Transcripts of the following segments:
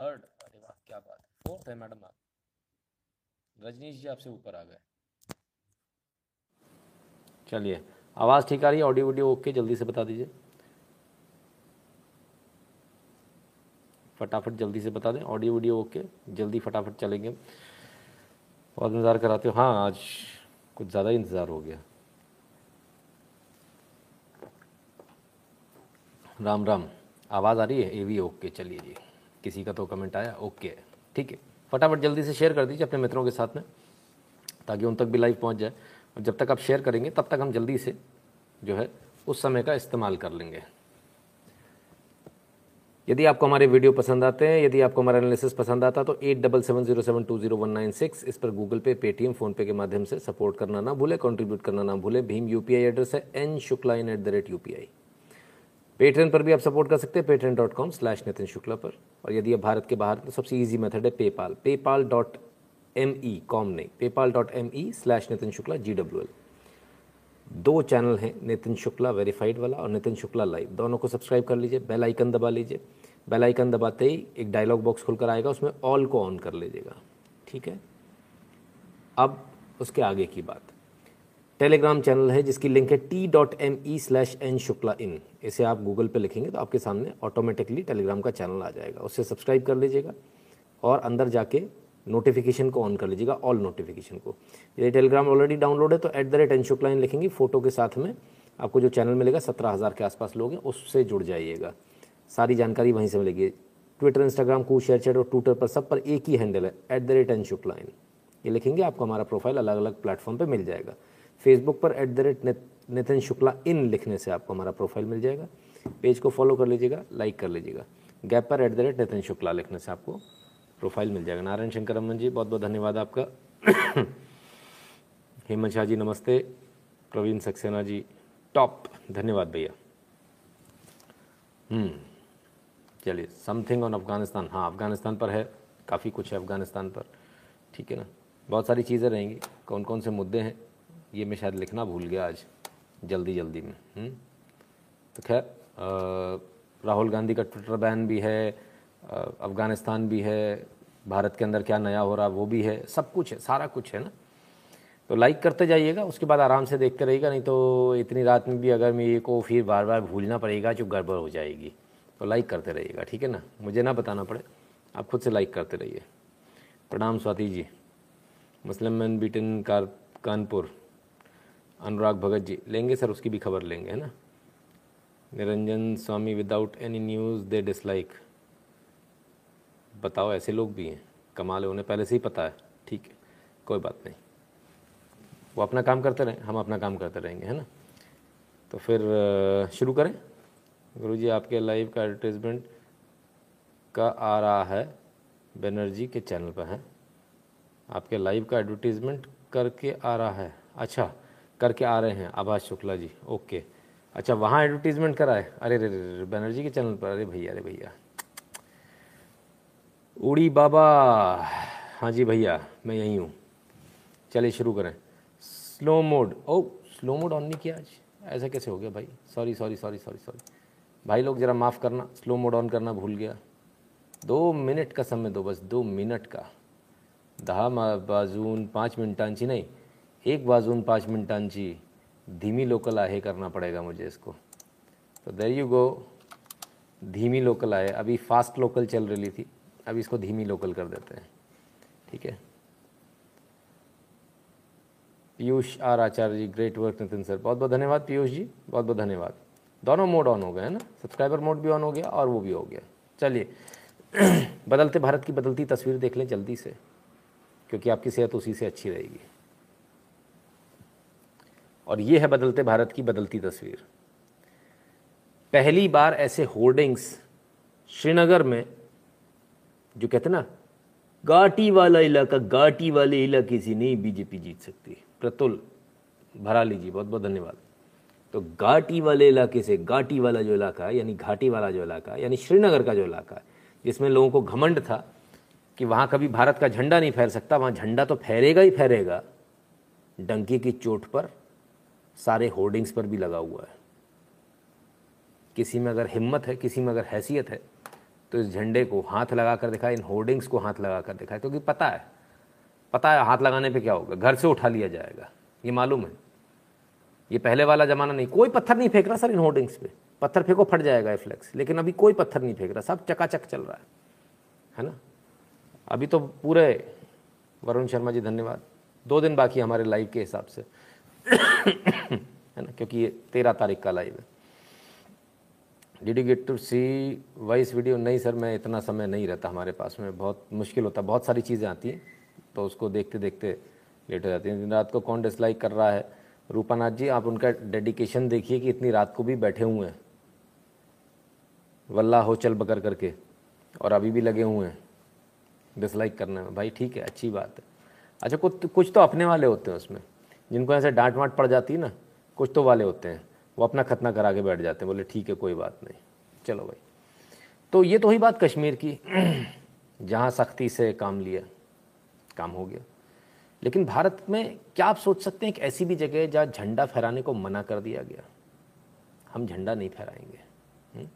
Third अरे वाह, क्या बात है। फोर्थ है मैडम आप। रजनीश जी आपसे ऊपर आ गए। चलिए, आवाज़ ठीक आ रही है? ऑडियो वीडियो ओके जल्दी से बता दीजिए। फटाफट जल्दी से बता दें। ऑडियो वीडियो ओके जल्दी फटाफट चलेंगे। बहुत इंतज़ार कराते हो। हाँ आज कुछ ज़्यादा ही इंतज़ार हो गया। राम राम। आवाज़ आ रही है? ए वी ओके चलिए जी। किसी का तो कमेंट आया ओके ठीक है। फटाफट जल्दी से शेयर कर दीजिए अपने मित्रों के साथ में, ताकि उन तक भी लाइव पहुँच जाए। और जब तक आप शेयर करेंगे, तब तक हम जल्दी से जो है, उस समय का इस्तेमाल कर लेंगे। यदि आपको हमारे वीडियो पसंद आते हैं, यदि आपको हमारा एनालिसिस पसंद आता तो at double seven zero seven two zero one nine six इस पर गूगल पे पेटीएम फोनपे के माध्यम से सपोर्ट करना ना भूले कंट्रीब्यूट करना ना भूले। भीम यूपीआई एड्रेस है N Shukla in at the rate you Patreon पर भी आप सपोर्ट कर सकते हैं Patreon dot com slash Nitin Shukla पर। और यदि आप भारत के बाहर तो सबसे ईजी मेथड है PayPal PayPal dot M E com नहीं PayPal dot M E slash Nitin Shukla G W L दो चैनल हैं नितिन शुक्ला वेरीफाइड वाला और नितिन शुक्ला लाइव दोनों को सब्सक्राइब कर लीजिए बेल आइकन दबा लीजिए। बेल आइकन दबाते ही एक डायलॉग बॉक्स खुलकर आएगा, उसमें ऑल को ऑन कर लीजिएगा। ठीक है? अब उसके आगे की बात। टेलीग्राम चैनल है, जिसकी लिंक है T dot M E slash N Shukla in इसे आप गूगल पे लिखेंगे तो आपके सामने ऑटोमेटिकली टेलीग्राम का चैनल आ जाएगा। उससे सब्सक्राइब कर लीजिएगा और अंदर जाके नोटिफिकेशन को ऑन कर लीजिएगा ऑल नोटिफिकेशन को। यदि टेलीग्राम ऑलरेडी डाउनलोड है तो at the rate N Shukla in लिखेंगे फ़ोटो के साथ में आपको जो चैनल मिलेगा, सत्रह हज़ार के आसपास लोग हैं, उससे जुड़ जाइएगा। सारी जानकारी वहीं से मिलेगी। Twitter Instagram Koo share chat और ट्विटर पर सब पर एक ही हैंडल है at the rate N Shukla in ये लिखेंगे, आपको हमारा प्रोफ़ाइल अलग अलग प्लेटफॉर्म पर मिल जाएगा। फेसबुक पर at the rate Nitin Shukla in लिखने से आपको हमारा प्रोफ़ाइल मिल जाएगा। पेज को फॉलो कर लीजिएगा लाइक कर लीजिएगा। गैप पर at the rate Nitin Shukla लिखने से आपको प्रोफ़ाइल मिल जाएगा। नारायण शंकर रमन जी, बहुत बहुत धन्यवाद आपका। हेमंत शाह जी, नमस्ते। प्रवीण सक्सेना जी टॉप धन्यवाद भैया। हम्म चलिए समथिंग ऑन अफ़गानिस्तान। हाँ अफ़गानिस्तान पर है, काफ़ी कुछ है अफ़गानिस्तान पर। ठीक है ना? बहुत सारी चीज़ें रहेंगी। कौन कौन से मुद्दे हैं? ये मैं शायद लिखना भूल गया आज, जल्दी जल्दी में हुँ? तो खैर राहुल गांधी का ट्विटर बैन भी है अफ़गानिस्तान भी है, भारत के अंदर क्या नया हो रहा, वो भी है, सब कुछ है, सारा कुछ है ना? तो लाइक करते जाइएगा, उसके बाद आराम से देखते रहिएगा, नहीं तो इतनी रात में भी अगर मेरे को फिर बार बार भूलना पड़ेगा जो गड़बड़ हो जाएगी। तो लाइक करते रहिएगा, ठीक है ना? मुझे ना बताना पड़े, आप खुद से लाइक करते रहिए। प्रणाम Swati ji, Muslim man beaten Kanpur Anurag Bhagat ji, लेंगे सर, उसकी भी खबर लेंगे, है ना? Niranjan Swami without any news they dislike बताओ, ऐसे लोग भी हैं, कमाल है, उन्हें पहले से ही पता है, ठीक है, कोई बात नहीं। वो अपना काम करते रहें, हम अपना काम करते रहेंगे, है ना? तो फिर शुरू करें। गुरु जी आपके लाइव का एडवर्टीजमेंट का आ रहा है, बनर्जी के चैनल पर है। आपके लाइव का एडवर्टीजमेंट करके आ रहा है। अच्छा करके आ रहे हैं, आभाष शुक्ला जी। ओके। अच्छा वहाँ एडवर्टीजमेंट कराए। अरे, रे रे बनर्जी के चैनल पर। अरे भैया अरे भैया। उड़ी बाबा। हाँ जी भैया, मैं यहीं हूँ। चलिए शुरू करें। Slow mode oh slow mode on नहीं किया आज? ऐसा कैसे हो गया भाई? Sorry sorry sorry sorry sorry भाई लोग ज़रा माफ़ करना। स्लो मोड ऑन करना भूल गया। दो मिनट का समय दो, बस दो मिनट का। दहा बाजून, पाँच मिनटांची नहीं। एक वाजून पाच मिनिटांची धीमी लोकल आहे करना पड़ेगा मुझे इसको. तो देर यू गो धीमी लोकल आए अभी फास्ट लोकल चल रही थी. अभी इसको धीमी लोकल कर देते हैं. ठीक है? Piyush R Acharya ji great work Nitin sir बहुत बहुत धन्यवाद पीयूष जी. बहुत बहुत धन्यवाद. दोनों मोड ऑन हो गए, हैं ना? सब्सक्राइबर मोड भी ऑन हो गया और वो भी हो गया. चलिए, बदलते भारत की बदलती तस्वीर देख लें जल्दी से, क्योंकि आपकी सेहत उसी से अच्छी रहेगी. और ये है बदलते भारत की बदलती तस्वीर। पहली बार ऐसे होर्डिंग्स श्रीनगर में, जो कहते ना, घाटी वाला इलाका, घाटी वाले इलाके से नहीं बीजेपी जीत सकती। प्रतुल, भरा लीजिए, बहुत बहुत धन्यवाद। तो घाटी वाले इलाके से, घाटी वाला जो इलाका है, यानी घाटी वाला जो इलाका है, यानी श्रीनगर का जो इलाका है, जिसमें लोगों को घमंड था कि वहाँ कभी भारत का झंडा नहीं फहर सकता, वहाँ झंडा तो फहरेगा ही फहरेगा, डंकी की चोट पर सारे होर्डिंग्स पर भी लगा हुआ है। किसी में अगर हिम्मत है, किसी में अगर हैसियत है तो इस झंडे को हाथ लगा कर दिखाए, इन होर्डिंग्स को हाथ लगा कर दिखाए, क्योंकि पता है पता है हाथ लगाने पे क्या होगा, घर से उठा लिया जाएगा, ये मालूम है। ये पहले वाला ज़माना नहीं, कोई पत्थर नहीं फेंक रहा सर इन होर्डिंग्स पे, पत्थर फेंको, फट जाएगा फ्लैक्स, लेकिन अभी कोई पत्थर नहीं फेंक रहा, सब चकाचक चल रहा है है ना? अभी तो पूरे वरुण शर्मा जी, धन्यवाद, दो दिन बाकी हमारे लाइव के हिसाब से। है ना, क्योंकि ये तेरह तारीख का लाइव है। Did you get to see voice video नहीं सर मैं इतना समय नहीं रहता हमारे पास में। बहुत मुश्किल होता बहुत सारी चीज़ें आती हैं तो उसको देखते देखते लेट हो जाती हैं। दिन रात को कौन डिसलाइक कर रहा है? रूपानाथ जी, आप उनका डेडिकेशन देखिए कि इतनी रात को भी बैठे हुए हैं। वल्ला हो चल बकर करके, और अभी भी लगे हुए हैं। डिसलाइक करने में। भाई, ठीक है, अच्छी बात है। अच्छा कुछ कुछ तो अपने वाले होते हैं उसमें। जिनको ऐसे डांट वाट पड़ जाती है ना, कुछ तो वाले होते हैं। वो अपना खतना करा के बैठ जाते हैं, बोले, ठीक है, कोई बात नहीं। चलो भाई। तो ये तो ही बात कश्मीर की। जहाँ सख्ती से काम लिया, काम हो गया। लेकिन भारत में क्या आप सोच सकते हैं एक ऐसी भी जगह जहाँ झंडा फहराने को मना कर दिया गया? हम झंडा नहीं फहराएँगे। हम्म?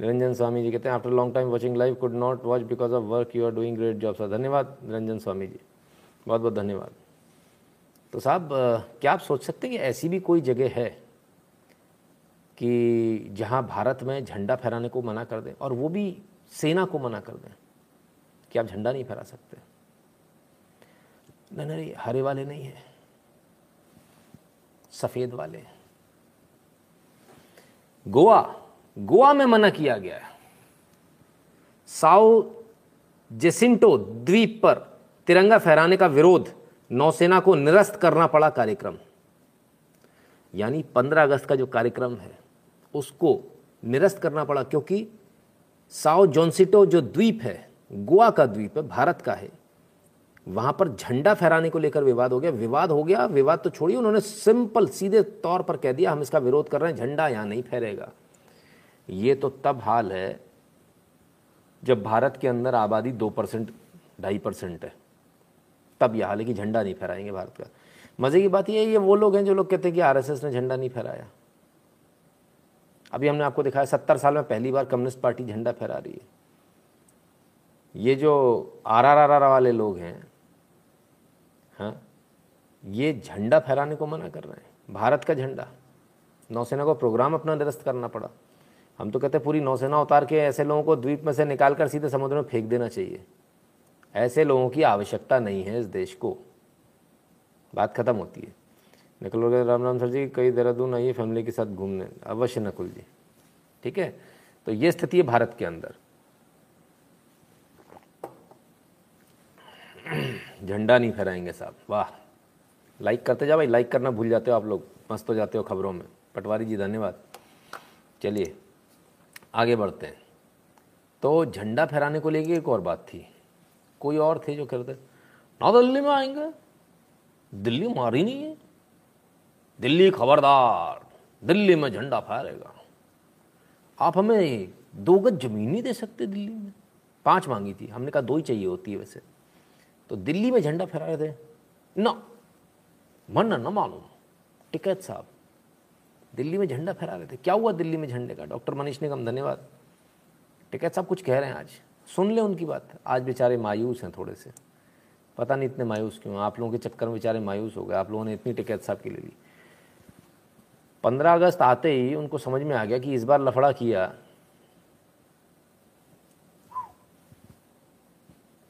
निरंजन स्वामी जी कहते हैं after long time watching live could not watch because of work you are doing great job sir धन्यवाद, निरंजन स्वामी जी। बहुत बहुत धन्यवाद। तो साहब क्या आप सोच सकते हैं कि ऐसी भी कोई जगह है कि जहाँ भारत में झंडा फहराने को मना कर दें और वो भी सेना को मना कर दें कि आप झंडा नहीं फहरा सकते? नहीं नहीं, हरे वाले नहीं है, सफ़ेद वाले गोवा गोवा में मना किया गया है। साउ जेसिंटो द्वीप पर तिरंगा फहराने का विरोध नौसेना को निरस्त करना पड़ा कार्यक्रम। यानी 15 अगस्त का जो कार्यक्रम है, उसको निरस्त करना पड़ा क्योंकि साओ जॉन्सिटो जो द्वीप है, गोवा का द्वीप है, भारत का है, वहाँ पर झंडा फहराने को लेकर विवाद हो गया। विवाद हो गया, विवाद तो छोड़िए, उन्होंने सिंपल, सीधे तौर पर कह दिया, हम इसका विरोध कर रहे हैं, झंडा यहाँ नहीं फहरेगा। ये तो तब हाल है, जब भारत के अंदर आबादी दो परसेंट, ढाई परसेंट है। तब यह कि झंडा नहीं फहराएँगे भारत का। मज़े की बात यह है, ये वो लोग हैं जो लोग कहते हैं कि आरएसएस ने झंडा नहीं फहराया। अभी हमने आपको दिखाया, सत्तर साल में पहली बार कम्युनिस्ट पार्टी झंडा फहरा रही है। ये जो आर आर आर वाले लोग हैं हाँ ये झंडा फहराने को मना कर रहे हैं। भारत का झंडा। नौसेना को प्रोग्राम अपना निरस्त करना पड़ा। हम तो कहते हैं पूरी नौसेना उतार के ऐसे लोगों को द्वीप में से निकाल कर सीधे समुद्र में फेंक देना चाहिए। ऐसे लोगों की आवश्यकता नहीं है इस देश को। बात खत्म होती है। नकुल राम राम सर जी कई देहरादून आइए, फैमिली के साथ घूमने। अवश्य नकुल जी। ठीक है? तो ये स्थिति है भारत के अंदर। झंडा नहीं फहराएँगे साहब। वाह। लाइक करते जाओ भाई, लाइक करना भूल जाते हो आप लोग। मस्त हो जाते हो खबरों में। पटवारी जी, धन्यवाद। चलिए, आगे बढ़ते हैं। तो झंडा फहराने को लेके एक और बात थी। कोई और थे जो कहते ना दिल्ली में आएँगे। दिल्ली मारी नहीं है। दिल्ली खबरदार। दिल्ली में झंडा फहरेगा। आप हमें दो गज ज़मीन नहीं दे सकते दिल्ली में। पाँच मांगी थी। हमने कहा दो ही चाहिए होती है वैसे। तो दिल्ली में झंडा फहरा रहे थे। ना। मन न मालूम। टिकैत साहब, दिल्ली में झंडा फहरा रहे थे। क्या हुआ दिल्ली में झंडे का? डॉक्टर मनीष निगम, धन्यवाद। टिकैत साहब कुछ कह रहे हैं आज। सुन ले उनकी बात। आज बेचारे मायूस हैं थोड़े से। पता नहीं इतने मायूस क्यों आप लोगों के चक्कर में बेचारे मायूस हो गए। आप लोगों ने इतनी टिकैत साहब की ले ली पंद्रह अगस्त आते ही उनको समझ में आ गया कि इस बार लफड़ा किया।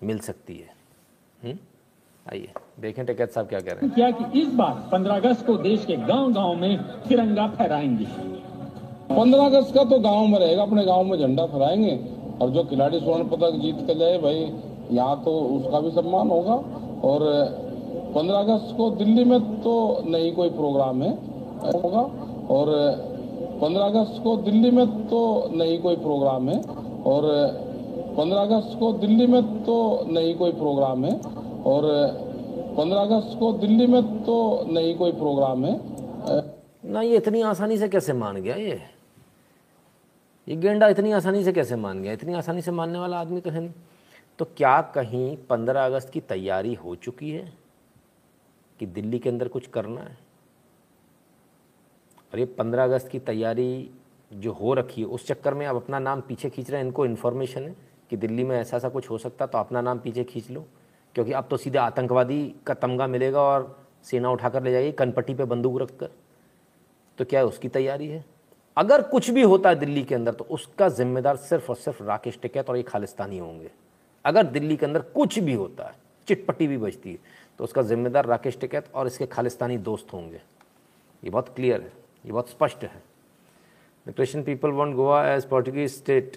मिल सकती है। हम्म? आइए, देखें टिकैत साहब क्या कह रहे हैं। क्या कि इस बार 15 अगस्त को देश के गांव-गांव में तिरंगा फहराएँगे। 15 अगस्त का तो गाँव में रहेगा, अपने गाँव में झंडा फहराएँगे। और जो खिलाड़ी स्वर्ण पदक जीत कर जाए भाई, यहाँ तो उसका भी सम्मान होगा। और 15 अगस्त को दिल्ली में तो नहीं कोई प्रोग्राम है, होगा। और 15 अगस्त को दिल्ली में तो नहीं कोई प्रोग्राम है। और 15 अगस्त को दिल्ली में तो नहीं कोई प्रोग्राम है। और 15 अगस्त को दिल्ली में तो नहीं कोई प्रोग्राम है। ना ये इतनी आसानी से कैसे मान गया ये? ये गेंडा इतनी आसानी से कैसे मान गया? इतनी आसानी से मानने वाला आदमी तो है नहीं। तो क्या कहीं पंद्रह अगस्त की तैयारी हो चुकी है कि दिल्ली के अंदर कुछ करना है? और ये पंद्रह अगस्त की तैयारी जो हो रखी है, उस चक्कर में आप अपना नाम पीछे खींच रहे हैं, इनको इन्फॉर्मेशन है कि दिल्ली में ऐसा ऐसा कुछ हो सकता तो अपना नाम पीछे खींच लो। क्योंकि अब तो सीधे आतंकवादी का तमगा मिलेगा और सेना उठाकर ले जाएगी, कनपट्टी पे बंदूक रखकर। तो क्या उसकी तैयारी है? अगर कुछ भी होता है दिल्ली के अंदर तो उसका जिम्मेदार सिर्फ़ और सिर्फ़ राकेश टिकैत और ये खालिस्तानी होंगे। अगर दिल्ली के अंदर कुछ भी होता है चिटपट्टी भी बजती है तो उसका जिम्मेदार राकेश टिकैत और इसके खालिस्तानी दोस्त होंगे। ये बहुत क्लियर है, ये बहुत स्पष्ट है। The Christian people want Goa as Portuguese state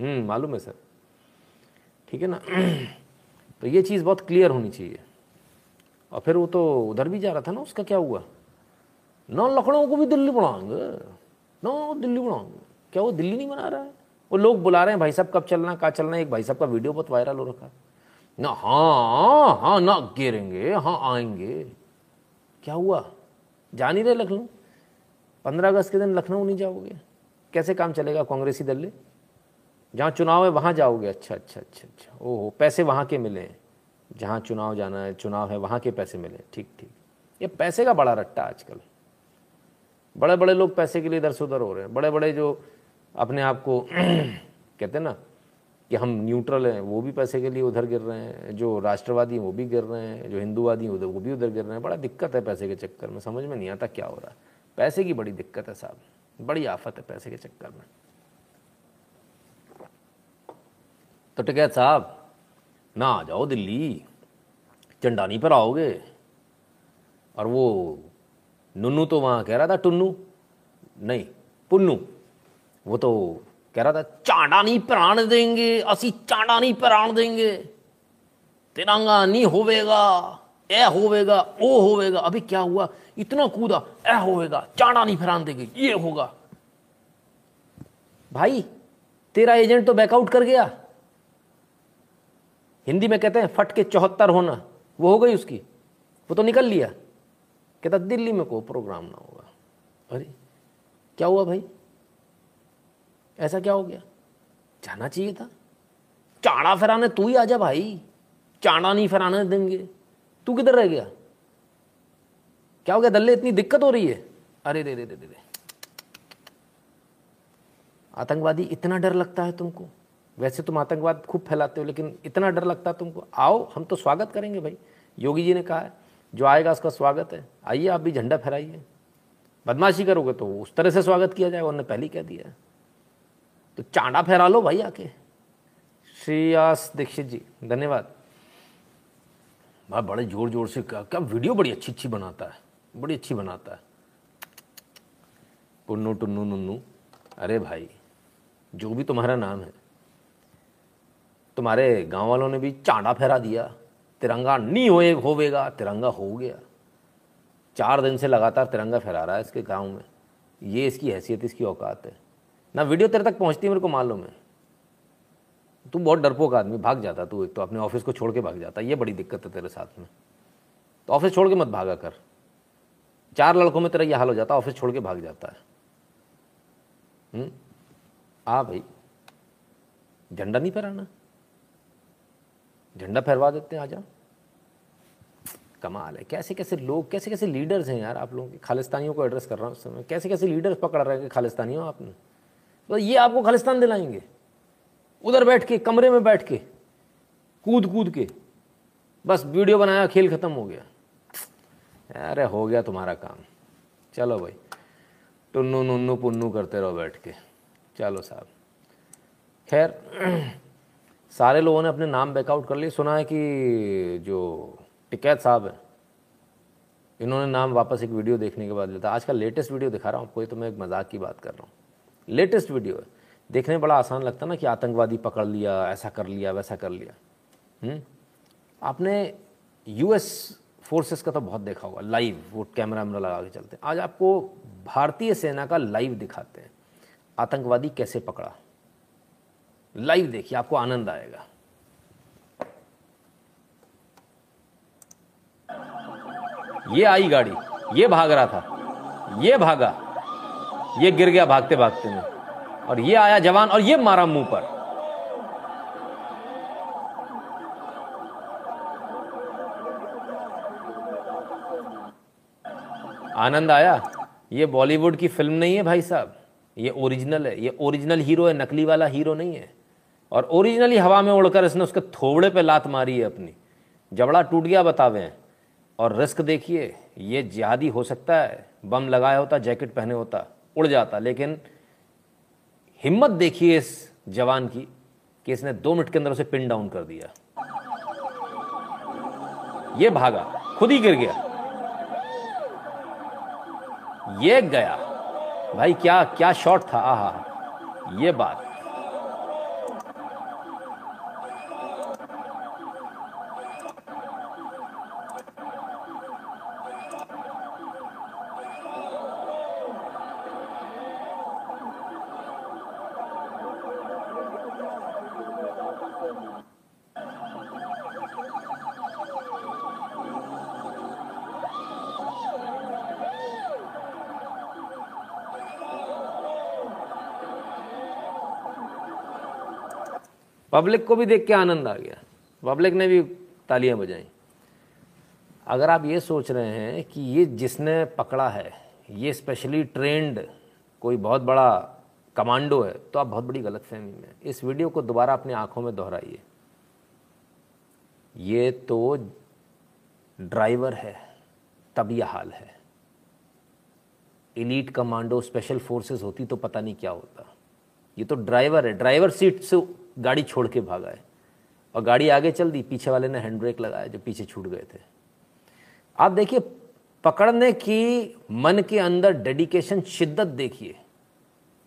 मालूम है सर। ठीक है ना? तो ये चीज़ बहुत क्लियर होनी चाहिए। और फिर वो तो उधर भी जा रहा था ना, उसका क्या हुआ? ना लखनऊ को भी दिल्ली बनाएँगे ना दिल्ली बनाएँगे क्या वो दिल्ली नहीं बना रहा है? वो लोग बुला रहे हैं, भाई साहब, कब चलना कहाँ चलना एक भाई साहब का वीडियो बहुत वायरल हो रखा है। ना हाँ हाँ ना, गिरेंगे हाँ आएँगे। क्या हुआ? जा नहीं रहे लखनऊ? पंद्रह अगस्त के दिन लखनऊ नहीं जाओगे? कैसे काम चलेगा कांग्रेसी दल? जहाँ चुनाव है, वहाँ जाओगे? अच्छा अच्छा अच्छा अच्छा। ओहो, पैसे वहाँ के मिले जहाँ चुनाव जाना है, चुनाव है, वहाँ के पैसे मिले ठीक ठीक। ये पैसे का बड़ा रट्टा आजकल। बड़े बड़े लोग पैसे के लिए इधर से उधर हो रहे हैं। बड़े बड़े जो अपने आप को कहते हैं ना कि हम न्यूट्रल हैं, वो भी पैसे के लिए उधर गिर रहे हैं। जो राष्ट्रवादी हैं, वो भी गिर रहे हैं। जो हिंदूवादी हैं, उधर, वो भी उधर गिर रहे हैं। बड़ा दिक्कत है पैसे के चक्कर में, समझ में नहीं आता क्या हो रहा है। पैसे की बड़ी दिक्कत है साहब। बड़ी आफत है पैसे के चक्कर में। तो टिकैत साहब, ना आ जाओ दिल्ली, चंडानी पर आओगे और वो नुन्नू तो वहाँ कह रहा था, टुन्नू। नहीं, पुन्नू। वो तो कह रहा था चांडा नहीं प्राण देंगे, असी चांडा नहीं प्राण देंगे। तिरंगा नहीं होवेगा, ए होवेगा, ओ होवेगा। अभी क्या हुआ? इतना कूदा, ए होवेगा चांडा नहीं फरान देंगे, ये होगा। भाई, तेरा एजेंट तो बैकआउट कर गया। हिंदी में कहते हैं फट के चौहत्तर होना। वो हो गई उसकी। वो तो निकल लिया। कहता, दिल्ली में कोई प्रोग्राम ना होगा। अरे, क्या हुआ भाई? ऐसा क्या हो गया? जाना चाहिए था। चाड़ा फहराने तू ही आजा भाई। चाड़ा नहीं फहराने देंगे। तू किधर रह गया? क्या हो गया? दल्ले, इतनी दिक्कत हो रही है? अरे रे रे रे रे। आतंकवादी, इतना डर लगता है तुमको? वैसे तुम आतंकवाद खूब फैलाते हो, लेकिन इतना डर लगता है तुमको? आओ, हम तो स्वागत करेंगे भाई। योगी जी ने कहा है जो आएगा उसका स्वागत है। आइए, आप भी झंडा फहराइए। बदमाशी करोगे तो उस तरह से स्वागत किया जाएगा, उन्होंने पहले कह दिया तो चांडा फहरा लो भाई आके। श्रेयास दीक्षित जी, धन्यवाद। भाई, बड़े ज़ोर ज़ोर से क्या क्या वीडियो बड़ी अच्छी अच्छी बनाता है। बड़ी अच्छी बनाता है। पुन्नू, टुन्नू, नुन्नू। अरे भाई, जो भी तुम्हारा नाम है, तुम्हारे गाँव वालों ने भी चांडा फहरा दिया। तिरंगा नहीं होए होवेगा, तिरंगा हो गया। चार दिन से लगातार तिरंगा फहरा रहा है इसके गाँव में। ये इसकी हैसियत, इसकी औकात है। ना वीडियो तेरे तक पहुँचती है, मेरे को मालूम है। तू बहुत डरपोक आदमी, भाग जाता तू एक तो अपने ऑफ़िस को छोड़ के भाग जाता। ये बड़ी दिक्कत है तेरे साथ में। तो ऑफ़िस छोड़ के मत भागा कर। चार लड़कों में तेरा यह हाल हो जाता, ऑफ़िस छोड़ के भाग जाता है। हम्म? आ भाई, झंडा नहीं फहराना? झंडा फहरवा देते हैं, आ जाओ। कमाल है। कैसे कैसे लोग, कैसे कैसे लीडर्स हैं यार आप लोगों के, खालिस्तानियों को एड्रेस कर रहा हूँ उस समय। कैसे कैसे लीडर्स पकड़ रहे हैं खालिस्तानियों आपने? तो ये आपको खालिस्तान दिलाएँगे। उधर बैठ के, कमरे में बैठ के, कूद कूद के। बस वीडियो बनाया, खेल खत्म हो गया। अरे हो गया तुम्हारा काम। चलो भाई, टुन्नू नुन्नू पुन्नू करते रहो बैठ के। चलो साहब। खैर सारे लोगों ने अपने नाम बैकआउट कर लिए। सुना है कि जो टिकैत साहब हैं, इन्होंने नाम वापस एक वीडियो देखने के बाद लेता आज का लेटेस्ट वीडियो दिखा रहा हूँ आपको तो मैं एक मज़ाक की बात कर रहा हूँ। लेटेस्ट वीडियो है। देखने में बड़ा आसान लगता ना कि आतंकवादी पकड़ लिया, ऐसा कर लिया, वैसा कर लिया। हुँ? आपने यूएस फोर्सेस का तो बहुत देखा होगा लाइव वो कैमरा वैमरा लगा के चलते हैं। आज आपको भारतीय सेना का लाइव दिखाते हैं। आतंकवादी कैसे पकड़ा? लाइव देखिए, आपको आनंद आएगा। ये आई गाड़ी, ये भाग रहा था, ये भागा, ये गिर गया भागते भागते में, और ये आया जवान, और ये मारा मुँह पर। आनंद आया, ये बॉलीवुड की फ़िल्म नहीं है भाई साहब, ये ओरिजिनल है, ये ओरिजिनल हीरो है, नकली वाला हीरो नहीं है। और ओरिजिनली हवा में उड़कर इसने उसके थोबड़े पे लात मारी है अपनी। जबड़ा टूट गया बतावे। और रिस्क देखिए, ये जिहादी हो सकता है। बम लगाया होता, जैकेट पहने होता, उड़ जाता। लेकिन हिम्मत देखिए इस जवान की कि इसने दो मिनट के अंदर उसे पिन डाउन कर दिया। ये भागा, खुद ही गिर गया। ये गया। भाई, क्या क्या शॉट था? आहा, ये बात। पब्लिक को भी देख के आनंद आ गया। पब्लिक ने भी तालियाँ बजाई। अगर आप ये सोच रहे हैं कि ये जिसने पकड़ा है, ये स्पेशली ट्रेंड कोई बहुत बड़ा कमांडो है तो आप बहुत बड़ी गलतफहमी में इस वीडियो को दोबारा अपनी आँखों में दोहराइए। ये तो ड्राइवर है, तब यह हाल है। इलीट कमांडो स्पेशल फोर्सेस होती तो पता नहीं क्या होता। ये तो ड्राइवर है ड्राइवर सीट से गाड़ी छोड़ के भागा है और गाड़ी आगे चल दी, पीछे वाले ने हैंड ब्रेक लगाया जो पीछे छूट गए थे। आप देखिए, पकड़ने की, मन के अंदर डेडिकेशन शिद्दत देखिए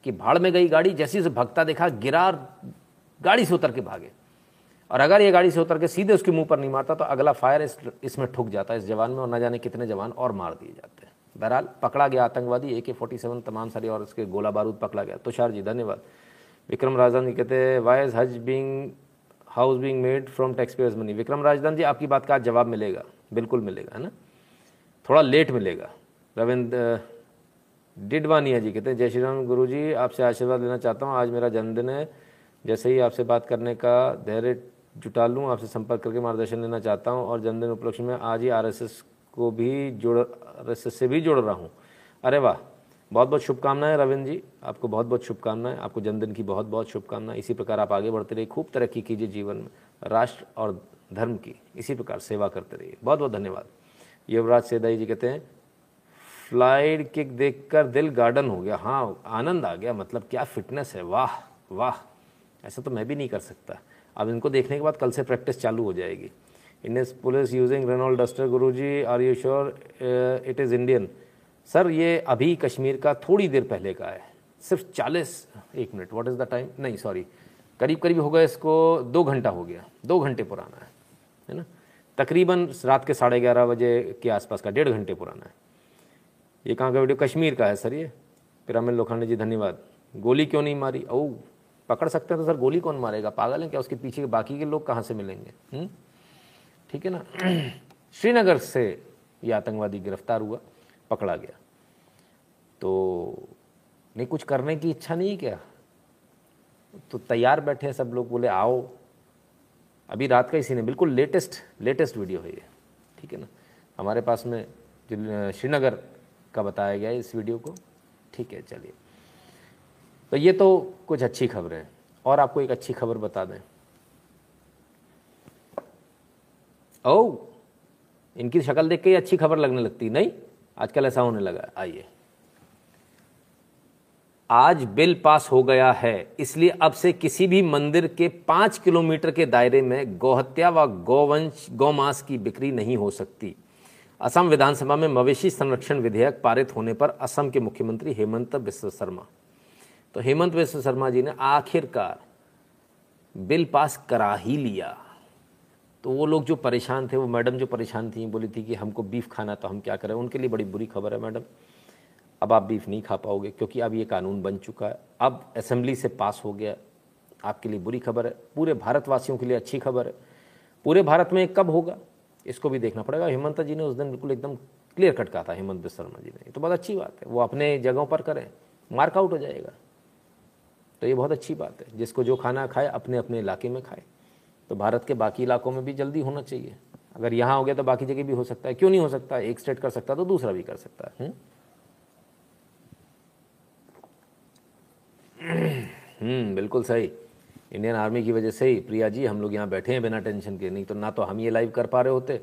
कि भाड़ में गई गाड़ी, जैसे उसे भगता देखा, गिरा गाड़ी से उतर के भागे। और अगर ये गाड़ी से उतर के सीधे उसके मुँह पर नहीं मारता तो अगला फायर इस, इसमें ठुक जाता है, इस जवान में, और न जाने कितने जवान और मार दिए जाते हैं। बहरहाल, पकड़ा गया आतंकवादी ए के फोर्टी सेवन तमाम सारी और उसके गोला बारूद पकड़ा गया। तुषार जी, धन्यवाद। विक्रम राजदान जी कहते हैं why is Haj being house being made from tax payers money Vikram Rajdan ji, आपकी बात का आज जवाब मिलेगा, बिल्कुल मिलेगा, है ना? थोड़ा लेट मिलेगा। रविंद्र डिडवानिया जी कहते हैं, जय श्री राम गुरु जी आपसे आशीर्वाद लेना चाहता हूँ। आज मेरा जन्मदिन है। जैसे ही आपसे बात करने का धैर्य जुटा लूँ, आपसे संपर्क करके मार्गदर्शन लेना चाहता हूँ और जन्मदिन उपलक्ष्य में आज ही आरएसएस को भी जोड़ आर से भी जोड़ रहा हूँ। अरे वाह! बहुत बहुत शुभकामनाएँ, रविंद्र जी। आपको बहुत बहुत शुभकामनाएँ, आपको जन्मदिन की बहुत बहुत शुभकामनाएँ। इसी प्रकार आप आगे बढ़ते रहिए, खूब तरक्की कीजिए जीवन में, राष्ट्र और धर्म की। इसी प्रकार सेवा करते रहिए। बहुत बहुत धन्यवाद। युवराज सेदाई जी कहते हैं फ्लाइड किक देखकर दिल गार्डन हो गया। हाँ आनंद आ गया मतलब क्या फिटनेस है, वाह वाह। ऐसा तो मैं भी नहीं कर सकता। अब इनको देखने के बाद कल से प्रैक्टिस चालू हो जाएगी। Indian police using Renault Duster Guru ji are you sure it is Indian. Sir, ये अभी कश्मीर का थोड़ी देर पहले का है। सिर्फ़ चालीस, एक minute what is the time नहीं सॉरी करीब करीब हो गया इसको दो घंटा हो गया, दो घंटे पुराना है है ना? तकरीबन रात के साढ़े ग्यारह बजे के आसपास का, डेढ़ घंटे पुराना है। ये कहाँ का वीडियो? कश्मीर का है सर ये। पिरामिल लोखंडे जी, धन्यवाद। गोली क्यों नहीं मारी? ओ पकड़ सकते हैं तो सर, गोली कौन मारेगा? पागल है क्या उसके पीछे के बाकी के लोग कहाँ से मिलेंगे? हम्म? ठीक है ना? श्रीनगर से ये आतंकवादी गिरफ़्तार हुआ। पकड़ा गया। तो नहीं, कुछ करने की इच्छा नहीं क्या? तो तैयार बैठे सब लोग, बोले, आओ। अभी रात का सीन है, बिल्कुल लेटेस्ट लेटेस्ट वीडियो है ये, ठीक है ना? हमारे पास में श्रीनगर का बताया गया इस वीडियो को, ठीक है, चलिए। तो ये तो कुछ अच्छी खबरें हैं, और आपको एक अच्छी खबर बता दें। ओ इनकी शक्ल देख के ही अच्छी खबर लगने लगती, नहीं? आजकल ऐसा होने लगा आइए। आज बिल पास हो गया है, इसलिए अब से किसी भी मंदिर के पाँच किलोमीटर के दायरे में गौहत्या व गौवंश, गौमांस की बिक्री नहीं हो सकती। असम विधानसभा में मवेशी संरक्षण विधेयक पारित होने पर असम के मुख्यमंत्री हेमंत बिश्व शर्मा। तो हेमंत बिश्व शर्मा जी ने आखिरकार बिल पास करा ही लिया। तो वो लोग जो परेशान थे, वो मैडम जो परेशान थी, बोली थी कि हमको बीफ खाना तो हम क्या करें? उनके लिए बड़ी बुरी खबर है मैडम। अब आप बीफ नहीं खा पाओगे, क्योंकि अब ये कानून बन चुका है। अब असेंबली से पास हो गया, आपके लिए बुरी खबर है। पूरे भारतवासियों के लिए अच्छी खबर है। पूरे भारत में कब होगा? इसको भी देखना पड़ेगा। हेमंत जी ने उस दिन बिल्कुल एकदम क्लियर कट कहा था, हेमंत शर्मा जी ने। तो बहुत अच्छी बात है। वो अपने जगहों पर करें। मार्कआउट हो जाएगा। तो ये बहुत अच्छी बात है। जिसको जो खाना खाए अपने अपने इलाके में खाए। तो भारत के बाकी इलाकों में भी जल्दी होना चाहिए। अगर यहाँ हो गया तो बाकी जगह भी हो सकता है। क्यों नहीं हो सकता? एक स्टेट कर सकता तो दूसरा भी कर सकता है। हम्म? हम्म बिल्कुल सही। इंडियन आर्मी की वजह से ही प्रिया जी, हम लोग यहाँ बैठे हैं बिना टेंशन के। नहीं तो ना तो हम ये लाइव कर पा रहे होते।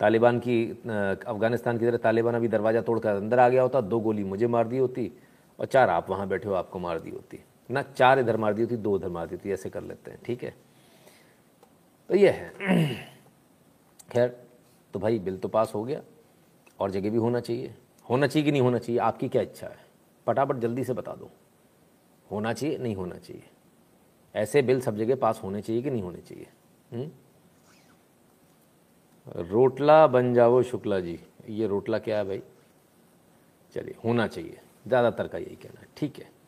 तालिबान की अफ़गानिस्तान की तरह तालिबान अभी दरवाज़ा तोड़कर अंदर आ गया होता, दो गोली मुझे मार दी होती और चार आप वहाँ बैठे हो, आपको मार दी होती। ना चार इधर मार दी होती, दो उधर मार दी होती, ऐसे कर लेते हैं, ठीक है? तो ये है। खैर तो भाई बिल तो पास हो गया, और जगह भी होना चाहिए। होना चाहिए कि नहीं होना चाहिए, आपकी क्या इच्छा है? फटाफट जल्दी से बता दो। होना चाहिए, नहीं होना चाहिए? ऐसे बिल सब जगह पास होने चाहिए कि नहीं होने चाहिए? हुँ? रोटला बन जाओ शुक्ला जी। ये रोटला क्या है भाई? चलिए, होना चाहिए। ज़्यादातर का यही कहना है। ठीक है।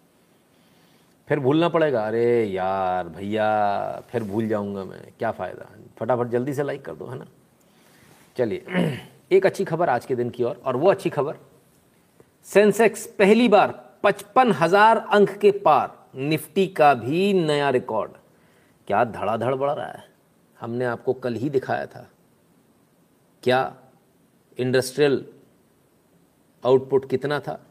फिर भूलना पड़ेगा। अरे यार भैया, फिर भूल जाऊँगा मैं, क्या फ़ायदा? फटाफट जल्दी से लाइक कर दो, है ना? चलिए, एक अच्छी खबर आज के दिन की ओर, और वो अच्छी खबर, सेंसेक्स पहली बार पचपन हज़ार अंक के पार, निफ्टी का भी नया रिकॉर्ड। क्या धड़ाधड़ बढ़ रहा है? हमने आपको कल ही दिखाया था। क्या इंडस्ट्रियल आउटपुट कितना था?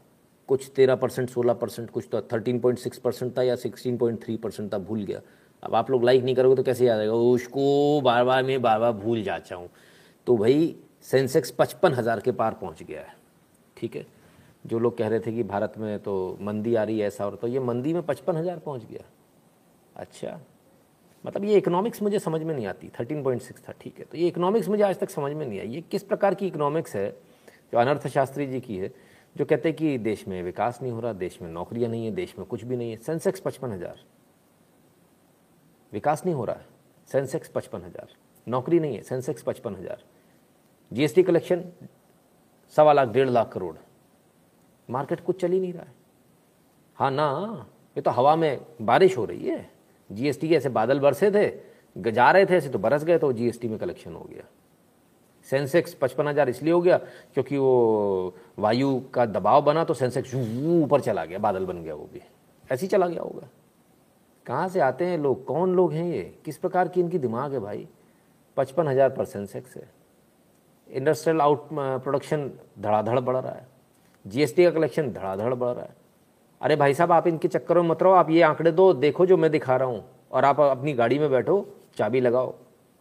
कुछ तेरह परसेंट, सोलह परसेंट, कुछ तो थर्टीन पॉइंट सिक्स परसेंट था या सिक्सटीन पॉइंट थ्री परसेंट था, भूल गया। अब आप लोग लाइक नहीं करोगे तो कैसे याद आएगा? उसको बार बार मैं बार बार भूल जाता हूँ। तो भाई सेंसेक्स पचपन हज़ार के पार पहुँच गया है। ठीक है? जो लोग कह रहे थे कि भारत में तो मंदी आ रही है, ऐसा और तो ये मंदी में पचपन हज़ार पहुँच गया। अच्छा। मतलब ये इकोनॉमिक्स मुझे समझ में नहीं आती। थर्टीन पॉइंट सिक्स था, ठीक है। तो ये इकोनॉमिक्स मुझे आज तक समझ में नहीं आई। ये किस प्रकार की इकोनॉमिक्स है जो अनर्थशास्त्री जी की है? जो कहते हैं कि देश में विकास नहीं हो रहा, देश में नौकरियाँ नहीं है, देश में कुछ भी नहीं है। सेंसेक्स पचपन हज़ार। विकास नहीं हो रहा है। सेंसेक्स पचपन हज़ार। नौकरी नहीं है। सेंसेक्स पचपन हज़ार। जीएसटी कलेक्शन सवा लाख, डेढ़ लाख करोड़। मार्केट कुछ चल ही नहीं रहा है। हाँ ना, ये तो हवा में बारिश हो रही है। जीएसटी के ऐसे बादल बरसे थे, जा रहे थे, ऐसे तो बरस गए तो जीएसटी में कलेक्शन हो गया। सेंसेक्स पचपन हज़ार इसलिए हो गया क्योंकि वो वायु का दबाव बना तो सेंसेक्स ऊपर चला गया, बादल बन गया वो भी। ऐसे ही चला गया होगा। कहाँ से आते हैं लोग? कौन लोग हैं ये? किस प्रकार की इनकी दिमाग है भाई? पचपन हज़ार पर सेंसेक्स है। इंडस्ट्रियल आउट प्रोडक्शन धड़ाधड़ बढ़ रहा है। जीएसटी का कलेक्शन धड़ाधड़ बढ़ रहा है। अरे भाई साहब, आप इनके चक्करों में मत रहो, आप ये आंकड़े दो, देखो जो मैं दिखा रहा हूँ। और आप अपनी गाड़ी में बैठो, चाबी लगाओ।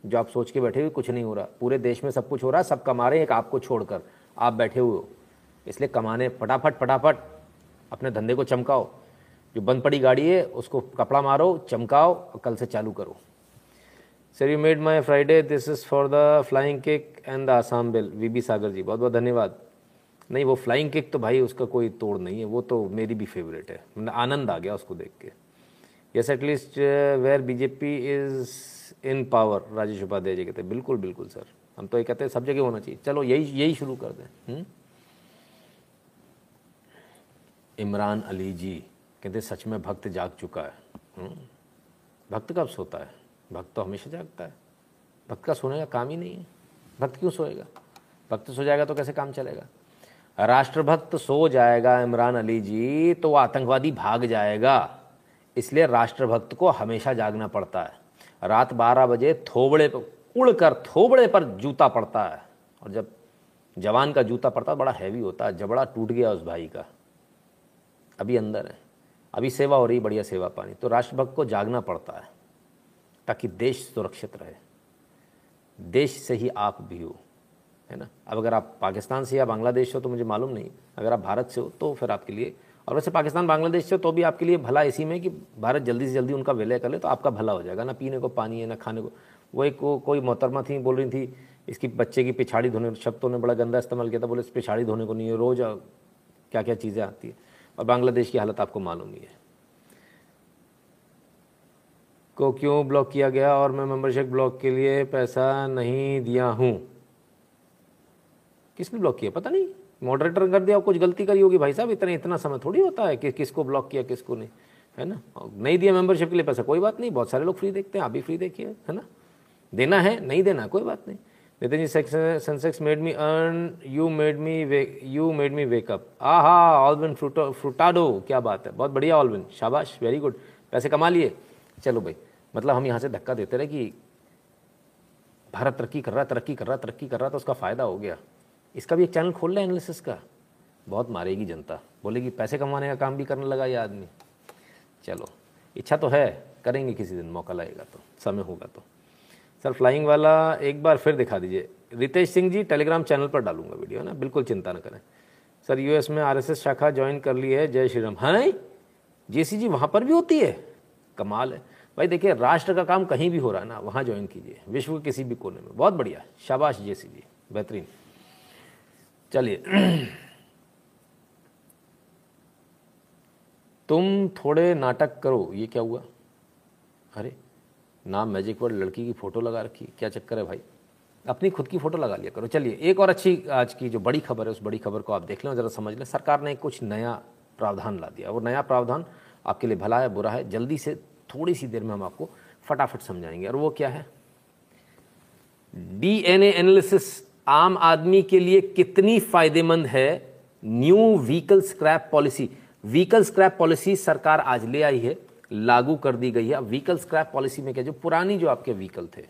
जो आप सोच के बैठे हुए, कुछ नहीं हो रहा। पूरे देश में सब कुछ हो रहा है सब कमा रहे हैं एक आपको छोड़कर। आप बैठे हुए हो। इसलिए कमाने, फटाफट फटाफट, अपने धंधे को चमकाओ। जो बंद पड़ी गाड़ी है, उसको कपड़ा मारो, चमकाओ, और कल से चालू करो। Sir you made my Friday this is for the flying kick and the Assam bill V B Sagar ji बहुत बहुत धन्यवाद। नहीं, वो फ्लाइंग किक तो भाई उसका कोई तोड़ नहीं है। वो तो मेरी भी फेवरेट है। मतलब आनंद आ गया उसको देख के। Yes at least where BJP is in power, Rajesh Upadhyay ji कहते, बिल्कुल बिल्कुल, सर। हम तो ये कहते हैं, सब जगह होना चाहिए। चलो, यही यही शुरू कर दें। इमरान अली जी कहते, सच में भक्त जाग चुका है? भक्त कब सोता है? भक्त तो हमेशा जागता है। भक्त का सोने का काम ही नहीं है। भक्त क्यों सोएगा? भक्त सो जाएगा तो कैसे काम चलेगा? राष्ट्रभक्त सो जाएगा, इमरान अली जी तो आतंकवादी भाग जाएगा। इसलिए राष्ट्रभक्त को हमेशा जागना पड़ता है। रात बारह बजे थोबड़े पर, उड़कर थोबड़े पर जूता पड़ता है। और जब जवान का जूता पड़ता है, बड़ा हैवी होता है, जबड़ा टूट गया उस भाई का। अभी अंदर है। अभी सेवा हो रही बढ़िया सेवा पानी। तो राष्ट्रभक्त को जागना पड़ता है, ताकि देश सुरक्षित रहे। देश से ही आप भी हो, है ना? अब अगर आप पाकिस्तान से या बांग्लादेश हो तो मुझे मालूम नहीं। अगर आप भारत से हो तो फिर आपके लिए और वैसे पाकिस्तान बांग्लादेश से तो भी आपके लिए भला इसी में कि भारत जल्दी से जल्दी उनका विलय कर ले तो आपका भला हो जाएगा। ना पीने को पानी है, ना खाने को। वो एक, वो कोई मोहतरमा थी, बोल रही थी, इसकी बच्चे की पिछाड़ी धोने शब्दों ने बड़ा गंदा इस्तेमाल किया था, बोले पिछाड़ी धोने को नहीं है, रोज़ क्या क्या चीज़ें आती है। और बांग्लादेश की हालत आपको मालूम ही है। को क्यों ब्लॉक किया गया? और मैं मेंबरशिप ब्लॉक के लिए पैसा नहीं दिया हूँ। किसने ब्लॉक किया? पता नहीं। मॉडरेटर कर दिया, कुछ गलती करी होगी। भाई साहब, इतने इतना समय थोड़ी होता है कि किसको ब्लॉक किया, किसको नहीं, है ना? नहीं दिया मेंबरशिप के लिए पैसा, कोई बात नहीं, बहुत सारे लोग फ्री देखते हैं, आप भी फ्री देखिए, है ना? देना है, नहीं देना, कोई बात नहीं। Nitin ji Sensex made me earn you made me you made me wake up ah ha Alvin Furtado क्या बात है, बहुत बढ़िया ऑलविन शाबाश वेरी गुड पैसे कमा लिए। चलो भाई मतलब हम यहाँ से धक्का देते रहे कि भारत तरक्की कर रहा तरक्की कर रहा तरक्की कर रहा तो उसका फ़ायदा हो गया। इसका भी एक चैनल खोल रहे एनालिसिस का। बहुत मारेगी जनता। बोलेगी, पैसे कमाने का काम भी करने लगा ये आदमी। चलो, इच्छा तो है, करेंगे किसी दिन, मौका लगेगा तो समय होगा तो। सर फ्लाइंग वाला एक बार फिर दिखा दीजिए। रितेश सिंह जी टेलीग्राम चैनल पर डालूँगा वीडियो ना? बिल्कुल चिंता न करें। सर यूएस में आरएसएस शाखा ज्वाइन कर ली है, जय श्री राम हाँ जेसी जी वहाँ पर भी होती है? कमाल है। भाई, देखिए, राष्ट्र का काम कहीं भी हो रहा है ना, वहाँ ज्वाइन कीजिए। विश्व के किसी भी कोने में। बहुत बढ़िया। शाबाश जेसी जी बेहतरीन। चलिए। तुम थोड़े नाटक करो, ये क्या हुआ? अरे नाम मैजिक वर्ड लड़की की फ़ोटो लगा रखी, क्या चक्कर है भाई? अपनी खुद की फ़ोटो लगा लिया करो। चलिए, एक और अच्छी आज की जो बड़ी खबर है, उस बड़ी खबर को आप देख लें ज़रा समझ लें। सरकार ने कुछ नया प्रावधान ला दिया। और नया प्रावधान आपके लिए भला है, बुरा है, जल्दी से थोड़ी सी देर में हम आपको फटाफट समझाएँगे। और वो क्या है? डीएनए एनालिसिस आम आदमी के लिए कितनी फ़ायदेमंद है new vehicle scrap policy? Vehicle scrap policy सरकार आज ले आई है, लागू कर दी गई है। व्हीकल स्क्रैप पॉलिसी में क्या, जो पुरानी जो आपके व्हीकल थे,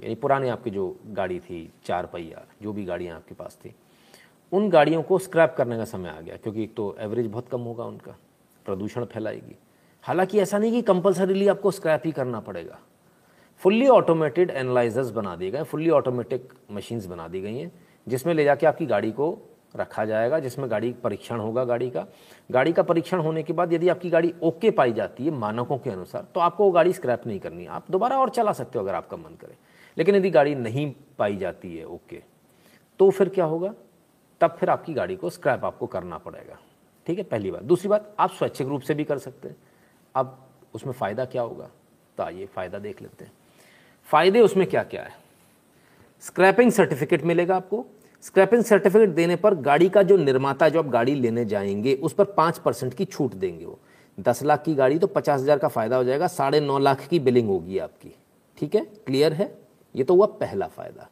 यानी पुराने आपकी जो गाड़ी थी, चार पहिया, जो भी गाड़ियाँ आपके पास थी, उन गाड़ियों को स्क्रैप करने का समय आ गया, क्योंकि एक तो एवरेज बहुत कम होगा उनका, प्रदूषण फैलाएगी। हालाँकि ऐसा नहीं कि कंपलसरीली आपको स्क्रैप ही करना पड़ेगा। फुल्ली ऑटोमेटेड एनालाइजर्स बना दिए गए, फुल्ली ऑटोमेटिक मशीन्स बना दी गई हैं, जिसमें ले जाके आपकी गाड़ी को रखा जाएगा, जिसमें गाड़ी परीक्षण होगा गाड़ी का। गाड़ी का परीक्षण होने के बाद यदि आपकी गाड़ी ओके पाई जाती है मानकों के अनुसार तो आपको वो गाड़ी स्क्रैप नहीं करनी। आप दोबारा और चला सकते हो अगर आपका मन करे। लेकिन यदि गाड़ी नहीं पाई जाती है ओके तो फिर क्या होगा? तब फिर आपकी गाड़ी को स्क्रैप आपको करना पड़ेगा। ठीक है, पहली बात। दूसरी बात, आप स्वैच्छिक रूप से भी कर सकते हैं। अब उसमें फ़ायदा क्या होगा? तो आइए फ़ायदा देख लेते हैं। फ़ायदे उसमें क्या क्या है? स्क्रैपिंग सर्टिफिकेट मिलेगा आपको। स्क्रैपिंग सर्टिफिकेट देने पर गाड़ी का जो निर्माता जो आप गाड़ी लेने जाएँगे, उस पर पाँच परसेंट की छूट देंगे वो। दस लाख की गाड़ी तो पचास हज़ार का फ़ायदा हो जाएगा, साढ़े नौ लाख की बिलिंग होगी आपकी। ठीक है? क्लियर है? ये तो हुआ पहला फ़ायदा।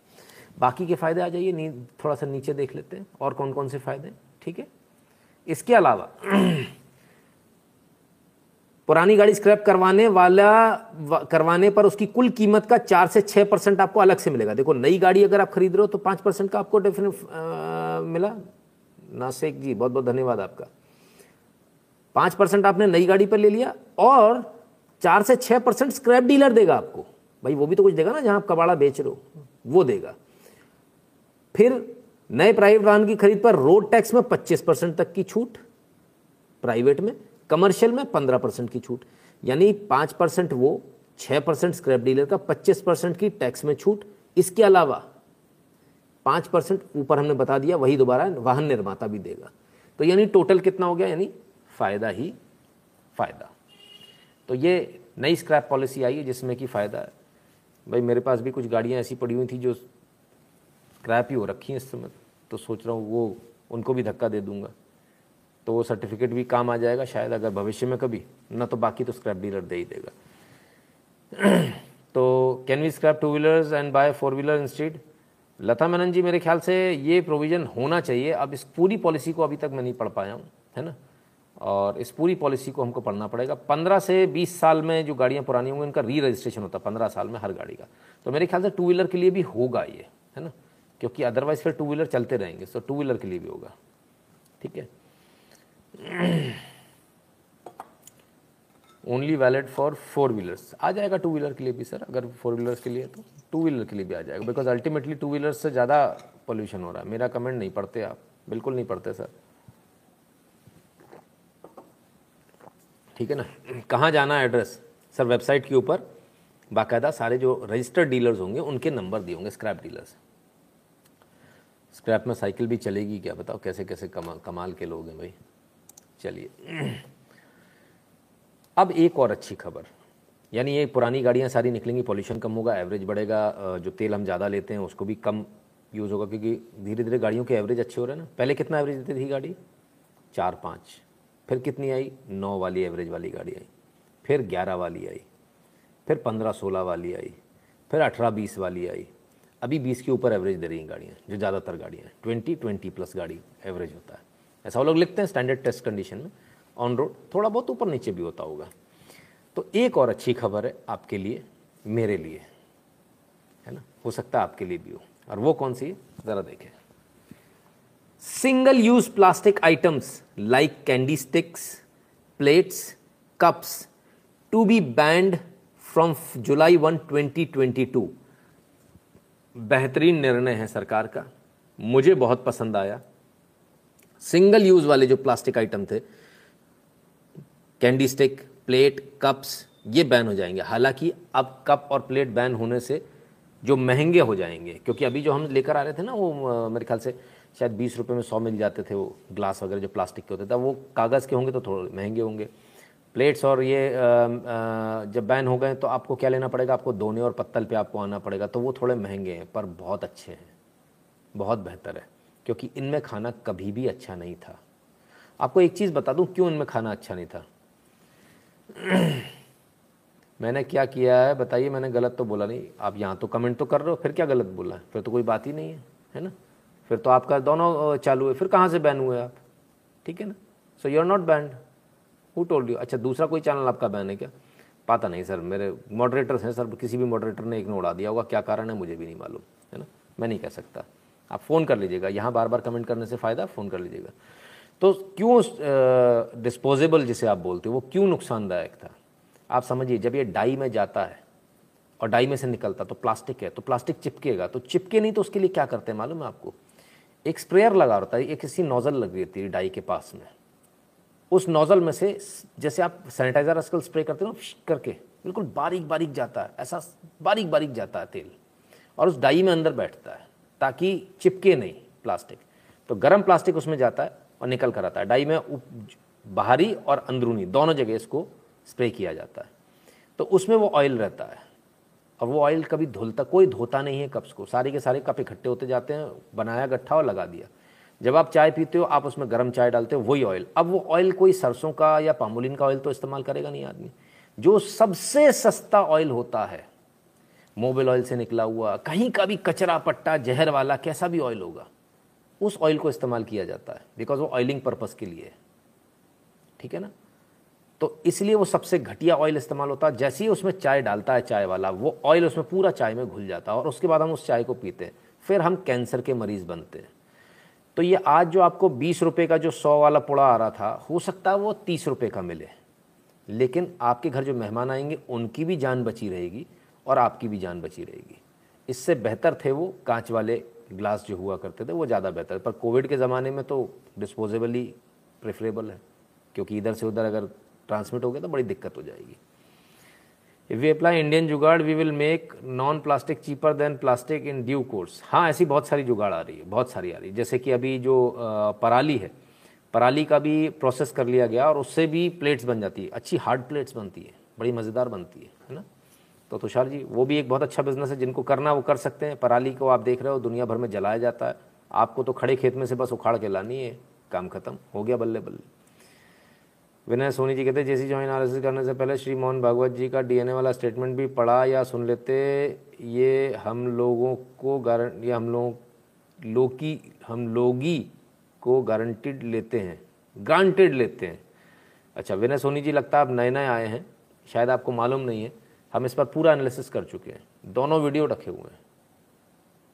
बाकी के फ़ायदे आ जाइए थोड़ा सा नीचे देख लेते हैं, और कौन कौन से फ़ायदे ठीक है? इसके अलावा पुरानी गाड़ी स्क्रैप करवाने वाला करवाने पर उसकी कुल कीमत का चार से छः परसेंट आपको अलग से मिलेगा। देखो, नई गाड़ी अगर आप खरीद रहे हो तो पाँच परसेंट का आपको डेफिनेट मिला। नासिक जी, बहुत बहुत धन्यवाद आपका। पाँच परसेंट आपने नई गाड़ी पर ले लिया और चार से छः परसेंट स्क्रैप डीलर देगा आपको। भाई, वो भी तो कुछ देगा ना जहाँ आप कबाड़ा बेच रहे हो, वो देगा। फिर नए प्राइवेट वाहन की खरीद पर रोड टैक्स में पच्चीस परसेंट तक की छूट प्राइवेट में। कमर्शियल में पंद्रह परसेंट की छूट, यानी पाँच परसेंट वो छः परसेंट स्क्रैप डीलर का, पच्चीस परसेंट की टैक्स में छूट। इसके अलावा पाँच परसेंट ऊपर हमने बता दिया, वही दोबारा वाहन निर्माता भी देगा। तो यानी टोटल कितना हो गया? यानी फ़ायदा ही फ़ायदा। तो ये नई स्क्रैप पॉलिसी आई है, जिसमें कि फ़ायदा है। भाई, मेरे पास भी कुछ गाड़ियाँ ऐसी पड़ी हुई थी जो स्क्रैप ही हो रखी हैं इस समय तो सोच रहा हूँ वो, उनको भी धक्का दे दूँगा। तो वो सर्टिफिकेट भी काम आ जाएगा शायद अगर भविष्य में कभी। ना तो बाकी तो स्क्रैप डीलर दे ही देगा। तो can we scrap two wheelers and buy four wheeler instead Lata Menon ji, मेरे ख्याल से ये प्रोविज़न होना चाहिए। अब इस पूरी पॉलिसी को अभी तक मैं नहीं पढ़ पाया हूँ, है ना? और इस पूरी पॉलिसी को हमको पढ़ना पड़ेगा। पंद्रह से बीस साल में जो गाड़ियाँ पुरानी होंगी, उनका री रजिस्ट्रेशन होता है पंद्रह साल में हर गाड़ी का। तो मेरे ख्याल से टू व्हीलर के लिए भी होगा ये, है ना? क्योंकि अदरवाइज़ फिर टू व्हीलर चलते रहेंगे सो टू व्हीलर के लिए भी होगा। ठीक है? Only valid for four wheelers आ जाएगा टू व्हीलर के लिए भी सर अगर फोर व्हीलर्स के लिए तो टू व्हीलर के लिए भी आ जाएगा बिकॉज़ अल्टीमेटली टू व्हीलर्स से ज़्यादा पोल्यूशन हो रहा है। मेरा कमेंट नहीं पढ़ते आप, बिल्कुल नहीं पढ़ते सर ठीक है ना? कहाँ जाना एड्रेस सर वेबसाइट के ऊपर बाकायदा सारे जो रजिस्टर्ड डीलर्स होंगे, उनके नंबर दिए होंगे स्क्रैप डीलर्स स्क्रैप में साइकिल भी चलेगी, क्या बताओ कैसे कैसे कमाल कमाल के लोग हैं भाई। चलिए। अब एक और अच्छी खबर। यानी ये पुरानी गाड़ियाँ सारी निकलेंगी पॉल्यूशन कम होगा एवरेज बढ़ेगा जो तेल हम ज़्यादा लेते हैं उसको भी कम यूज़ होगा, क्योंकि धीरे धीरे गाड़ियों के एवरेज अच्छे हो रहे हैं ना। पहले कितना एवरेज देती थी गाड़ी? चार पाँच फिर कितनी आई? नौ वाली एवरेज वाली गाड़ी आई। फिर ग्यारह वाली आई। फिर पंद्रह सोलह वाली आई। फिर अठारह बीस वाली आई। अभी बीस के ऊपर एवरेज दे रही हैं गाड़ियाँ, जो ज़्यादातर गाड़ियाँ ट्वेंटी ट्वेंटी प्लस गाड़ी एवरेज होता है। ऐसा वो लोग लिखते हैं स्टैंडर्ड टेस्ट कंडीशन में ऑन रोड थोड़ा बहुत ऊपर नीचे भी होता होगा। तो एक और अच्छी खबर है आपके लिए, मेरे लिए। है ना? हो सकता है आपके लिए भी हो। और वो कौन सी है? ज़रा देखें। Single use plastic items like candy sticks plates cups to be banned from July one twenty twenty two बेहतरीन निर्णय है सरकार का। मुझे बहुत पसंद आया। सिंगल यूज़ वाले जो प्लास्टिक आइटम थे, कैंडी स्टिक, प्लेट, कप्स, ये बैन हो जाएँगे। हालाँकि अब कप और प्लेट बैन होने से जो महँगे हो जाएँगे, क्योंकि अभी जो हम लेकर आ रहे थे ना वो मेरे ख्याल से शायद बीस रुपये में सौ मिल जाते थे वो ग्लास वगैरह जो प्लास्टिक के होते थे। वो कागज़ के होंगे तो थोड़े महँगे होंगे। प्लेट्स और ये जब बैन हो गए तो आपको क्या लेना पड़ेगा? आपको दोने और पत्तल पे आपको आना पड़ेगा तो वो थोड़े महँगे हैं, पर बहुत अच्छे हैं। बहुत बेहतर है। क्योंकि इनमें खाना कभी भी अच्छा नहीं था। आपको एक चीज़ बता दूँ, क्यों इनमें खाना अच्छा नहीं था? मैंने क्या किया है, बताइए, मैंने गलत तो बोला नहीं। आप यहाँ तो कमेंट तो कर रहे हो, फिर क्या गलत बोला? है फिर तो कोई बात ही नहीं है है ना? फिर तो आपका दोनों चालू है, फिर कहाँ से बैन हुए आप? ठीक है ना? So you are not banned who told you अच्छा दूसरा कोई चैनल आपका बैन है क्या? पता नहीं सर, मेरे मॉडरेटर्स हैं सर, किसी भी मॉडरेटर ने एक ने उड़ा दिया होगा, क्या कारण है मुझे भी नहीं मालूम, है ना? मैं नहीं कह सकता। आप फ़ोन कर लीजिएगा। यहाँ बार बार कमेंट करने से फ़ायदा फ़ोन कर लीजिएगा। तो क्यों डिस्पोजेबल जिसे आप बोलते हो, वो क्यों नुकसानदायक था? आप समझिए, जब ये डाई में जाता है और डाई में से निकलता तो प्लास्टिक है तो प्लास्टिक चिपकेगा। तो चिपके नहीं तो उसके लिए क्या करते हैं मालूम है आपको? एक स्प्रेयर लगा होता है, एक किसी नोज़ल लगी रहती है डाई के पास में। उस नोज़ल में से जैसे आप सैनिटाइजर आजकल स्प्रे करते हो करके, बिल्कुल बारीक बारीक जाता है, ऐसा बारीक बारीक जाता है तेल और उस डाई में अंदर बैठता है। ताकि चिपके नहीं प्लास्टिक। तो गर्म प्लास्टिक उसमें जाता है और निकल कर आता है। डाई में बाहरी और अंदरूनी दोनों जगह इसको स्प्रे किया जाता है। तो उसमें वो ऑयल रहता है। और वो ऑयल कभी धुलता, कोई धोता नहीं है कप्स को। सारे के सारे कप इकट्ठे होते जाते हैं, बनाया, गट्ठा और लगा दिया। जब आप चाय पीते हो, आप उसमें गर्म चाय डालते हो, वही ऑयल अब वो ऑयल कोई सरसों का या पामोलिन का ऑयल तो इस्तेमाल करेगा नहीं आदमी। जो सबसे सस्ता ऑयल होता है मोबिल ऑयल से निकला हुआ, कहीं का भी कचरा, पट्टा, जहर वाला, कैसा भी ऑयल होगा, उस ऑयल को इस्तेमाल किया जाता है बिकॉज़ वो ऑयलिंग पर्पज़ के लिए है। ठीक है ना? तो इसलिए वो सबसे घटिया ऑयल इस्तेमाल होता है जैसे ही उसमें चाय डालता है, चाय वाला, वो ऑयल उसमें पूरा चाय में घुल जाता है, और उसके बाद हम उस चाय को पीते हैं, फिर हम कैंसर के मरीज़ बनते हैं। तो ये आज जो आपको बीस रुपये का जो सौ वाला पुड़ा आ रहा था, हो सकता है वो तीस रुपये का मिले, लेकिन आपके घर जो मेहमान आएँगे, उनकी भी जान बची रहेगी और आपकी भी जान बची रहेगी। इससे बेहतर थे वो कांच वाले ग्लास जो हुआ करते थे, वो ज़्यादा बेहतर। पर कोविड के ज़माने में तो डिस्पोजेबल प्रेफरेबल है, क्योंकि इधर से उधर अगर ट्रांसमिट हो गया तो बड़ी दिक्कत हो जाएगी। If we apply Indian jugaad we will make non plastic cheaper than plastic in due course हाँ ऐसी बहुत सारी जुगाड़ आ रही है, बहुत सारी आ रही है। जैसे कि अभी जो पराली है, पराली का भी प्रोसेस कर लिया गया और उससे भी प्लेट्स बन जाती है। अच्छी हार्ड प्लेट्स बनती है, बड़ी मज़ेदार बनती है है ना? तो तुषार जी, वो भी एक बहुत अच्छा बिज़नेस है, जिनको करना वो कर सकते हैं पराली को आप देख रहे हो, दुनिया भर में जलाया जाता है। आपको तो खड़े खेत में से बस उखाड़ के लानी है, काम खत्म, हो गया बल्ले बल्ले। विनय सोनी जी कहते हैं, जैसी जो एनालिसिस करने से पहले श्री मोहन भागवत जी का डीएनए वाला स्टेटमेंट भी पढ़ा या सुन लेते, ये हम लोगों को गारंट हम लोग, लोकी, हम लोगी को गारंटेड लेते हैं ग्रांटेड लेते हैं। अच्छा विनय सोनी जी, लगता है आप नए नए आए हैं, शायद आपको मालूम नहीं है हम इस पर पूरा एनालिसिस कर चुके हैं। दोनों वीडियो रखे हुए हैं।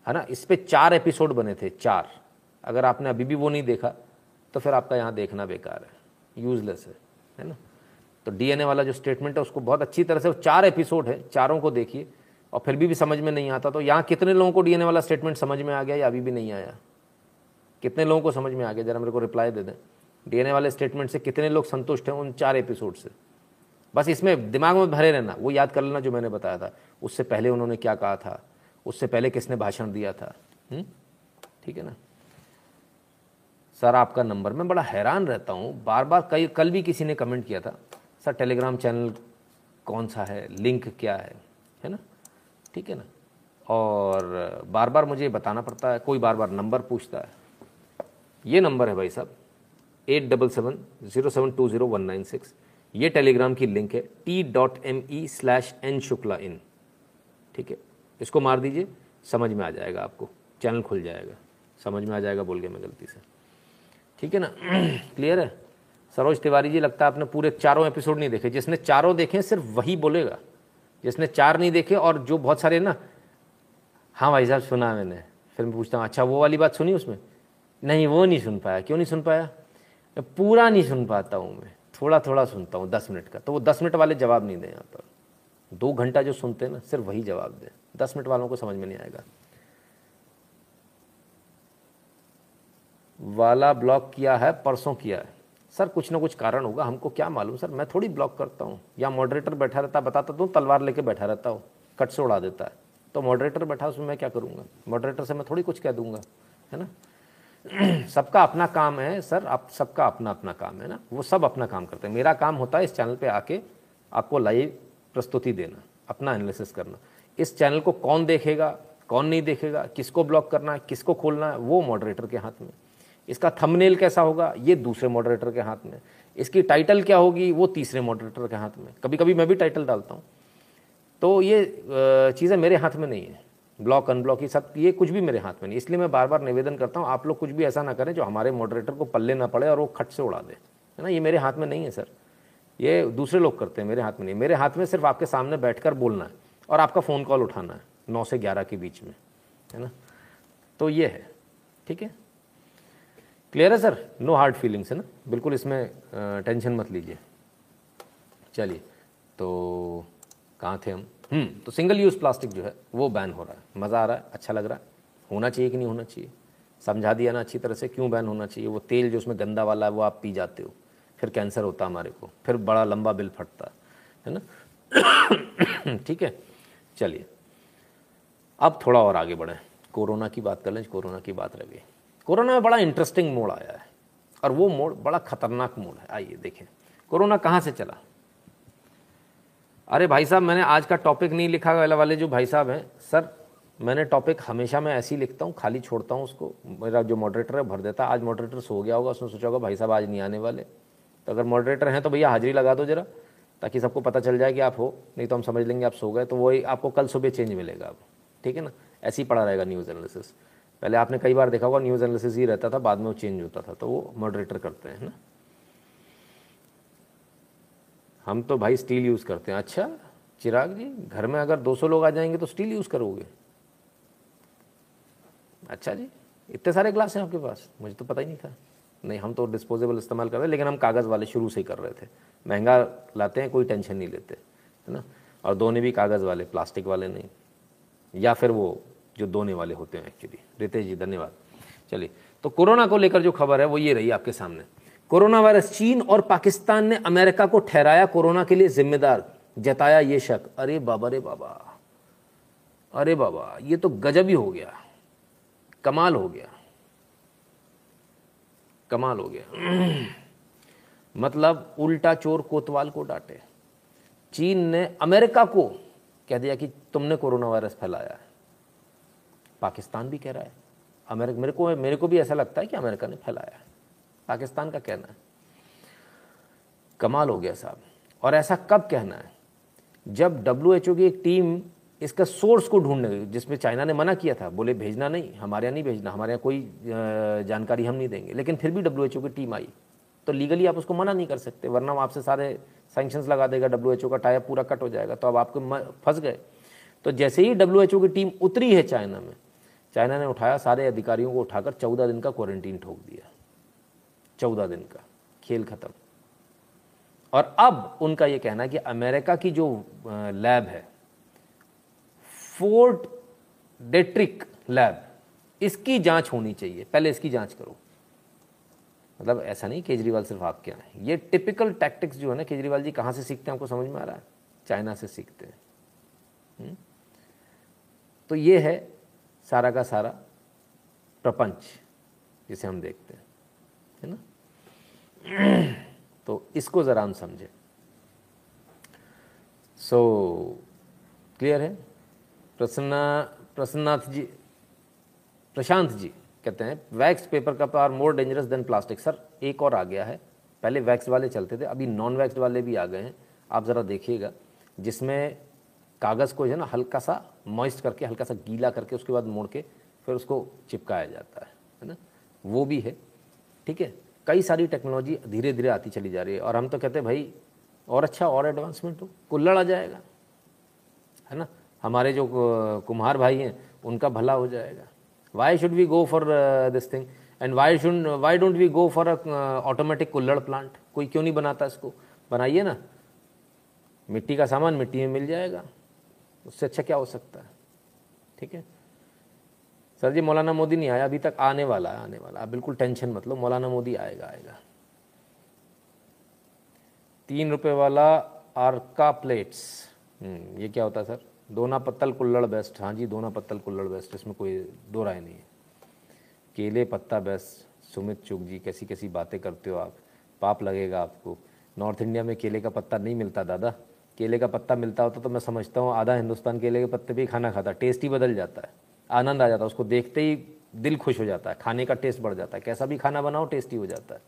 है ना? इस पर चार एपिसोड बने थे, चार। अगर आपने अभी भी वो नहीं देखा तो फिर आपका यहाँ देखना बेकार है। यूजलेस है है ना? तो डीएनए वाला जो स्टेटमेंट है, उसको बहुत अच्छी तरह से वो चार एपिसोड है, चारों को देखिए। और फिर भी भी समझ में नहीं आता तो यहाँ कितने लोगों को डीएनए वाला स्टेटमेंट समझ में आ गया या अभी भी नहीं आया? कितने लोगों को समझ में आ गया? जरा मेरे को रिप्लाई दे दें। डीएनए वाले स्टेटमेंट से कितने लोग संतुष्ट हैं उन चार एपिसोड से? बस इसमें दिमाग में भरे रहना, वो याद कर लेना जो मैंने बताया था। उससे पहले उन्होंने क्या कहा था? उससे पहले किसने भाषण दिया था? हम्म? ठीक है ना? सर, आपका नंबर, मैं बड़ा हैरान रहता हूँ। बार बार कई, कल भी किसी ने कमेंट किया था, सर, टेलीग्राम चैनल कौन सा है? लिंक क्या है? है ना? ठीक है ना? और बार बार मुझे बताना पड़ता है, कोई बार बार नंबर पूछता है। ये नंबर है भाई साहब, eight double seven zero seven two zero one nine six. ये टेलीग्राम की लिंक है T dot M E slash N Shukla in ठीक है? इसको मार दीजिए, समझ में आ जाएगा आपको। चैनल खुल जाएगा। समझ में आ जाएगा, बोल के मैं गलती से। ठीक है ना? क्लियर है? सरोज तिवारी जी, लगता है आपने पूरे चारों एपिसोड नहीं देखे। जिसने चारों देखे, सिर्फ़ वही बोलेगा। जिसने चार नहीं देखे, और जो बहुत सारे ना। हाँ भाई साहब, सुना मैंने। फिर मैं पूछता हूँ अच्छा वो वाली बात सुनी उसमें? नहीं, वो नहीं सुन पाया। क्यों नहीं सुन पाया? पूरा नहीं सुन पाता हूँ मैं। थोड़ा थोड़ा सुनता हूँ दस मिनट का तो वो दस मिनट वाले जवाब नहीं दें यहाँ पर। दो घंटा जो सुनते हैं ना, सिर्फ़ वही जवाब दें। दस मिनट वालों को समझ में नहीं आएगा। वाला ब्लॉक किया है, परसों किया है। सर, कुछ ना कुछ कारण होगा, हमको क्या मालूम? सर, मैं थोड़ी ब्लॉक करता हूँ। या मॉडरेटर बैठा रहता, बताता तो तलवार लेके बैठा रहता हूँ, कट से उड़ा देता है। तो मॉडरेटर बैठा, उसमें मैं क्या करूँगा? मॉडरेटर से मैं थोड़ी कुछ कह दूँगा, है ना? सबका अपना काम है, सर, आप सबका अपना अपना काम है ना? वो सब अपना काम करते हैं। मेरा काम होता है इस चैनल पे आके आपको लाइव प्रस्तुति देना, अपना एनालिसिस करना। इस चैनल को कौन देखेगा, कौन नहीं देखेगा, किसको ब्लॉक करना है किसको खोलना है वो मॉडरेटर के हाथ में। इसका थंबनेल कैसा होगा, ये दूसरे मॉडरेटर के हाथ में। इसकी टाइटल क्या होगी, वो तीसरे मॉडरेटर के हाथ में। कभी कभी मैं भी टाइटल डालता हूँ। तो ये चीज़ें मेरे हाथ में नहीं है। ब्लॉक, अनब्लॉक, ये सब, ये कुछ भी मेरे हाथ में नहीं। इसलिए मैं बार बार निवेदन करता हूँ, आप लोग कुछ भी ऐसा ना करें जो हमारे मॉडरेटर को पल्ले ना पड़े और वो खट से उड़ा दे। है ना? ये मेरे हाथ में नहीं है, सर। ये दूसरे लोग करते हैं, मेरे हाथ में नहीं। मेरे हाथ में सिर्फ़ आपके सामने बैठकर बोलना है और आपका फ़ोन कॉल उठाना है, नौ से ग्यारह के बीच में। है ना? तो ये है। ठीक है? क्लियर है, सर? नो हार्ड फीलिंग्स है ना? बिल्कुल इसमें टेंशन मत लीजिए। चलिए तो कहाँ थे हम? तो सिंगल यूज़ प्लास्टिक जो है, वो बैन हो रहा है। मज़ा आ रहा है अच्छा लग रहा है। होना चाहिए कि नहीं होना चाहिए? समझा दिया ना अच्छी तरह से, क्यों बैन होना चाहिए? वो तेल जो उसमें गंदा वाला है, वो आप पी जाते हो। फिर कैंसर होता हमारे को। फिर बड़ा लंबा बिल फटता है ना? ठीक है? चलिए। अब थोड़ा और आगे बढ़ें। कोरोना की बात कर लें, कोरोना की बात रह गई। कोरोना में बड़ा इंटरेस्टिंग मोड़ आया है। और वो मोड़ बड़ा खतरनाक मोड़ है। आइए, देखें। कोरोना कहाँ से चला? अरे भाई साहब, मैंने आज का टॉपिक नहीं लिखा वाला वाले जो भाई साहब हैं। सर, मैंने टॉपिक हमेशा मैं ऐसे ही लिखता हूँ, खाली छोड़ता हूँ उसको। मेरा जो मॉडरेटर है, भर देता आज मॉडरेटर सो गया होगा, उसने सोचा होगा, भाई साहब, आज नहीं आने वाले। तो अगर मॉडरेटर हैं तो भैया हाजिरी लगा दो जरा, ताकि सबको पता चल जाए कि आप हो। नहीं तो हम समझ लेंगे आप सो गए तो वही आपको कल सुबह चेंज मिलेगा अब। ठीक है ना? ऐसे ही पड़ा रहेगा न्यूज़ एनालिसिस पहले आपने कई बार देखा होगा न्यूज़ एनालिसिस ही रहता था, बाद में वो चेंज होता था तो वो मॉडरेटर करते हैं ना? हम तो भाई स्टील यूज़ करते हैं। अच्छा चिराग जी, घर में अगर 200 लोग आ जाएँगे तो स्टील यूज़ करोगे? अच्छा जी, इतने सारे ग्लास हैं आपके पास? मुझे तो पता ही नहीं था। नहीं, हम तो डिस्पोजेबल इस्तेमाल कर रहे हैं, लेकिन हम कागज़ वाले शुरू से ही कर रहे थे। महँगा लाते हैं, कोई टेंशन नहीं लेते, है ना? और दोने भी कागज़ वाले, प्लास्टिक वाले नहीं। या फिर वो जो दोने वाले होते हैं एक्चुअली रितेश जी, धन्यवाद। चलिए तो कोरोना को लेकर जो खबर है, वो ये रही आपके सामने। कोरोना वायरस चीन और पाकिस्तान ने अमेरिका को ठहराया कोरोना के लिए जिम्मेदार। जताया ये शक। अरे बाबा रे बाबा। अरे बाबा, ये तो गजब ही हो गया। कमाल हो गया। कमाल हो गया। मतलब उल्टा चोर कोतवाल को डांटे। चीन ने अमेरिका को कह दिया कि तुमने कोरोना वायरस फैलाया। है पाकिस्तान भी कह रहा है। अमेरिका, मेरे को मेरे को भी ऐसा लगता है कि अमेरिका ने फैलाया। है पाकिस्तान का कहना है। कमाल हो गया साहब। और ऐसा कब कहना है? जब डब्ल्यू एच ओ की एक टीम इसका सोर्स को ढूँढने गई, जिसमें चाइना ने मना किया था, बोले, भेजना नहीं, हमारे यहाँ नहीं भेजना, हमारे यहाँ कोई जानकारी हम नहीं देंगे। लेकिन फिर भी डब्ल्यू एच ओ की टीम आई। तो लीगली आप उसको मना नहीं कर सकते, वरना आपसे सारे सैंक्शंस लगा देगा डब्ल्यू एच ओ का टाइप पूरा कट हो जाएगा तो अब आपको फंस गए। तो जैसे ही डब्ल्यू एच ओ की टीम उतरी है चाइना में, चाइना ने उठाया, सारे अधिकारियों को उठाकर चौदह दिन का क्वारंटीन ठोक दिया। चौदह दिन का, खेल खत्म। और अब उनका यह कहना है कि अमेरिका की जो लैब है, फोर्ट डेट्रिक लैब, इसकी जाँच होनी चाहिए। पहले इसकी जाँच करो। मतलब ऐसा नहीं केजरीवाल सिर्फ़ आपके यहाँ है। ये टिपिकल टैक्टिक्स जो है ना, केजरीवाल जी कहाँ से सीखते हैं, आपको समझ में आ रहा है? चाइना से सीखते हैं। हुँ? तो ये है सारा का सारा प्रपंच, जिसे हम देखते हैं। तो इसको ज़रा हम समझें। सो so, क्लियर है? प्रसन्ना प्रसन्नाथ जी प्रशांत जी कहते हैं wax paper cup are more dangerous than plastic sir एक और आ गया है। पहले वैक्स वाले चलते थे अभी नॉन वैक्स वाले भी आ गए हैं। आप ज़रा देखिएगा जिसमें कागज़ को जो है ना हल्का सा मॉइस्ट करके हल्का सा गीला करके उसके बाद मोड़ के फिर उसको चिपकाया जाता है है ना? वो भी है ठीक है? कई सारी टेक्नोलॉजी धीरे धीरे आती चली जा रही है और हम तो कहते हैं, भाई, और अच्छा और एडवांसमेंट हो कुल्लड़ आ जाएगा, है ना? हमारे जो कुम्हार भाई हैं, उनका भला हो जाएगा। Why should we go for this thing and why should why don't we go for automatic kulhad plant कोई क्यों नहीं बनाता इसको? बनाइए ना। मिट्टी का सामान मिट्टी में मिल जाएगा। उससे अच्छा क्या हो सकता है? ठीक है? सर जी मौलाना मोदी नहीं आया अभी तक आने वाला है आने वाला आप बिल्कुल टेंशन मत लो मौलाना मोदी आएगा आएगा। तीन रुपए वाला आर्का प्लेट्स। हम्म, ये क्या होता है सर? दोना पत्तल कुल्लड़ बेस्ट। हाँ जी दोना पत्तल कुल्लड़ बेस्ट इसमें कोई दो राय नहीं है। केले पत्ता बेस्ट सुमित चुग जी कैसी कैसी बातें करते हो आप? पाप लगेगा आपको। नॉर्थ इंडिया में केले का पत्ता नहीं मिलता दादा। केले का पत्ता मिलता होता तो मैं समझता हूँ आधा हिंदुस्तान केले के पत्ते भी खाना खाता टेस्ट ही बदल जाता है। आनंद आ जाता है, उसको देखते ही दिल खुश हो जाता है, खाने का टेस्ट बढ़ जाता है, कैसा भी खाना बनाओ टेस्टी हो जाता है।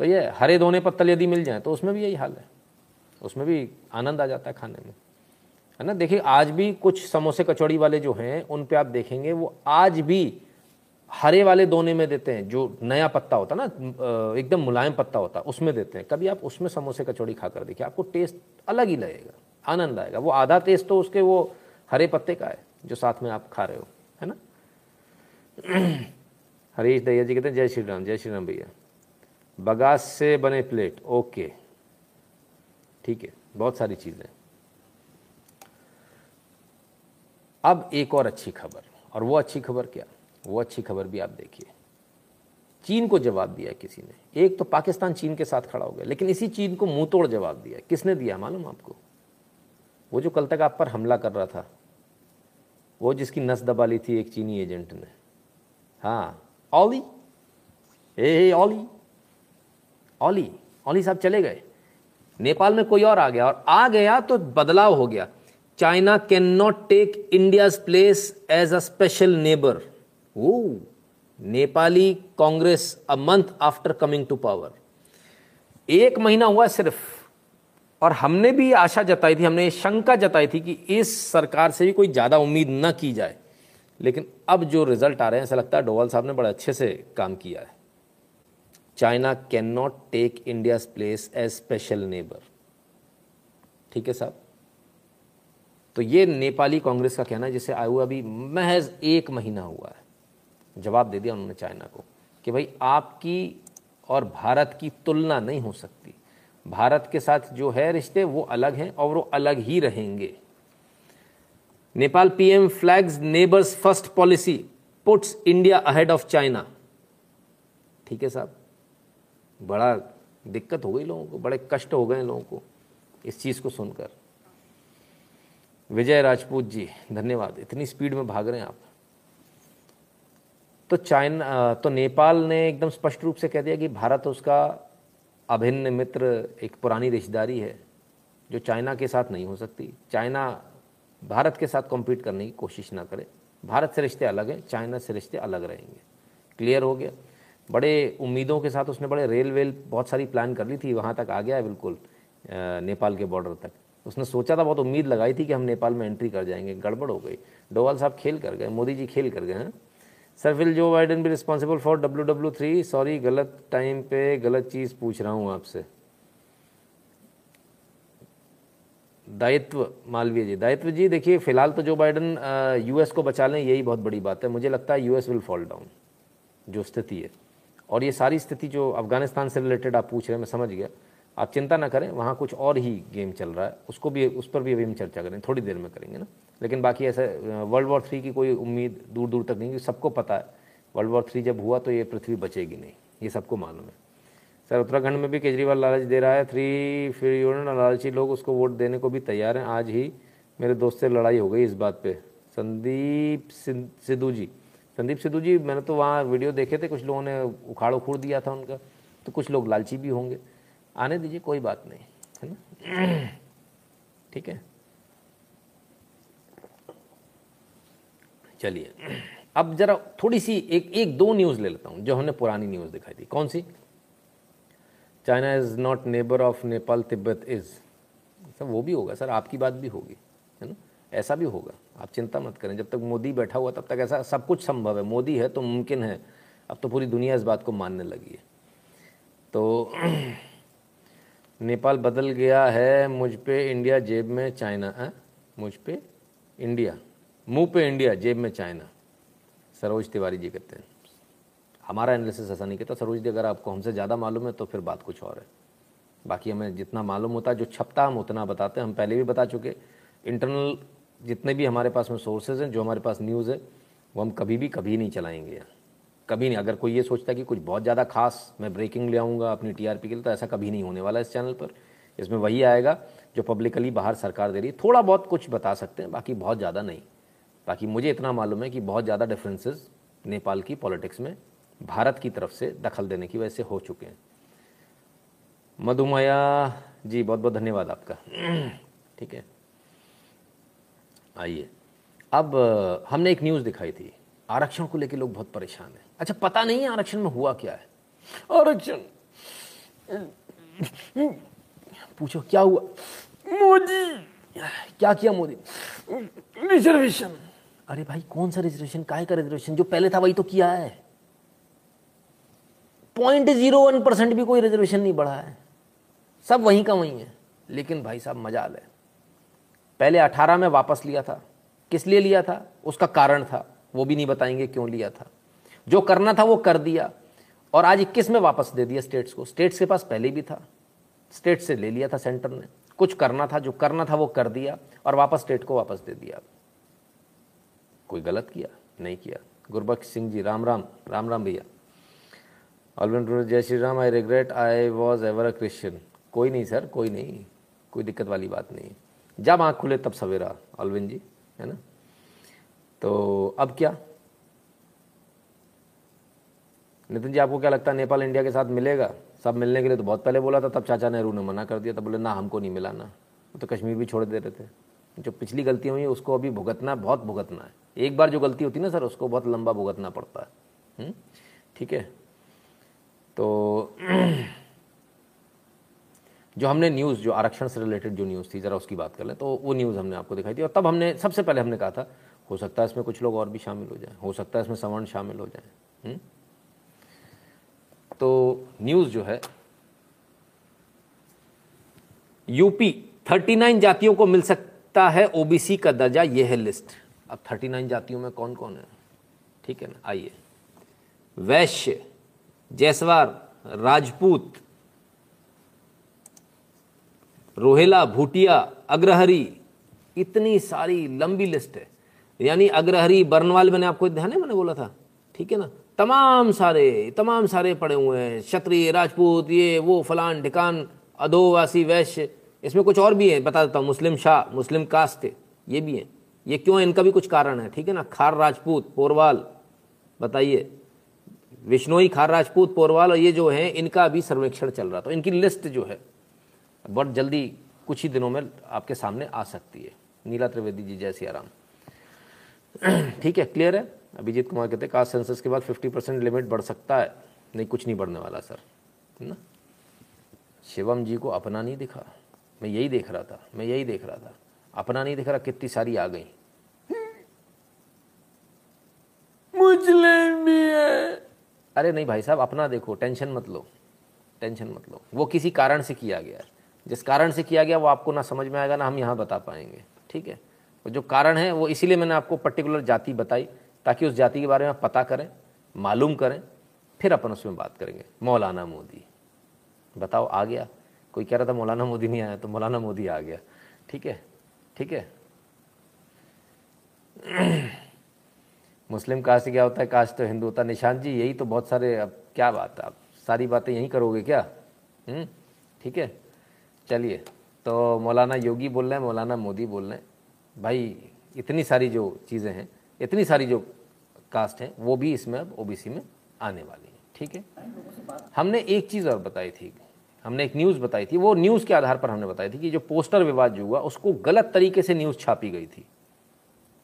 तो ये हरे दोने पत्तल यदि मिल जाए तो उसमें भी यही हाल है। उसमें भी आनंद आ जाता है खाने में। है ना? देखिए, आज भी कुछ समोसे कचौड़ी वाले जो हैं, उन पे आप देखेंगे, वो आज भी हरे वाले दोने में देते हैं, जो नया पत्ता होता है ना एकदम मुलायम पत्ता होता है, उसमें देते हैं। कभी आप उसमें समोसे कचौड़ी खाकर देखिए, आपको टेस्ट अलग ही लगेगा, आनंद आएगा। वो आधा टेस्ट तो उसके वो हरे पत्ते का है। जो साथ में आप खा रहे हो, है ना? हरीश दहिया जी कहते हैं, जय श्री राम, जय श्री राम भैया। बगास से बने प्लेट, ओके। ठीक है, बहुत सारी चीज़ें। अब एक और अच्छी खबर, और वो अच्छी खबर क्या? वो अच्छी खबर भी आप देखिए। चीन को जवाब दिया किसी ने। एक तो पाकिस्तान चीन के साथ खड़ा हो गया, लेकिन इसी चीन को मुँह तोड़ जवाब दिया किसने दिया, मालूम आपको? वो जो कल तक आप पर हमला कर रहा था वो जिसकी नस दबा ली थी एक चीनी एजेंट ने। हाँ ओली ए ओली ओली ओली साहब चले गए। नेपाल में कोई और आ गया और आ गया तो बदलाव हो गया। China can not take India's place as a special neighbour oh Nepali Congress a month after coming to power एक महीना हुआ सिर्फ़। और हमने भी आशा जताई थी, हमने शंका जताई थी कि इस सरकार से भी कोई ज़्यादा उम्मीद न की जाए। लेकिन अब जो रिज़ल्ट आ रहे हैं, ऐसा लगता है डोवाल साहब ने बड़े अच्छे से काम किया है। China can not take India's place as special neighbour. ठीक है साहब? तो ये नेपाली कांग्रेस का कहना है, जिसे आयु अभी महज एक महीना हुआ है। जवाब दे दिया उन्होंने चाइना को कि भाई आपकी और भारत की तुलना नहीं हो सकती। भारत के साथ जो है रिश्ते, वो अलग हैं और वो अलग ही रहेंगे। Nepal PM flags neighbours first policy puts India ahead of China. ठीक है साहब? बड़ा दिक्कत हो गई लोगों को, बड़े कष्ट हो गए लोगों को इस चीज़ को सुनकर। विजय राजपूत जी, धन्यवाद। इतनी स्पीड में भाग रहे हैं आप। तो चाइना तो नेपाल ने एकदम स्पष्ट रूप से कह दिया कि भारत उसका अभिन्न मित्र एक पुरानी रिश्तेदारी है, जो चाइना के साथ नहीं हो सकती। चाइना भारत के साथ कॉम्पीट करने की कोशिश ना करे। भारत से रिश्ते अलग हैं, चाइना से रिश्ते अलग रहेंगे। क्लियर हो गया? बड़े उम्मीदों के साथ उसने बड़े रेल वेल बहुत सारी प्लान कर ली थी, वहाँ तक आ गया है बिल्कुल नेपाल के बॉर्डर तक। उसने सोचा था, बहुत उम्मीद लगाई थी कि हम नेपाल में एंट्री कर जाएँगे। गड़बड़ हो गई। डोवाल साहब खेल कर गए, मोदी जी खेल कर गए, हैं। Sir will Joe Biden be responsible for W W three sorry गलत टाइम पे गलत चीज़ पूछ रहा हूँ आपसे। दायित्व, मालवीय जी। दायित्व जी, देखिए, फ़िलहाल तो जो बाइडन यूएस को बचा लें, यही बहुत बड़ी बात है। मुझे लगता है यूएस विल फॉल डाउन जो स्थिति है। और ये सारी स्थिति जो अफ़गानिस्तान से रिलेटेड आप पूछ रहे हैं, मैं समझ गया। आप चिंता ना करें, वहाँ कुछ और ही गेम चल रहा है। उसको भी, उस पर भी अभी हम चर्चा करें, थोड़ी देर में करेंगे ना। लेकिन बाकी ऐसा वर्ल्ड वॉर थ्री की कोई उम्मीद दूर दूर तक नहीं सबको पता है वर्ल्ड वॉर थ्री जब हुआ तो ये पृथ्वी बचेगी नहीं, ये सबको मालूम है। सर, उत्तराखंड में भी केजरीवाल लालच दे रहा है थ्री फिर यूनियन लालची लोग उसको वोट देने को भी तैयार हैं। आज ही मेरे दोस्त से लड़ाई हो गई इस बात पे। संदीप सिद्धू जी। संदीप सिद्धू जी, मैंने तो वहाँ वीडियो देखे थे, कुछ लोगों ने उखाड़ उखूड़ दिया था उनका तो कुछ लोग लालची भी होंगे। आने दीजिए, कोई बात नहीं, है ना? ठीक है? चलिए, अब जरा थोड़ी सी एक एक दो न्यूज़ ले लेता हूँ, जो हमने पुरानी न्यूज़ दिखाई थी। कौन सी? China is not neighbour of Nepal Tibet is sir, वो भी होगा, सर, आपकी बात भी होगी, है ना? ऐसा भी होगा, आप चिंता मत करें, जब तक मोदी बैठा हुआ, तब तक ऐसा सब कुछ संभव है, मोदी है तो मुमकिन है, अब तो पूरी दुनिया इस बात को मानने लगी है। तो नेपाल बदल गया है, मुझ पे इंडिया जेब में चाइना, है? मुझ पे इंडिया, मुँह पे इंडिया जेब में चाइना। सरोज तिवारी जी कहते हैं। हमारा एनालिसिस ऐसा नहीं कहता। सरोज जी, अगर आपको हमसे ज़्यादा मालूम है तो फिर बात कुछ और है। बाकी हमें जितना मालूम होता है जो छपता हम उतना बताते हैं। हम पहले भी बता चुके। इंटरनल जितने भी हमारे पास में सोर्सेज हैं, जो हमारे पास न्यूज़ है, वो हम कभी भी कभी नहीं चलाएँगे। यहाँ कभी नहीं, अगर कोई ये सोचता है कि कुछ बहुत ज़्यादा खास मैं ब्रेकिंग ले आऊँगा अपनी टीआरपी के लिए तो ऐसा कभी नहीं होने वाला इस चैनल पर। इसमें वही आएगा जो पब्लिकली बाहर सरकार दे रही है। थोड़ा बहुत कुछ बता सकते हैं, बाकी बहुत ज़्यादा नहीं। बाकी मुझे इतना मालूम है कि बहुत ज़्यादा डिफरेंसेस नेपाल की पॉलिटिक्स में भारत की तरफ़ से दखल देने की वजह से हो चुके हैं। मधुमया जी, बहुत बहुत धन्यवाद आपका। ठीक है। आइए। अब, हमने एक न्यूज़ दिखाई थी। आरक्षण को लेकर लोग बहुत परेशान हैं। अच्छा पता नहीं है आरक्षण में हुआ क्या है? आरक्षण पूछो, क्या हुआ? मोदी। क्या किया मोदी? रिजर्वेशन। अरे भाई, कौन सा रिजर्वेशन? काय का रिजर्वेशन? जो पहले था वही तो किया है। पॉइंट ज़ीरो वन परसेंट भी कोई रिजर्वेशन नहीं बढ़ा है। सब वहीं का वहीं है। लेकिन भाई साहब मजाल है। पहले अठारह में वापस लिया था। किस लिए लिया था? उसका कारण था। वो भी नहीं बताएँगे क्यों लिया था। जो करना था वो कर दिया और आज इक्कीस में वापस दे दिया स्टेट्स को। स्टेट्स के पास पहले भी था। स्टेट से ले लिया था सेंटर ने। कुछ करना था, जो करना था वो कर दिया और वापस स्टेट को वापस दे दिया। कोई गलत किया? नहीं किया। गुरबख्श सिंह जी, राम राम। राम राम भैया। ऑलविन जय Shri Ram. I regret I was ever a Christian कोई नहीं सर, कोई नहीं। कोई दिक्कत वाली बात नहीं। जब आँख खुले तब सवेरा। ऑलविन जी, है ना? तो अब क्या? नितिन जी, आपको क्या लगता है नेपाल इंडिया के साथ मिलेगा? सब मिलने के लिए तो बहुत पहले बोला था, तब चाचा नेहरू ने मना कर दिया तब बोले, ना, हमको नहीं मिला ना। तो कश्मीर भी छोड़ दे रहे थे। जो पिछली गलतियाँ हुई उसको अभी भुगतना, बहुत भुगतना है। एक बार जो गलती होती है ना, सर, उसको बहुत लंबा भुगतना पड़ता है। हम्म? ठीक है? तो जो हमने न्यूज़ जो आरक्षण से रिलेटेड जो न्यूज़ थी, ज़रा उसकी बात कर लें तो वो न्यूज़ हमने आपको दिखाई थी। और तब हमने, सबसे पहले हमने कहा था, हो सकता है इसमें कुछ लोग और भी शामिल हो जाए, हो सकता है इसमें सवर्ण शामिल हो जाए। हम्म? तो न्यूज़ जो है, यूपी 39 जातियों को मिल सकता है, ओबीसी का दर्जा यह है लिस्ट। अब 39 जातियों में कौन कौन है? ठीक है ना, आइए। वैश्य जैसवार राजपूत, रोहेला, भूटिया, अग्रहरी, इतनी सारी लंबी लिस्ट है। यानी अग्रहरी, बर्नवाल, मैंने आपको ध्यान है, मैंने बोला था। ठीक है ना? तमाम सारे तमाम सारे पड़े हुए हैं। क्षत्रिय, राजपूत, ये, वो, फलान, ढिकान, अधोवासी, वैश्य, इसमें कुछ और भी है, बता देता हूँ। मुस्लिम शाह, मुस्लिम कास्ट, ये भी है। ये क्यों इनका भी कुछ कारण है, ठीक है ना? खार राजपूत, पोरवाल, बताइए। विष्णोई, खार राजपूत, पोरवाल और ये जो है, इनका भी सर्वेक्षण चल रहा था। इनकी लिस्ट जो है, बहुत जल्दी कुछ ही दिनों में आपके सामने आ सकती है। नीला त्रिवेदी जी जय सिया राम ठीक है, क्लियर है? अभिजीत कुमार कहते हैं कास्ट सेंसस के बाद 50 परसेंट लिमिट बढ़ सकता है। नहीं कुछ नहीं बढ़ने वाला सर। है ना? शिवम जी को अपना नहीं दिखा। मैं यही देख रहा था मैं यही देख रहा था। अपना नहीं दिख रहा कितनी सारी आ गई। मुस्लिम भी है। अरे नहीं भाई साहब अपना देखो टेंशन मत लो। टेंशन मत लो। वो किसी कारण से किया गया है। जिस कारण से किया गया वो आपको ना समझ में आएगा ना हम यहाँ बता पाएँगे। ठीक है? जो कारण है वो इसीलिए मैंने आपको पर्टिकुलर जाति बताई। ताकि उस जाति के बारे में पता करें मालूम करें फिर अपन उसमें बात करेंगे। मौलाना मोदी। बताओ आ गया। कोई कह रहा था मौलाना मोदी नहीं आया तो मौलाना मोदी आ गया। ठीक है ठीक है। मुस्लिम कास्ट क्या होता है? कास्ट तो हिंदू होता है। निशान जी यही तो बहुत सारे अब क्या बात है? आप सारी बातें यहीं करोगे क्या? हम्म, ठीक है। चलिए तो मौलाना योगी बोल रहे हैं मौलाना मोदी बोल रहे हैं। भाई इतनी सारी जो चीज़ें हैं इतनी सारी जो कास्ट हैं, वो भी इसमें अब ओबीसी में आने वाली है, ठीक है? हमने एक चीज़ और बताई थी, हमने एक न्यूज़ बताई थी, वो न्यूज़ के आधार पर हमने बताई थी कि जो पोस्टर विवाद जो हुआ, उसको गलत तरीके से न्यूज़ छापी गई थी।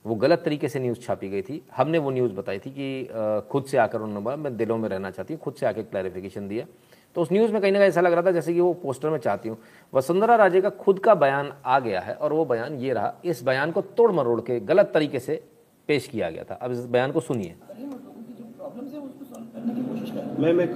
वो गलत तरीके से न्यूज़ छापी गई थी। हमने वो न्यूज़ बताई थी कि खुद से आकर उन्होंने बोला, मैं दिलों में रहना चाहती हूँ, खुद से आकर क्लैरिफिकेशन दिया। तो उस न्यूज़ में कहीं ना कहीं ऐसा लग रहा था जैसे कि वो पोस्टर में चाहती हूँ। वसुंधरा राजे का खुद का बयान आ गया है और वो बयान ये रहा, इस बयान को तोड़ मरोड़ के गलत तरीके से पेश किया गया था। अब इस बयान को सुनिए। मैम एक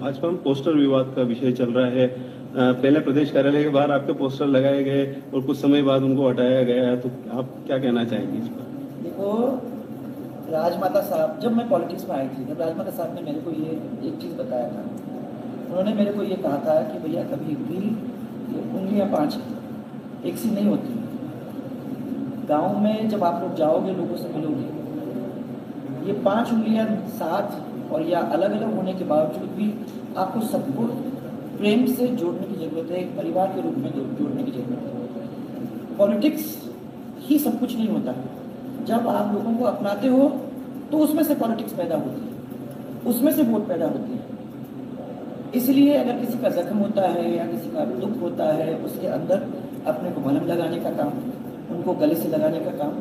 भाजपा में पोस्टर विवाद का विषय चल रहा है। पहले प्रदेश कार्यालय के बाहर आपके पोस्टर लगाए गए और कुछ समय बाद उनको हटाया गया है। तो आप क्या कहना चाहेंगे इस पर? देखो राजमाता साहब जब मैं पॉलिटिक्स में आई थी जब राजमाता साहब ने मेरे को ये एक चीज़ बताया था उन्होंने मेरे को ये कहा था कि भैया कभी भी ये उंगलियाँ पाँच एक सी नहीं होती। गाँव में जब आप लोग जाओगे, लोगों से मिलोगे, ये पाँच उंगलियाँ साथ और या अलग अलग होने के बावजूद भी आपको सबको प्रेम से जोड़ने की ज़रूरत है, एक परिवार के रूप में जोड़ने की ज़रूरत है। पॉलिटिक्स ही सब कुछ नहीं होता। जब आप लोगों को अपनाते हो तो उसमें से पॉलिटिक्स पैदा होती है। उसमें से वोट पैदा होती है। इसलिए अगर किसी का जख्म होता है या किसी का दुख होता है, उसके अंदर अपने को मलम लगाने का काम उनको गले से लगाने का काम,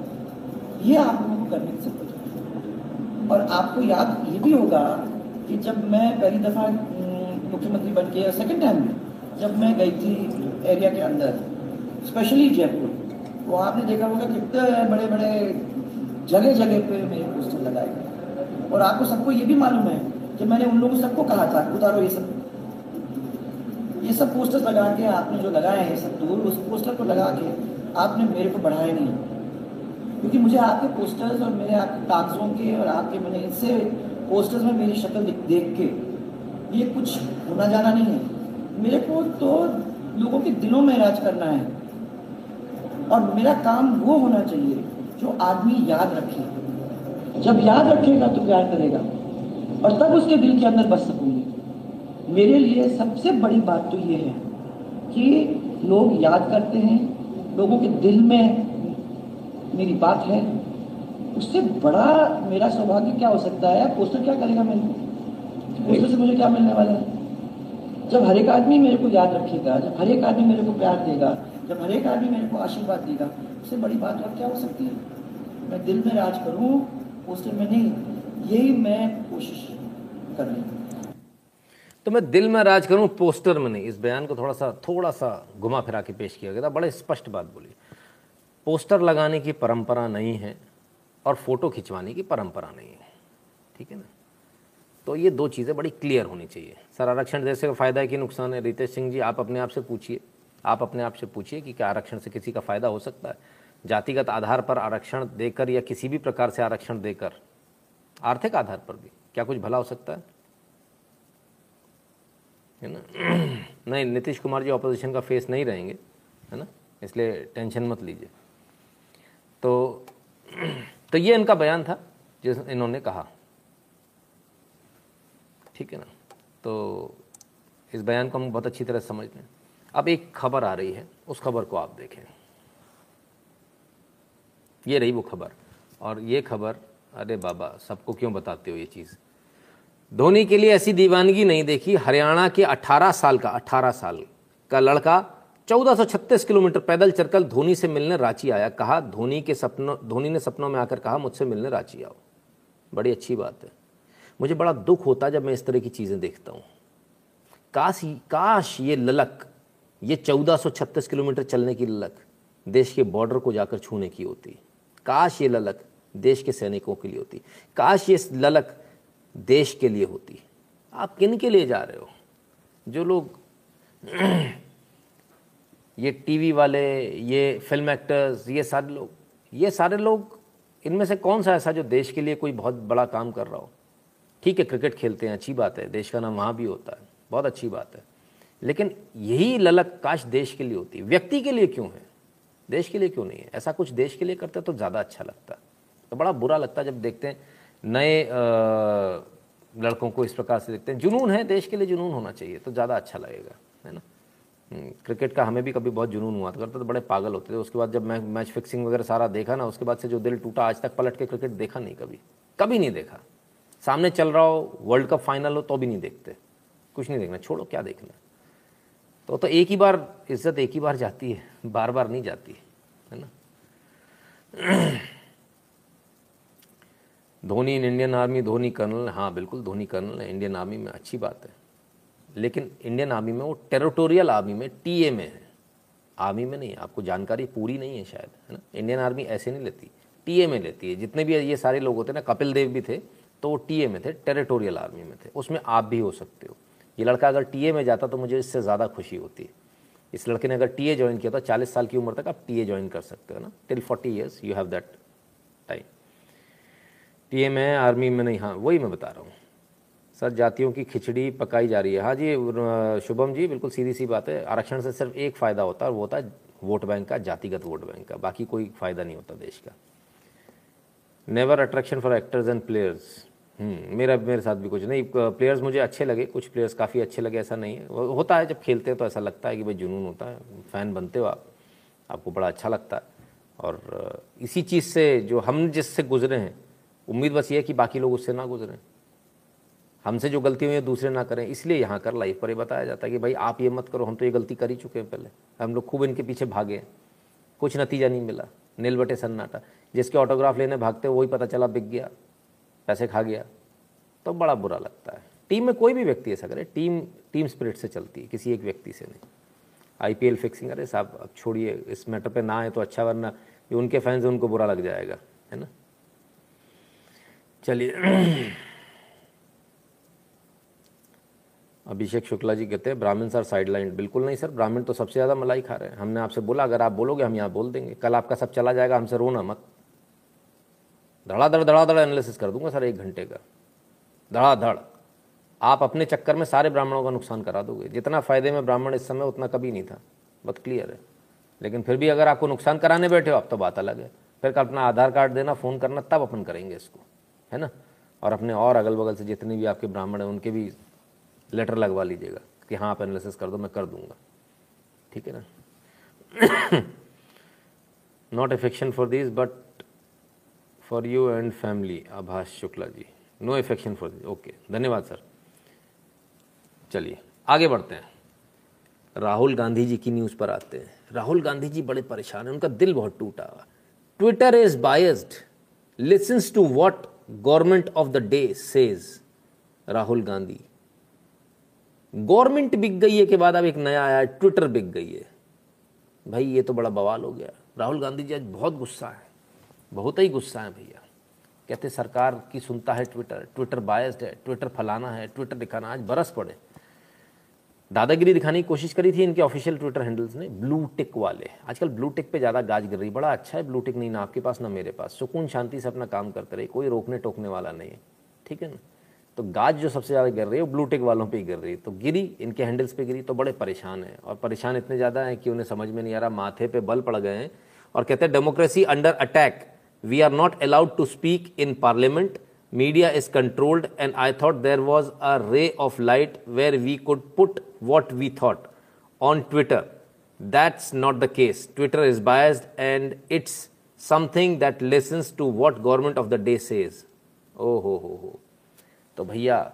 ये आप लोगों को करने की ज़रूरत और आपको याद ये भी होगा कि जब मैं पहली दफ़ा मुख्यमंत्री बन के, या सेकेंड टाइम जब मैं गई थी एरिया के अंदर स्पेशली जयपुर तो आपने देखा होगा कितने बड़े बड़े जगह जगह पे मेरे पोस्टर लगाए गए। और आपको सबको ये भी मालूम है कि मैंने उन लोगों सबको कहा था, उतारो ये सब। ये सब पोस्टर लगा के आपने जो लगाए हैं सब दूर, उस पोस्टर को लगा के आपने मेरे को बढ़ाया नहीं। क्योंकि मुझे आपके पोस्टर्स और मेरे आपके कागजों के और आपके मैंने इससे पोस्टर्स में मेरी शक्ल देख के ये कुछ होना जाना नहीं है। मेरे को तो लोगों के दिलों में राज करना है। और मेरा काम वो होना चाहिए जो आदमी याद रखे। जब याद रखेगा तो प्यार करेगा और तब उसके दिल के अंदर बस सकूँगी। मेरे लिए सबसे बड़ी बात तो ये है कि लोग याद करते हैं लोगों के दिल में मेरी बात है। उससे बड़ा मेरा सौभाग्य क्या हो सकता है? पोस्टर क्या करेगा मेरे को पोस्टर से मुझे क्या मिलने वाला है? जब हर एक आदमी मेरे को याद रखेगा, जब हर एक आदमी मेरे को प्यार देगा, जब हर एक आदमी मेरे को आशीर्वाद देगा, उससे बड़ी बात और क्या हो सकती है? मैं दिल में राज करूँ, पोस्टर में नहीं, यही मैं कोशिश कर रही हूँ। तो मैं दिल में राज करूँ पोस्टर में नहीं। इस बयान को थोड़ा सा थोड़ा सा घुमा फिरा के पेश किया गया था। बड़े स्पष्ट बात बोली। पोस्टर लगाने की परंपरा नहीं है और फ़ोटो खिंचवाने की परंपरा नहीं है। ठीक है ना? तो ये दो चीज़ें बड़ी क्लियर होनी चाहिए। सर, आरक्षण जैसे का फ़ायदा है कि नुकसान है? रितेश सिंह जी, आप अपने आप से पूछिए। आप अपने आप से पूछिए कि क्या आरक्षण से किसी का फ़ायदा हो सकता है? जातिगत आधार पर आरक्षण देकर या किसी भी प्रकार से आरक्षण देकर, आर्थिक आधार पर भी क्या कुछ भला हो सकता है? है ना? नहीं, नीतीश कुमार जी ऑपोजिशन का फेस नहीं रहेंगे, है ना? इसलिए टेंशन मत लीजिए। तो तो ये इनका बयान था, जिस इन्होंने कहा। ठीक है ना? तो इस बयान को हम बहुत अच्छी तरह समझ लें अब एक खबर आ रही है, उस खबर को आप देखें। ये रही वो खबर, और ये खबर, अरे बाबा, सबको क्यों बताते हो ये चीज़? धोनी के लिए ऐसी दीवानगी नहीं देखी। हरियाणा के 18 साल का 18 साल का लड़का 1436 किलोमीटर पैदल चलकर धोनी से मिलने रांची आया। कहा, धोनी के सपनों, धोनी ने सपनों में आकर कहा, मुझसे मिलने रांची आओ। बड़ी अच्छी बात है। मुझे बड़ा दुख होता जब मैं इस तरह की चीज़ें देखता हूँ। काश काश ये ललक, ये 1436 किलोमीटर चलने की ललक देश के बॉर्डर को जाकर छूने की होती। काश ये ललक देश के सैनिकों के लिए होती। काश ये ललक देश के लिए होती है। आप किन के लिए जा रहे हो? जो लोग ये टीवी वाले, ये फ़िल्म एक्टर्स ये सारे लोग, ये सारे लोग, इनमें से कौन सा ऐसा जो देश के लिए कोई बहुत बड़ा काम कर रहा हो? ठीक है क्रिकेट खेलते हैं, अच्छी बात है, देश का नाम वहाँ भी होता है, बहुत अच्छी बात है। लेकिन यही ललक काश देश के लिए होती व्यक्ति के लिए क्यों है? देश के लिए क्यों नहीं है? ऐसा कुछ देश के लिए करते तो ज़्यादा अच्छा लगता। तो बड़ा बुरा लगता जब देखते हैं नए लड़कों को इस प्रकार से देखते हैं। जुनून है, देश के लिए जुनून होना चाहिए तो ज़्यादा अच्छा लगेगा, है ना? क्रिकेट का हमें भी कभी बहुत जुनून हुआ करते तो बड़े पागल होते थे। उसके बाद जब मैं मैच फिक्सिंग वगैरह सारा देखा ना, उसके बाद से जो दिल टूटा, आज तक पलट के क्रिकेट देखा नहीं कभी। कभी नहीं देखा। सामने चल रहा हो, वर्ल्ड कप फाइनल हो तो भी नहीं देखते। कुछ नहीं देखना, छोड़ो, क्या देखना? तो तो एक ही बार इज़्ज़त एक ही बार जाती है, बार बार नहीं जाती, है ना? Dhoni in Indian army Dhoni colonel हाँ बिल्कुल धोनी कर्नल है इंडियन आर्मी में अच्छी बात है। लेकिन इंडियन आर्मी में वो टेरिटोरियल आर्मी में, टीए में है। आर्मी में नहीं, आपको जानकारी पूरी नहीं है शायद, है ना? इंडियन आर्मी ऐसे नहीं लेती, टीए में लेती है। जितने भी ये सारे लोग होते हैं ना, कपिल देव भी थे तो वो टीए में थे टेरिटोरियल आर्मी में थे। उसमें आप भी हो सकते हो। ये लड़का अगर टीए में जाता तो मुझे इससे ज़्यादा खुशी होती है। इस लड़के ने अगर टीए ज्वाइन किया तो चालीस साल की उम्र तक आप टीए ज्वाइन कर सकते हो ना। Till forty years you have that time PM है, आर्मी में नहीं हाँ वही मैं बता रहा हूँ। सर, जातियों की खिचड़ी पकाई जा रही है। हाँ जी शुभम जी, बिल्कुल सीधी सी बात है। आरक्षण से सिर्फ़ एक फ़ायदा होता है, वो होता है वोट बैंक का, जातिगत वोट बैंक का। बाकी कोई फ़ायदा नहीं होता देश का। Never attraction for actors and players मेरा, मेरे साथ भी कुछ नहीं। प्लेयर्स मुझे अच्छे लगे, कुछ प्लेयर्स काफ़ी अच्छे लगे, ऐसा नहीं है। होता है, जब खेलते हैं तो ऐसा लगता है कि भाई जुनून होता है। फ़ैन बनते हो आप, आपको बड़ा अच्छा लगता है। और इसी चीज़ से जो हम जिससे गुजरे हैं उम्मीद बस ये है कि बाकी लोग उससे ना गुजरें। हमसे जो गलती हुई है, दूसरे ना करें। इसलिए यहाँ कर लाइफ पर ये बताया जाता है कि भाई, आप ये मत करो, हम तो ये गलती कर ही चुके हैं पहले। हम लोग खूब इनके पीछे भागे कुछ नतीजा नहीं मिला। नील बटे सन्नाटा। जिसके ऑटोग्राफ लेने भागते वही पता चला, बिक गया। पैसे खा गया। तो बड़ा बुरा लगता है। टीम में कोई भी व्यक्ति ऐसा करे टीम टीम स्पिरिट से चलती है, किसी एक व्यक्ति से नहीं। आईपीएल फिक्सिंग अरे साहब, अब छोड़िए, इस मैटर पे ना आए तो अच्छा वरना उनके फैंस उनको बुरा लग जाएगा, है ना? चलिए। अभिषेक शुक्ला जी कहते हैं, ब्राह्मण सर साइडलाइन बिल्कुल नहीं सर, ब्राह्मण तो सबसे ज़्यादा मलाई खा रहे हैं। हमने आपसे बोला, अगर आप बोलोगे, हम यहाँ बोल देंगे। कल आपका सब चला जाएगा, हमसे रोना मत। धड़ाधड़ धड़ाधड़ एनालिसिस कर दूँगा सर एक घंटे का। धड़ाधड़। आप अपने चक्कर में सारे ब्राह्मणों का नुकसान करा दोगे। जितना फ़ायदे में ब्राह्मण इस समय, उतना कभी नहीं था। बहुत क्लियर है। लेकिन फिर भी अगर आपको नुकसान कराने बैठे हो, आप तो बात अलग है। फिर कल अपना आधार कार्ड देना, फ़ोन करना, तब अपन करेंगे इसको। है ना? और अपने और अगल बगल से जितने भी आपके ब्राह्मण हैं, उनके भी लेटर लगवा लीजिएगा कि हाँ आप एनालिसिस कर दो, मैं कर दूँगा। ठीक है ना? Not affection for this but for you and family Abhash Shukla ji no affection for this okay धन्यवाद सर चलिए, आगे बढ़ते हैं। राहुल गांधी जी की न्यूज़ पर आते हैं। राहुल गांधी जी बड़े परेशान हैं, उनका दिल बहुत टूटा हुआ। Twitter is biased listens to what government of the day says Rahul Gandhi government बिक गई है के बाद अब एक नया आया है ट्विटर बिक गई है। भाई, ये तो बड़ा बवाल हो गया। राहुल गांधी जी आज बहुत गुस्सा है। बहुत ही गुस्सा है भैया। कहते सरकार की सुनता है ट्विटर ट्विटर बायस्ड है ट्विटर फलाना है ट्विटर दिखाना। आज बरस पड़े। दादागिरी दिखाने की कोशिश करी थी इनके ऑफिशियल ट्विटर हैंडल्स ने ब्लू टिक वाले। आजकल ब्लू टिक पे ज़्यादा गाज गिर रही बड़ा अच्छा है ब्लू टिक नहीं ना आपके पास, ना मेरे पास। सुकून, शांति से अपना काम करते रहे कोई रोकने टोकने वाला नहीं है। ठीक है ना? तो गाज जो सबसे ज़्यादा गिर रही है, वो ब्लू टिक वालों पे ही गिर रही है। तो गिरी, इनके हैंडल्स पर गिरी तो बड़े परेशान है। और परेशान इतने ज़्यादा हैं कि उन्हें समझ में नहीं आ रहा, माथे पे बल पड़ गए हैं। और कहते हैं democracy under attack we are not allowed to speak in parliament media is controlled and I thought there was a ray of light where we could put what we thought on twitter. That's not the case. Twitter is biased and it's something that listens to what government of the day says. Oh ho ho ho. तो भैया,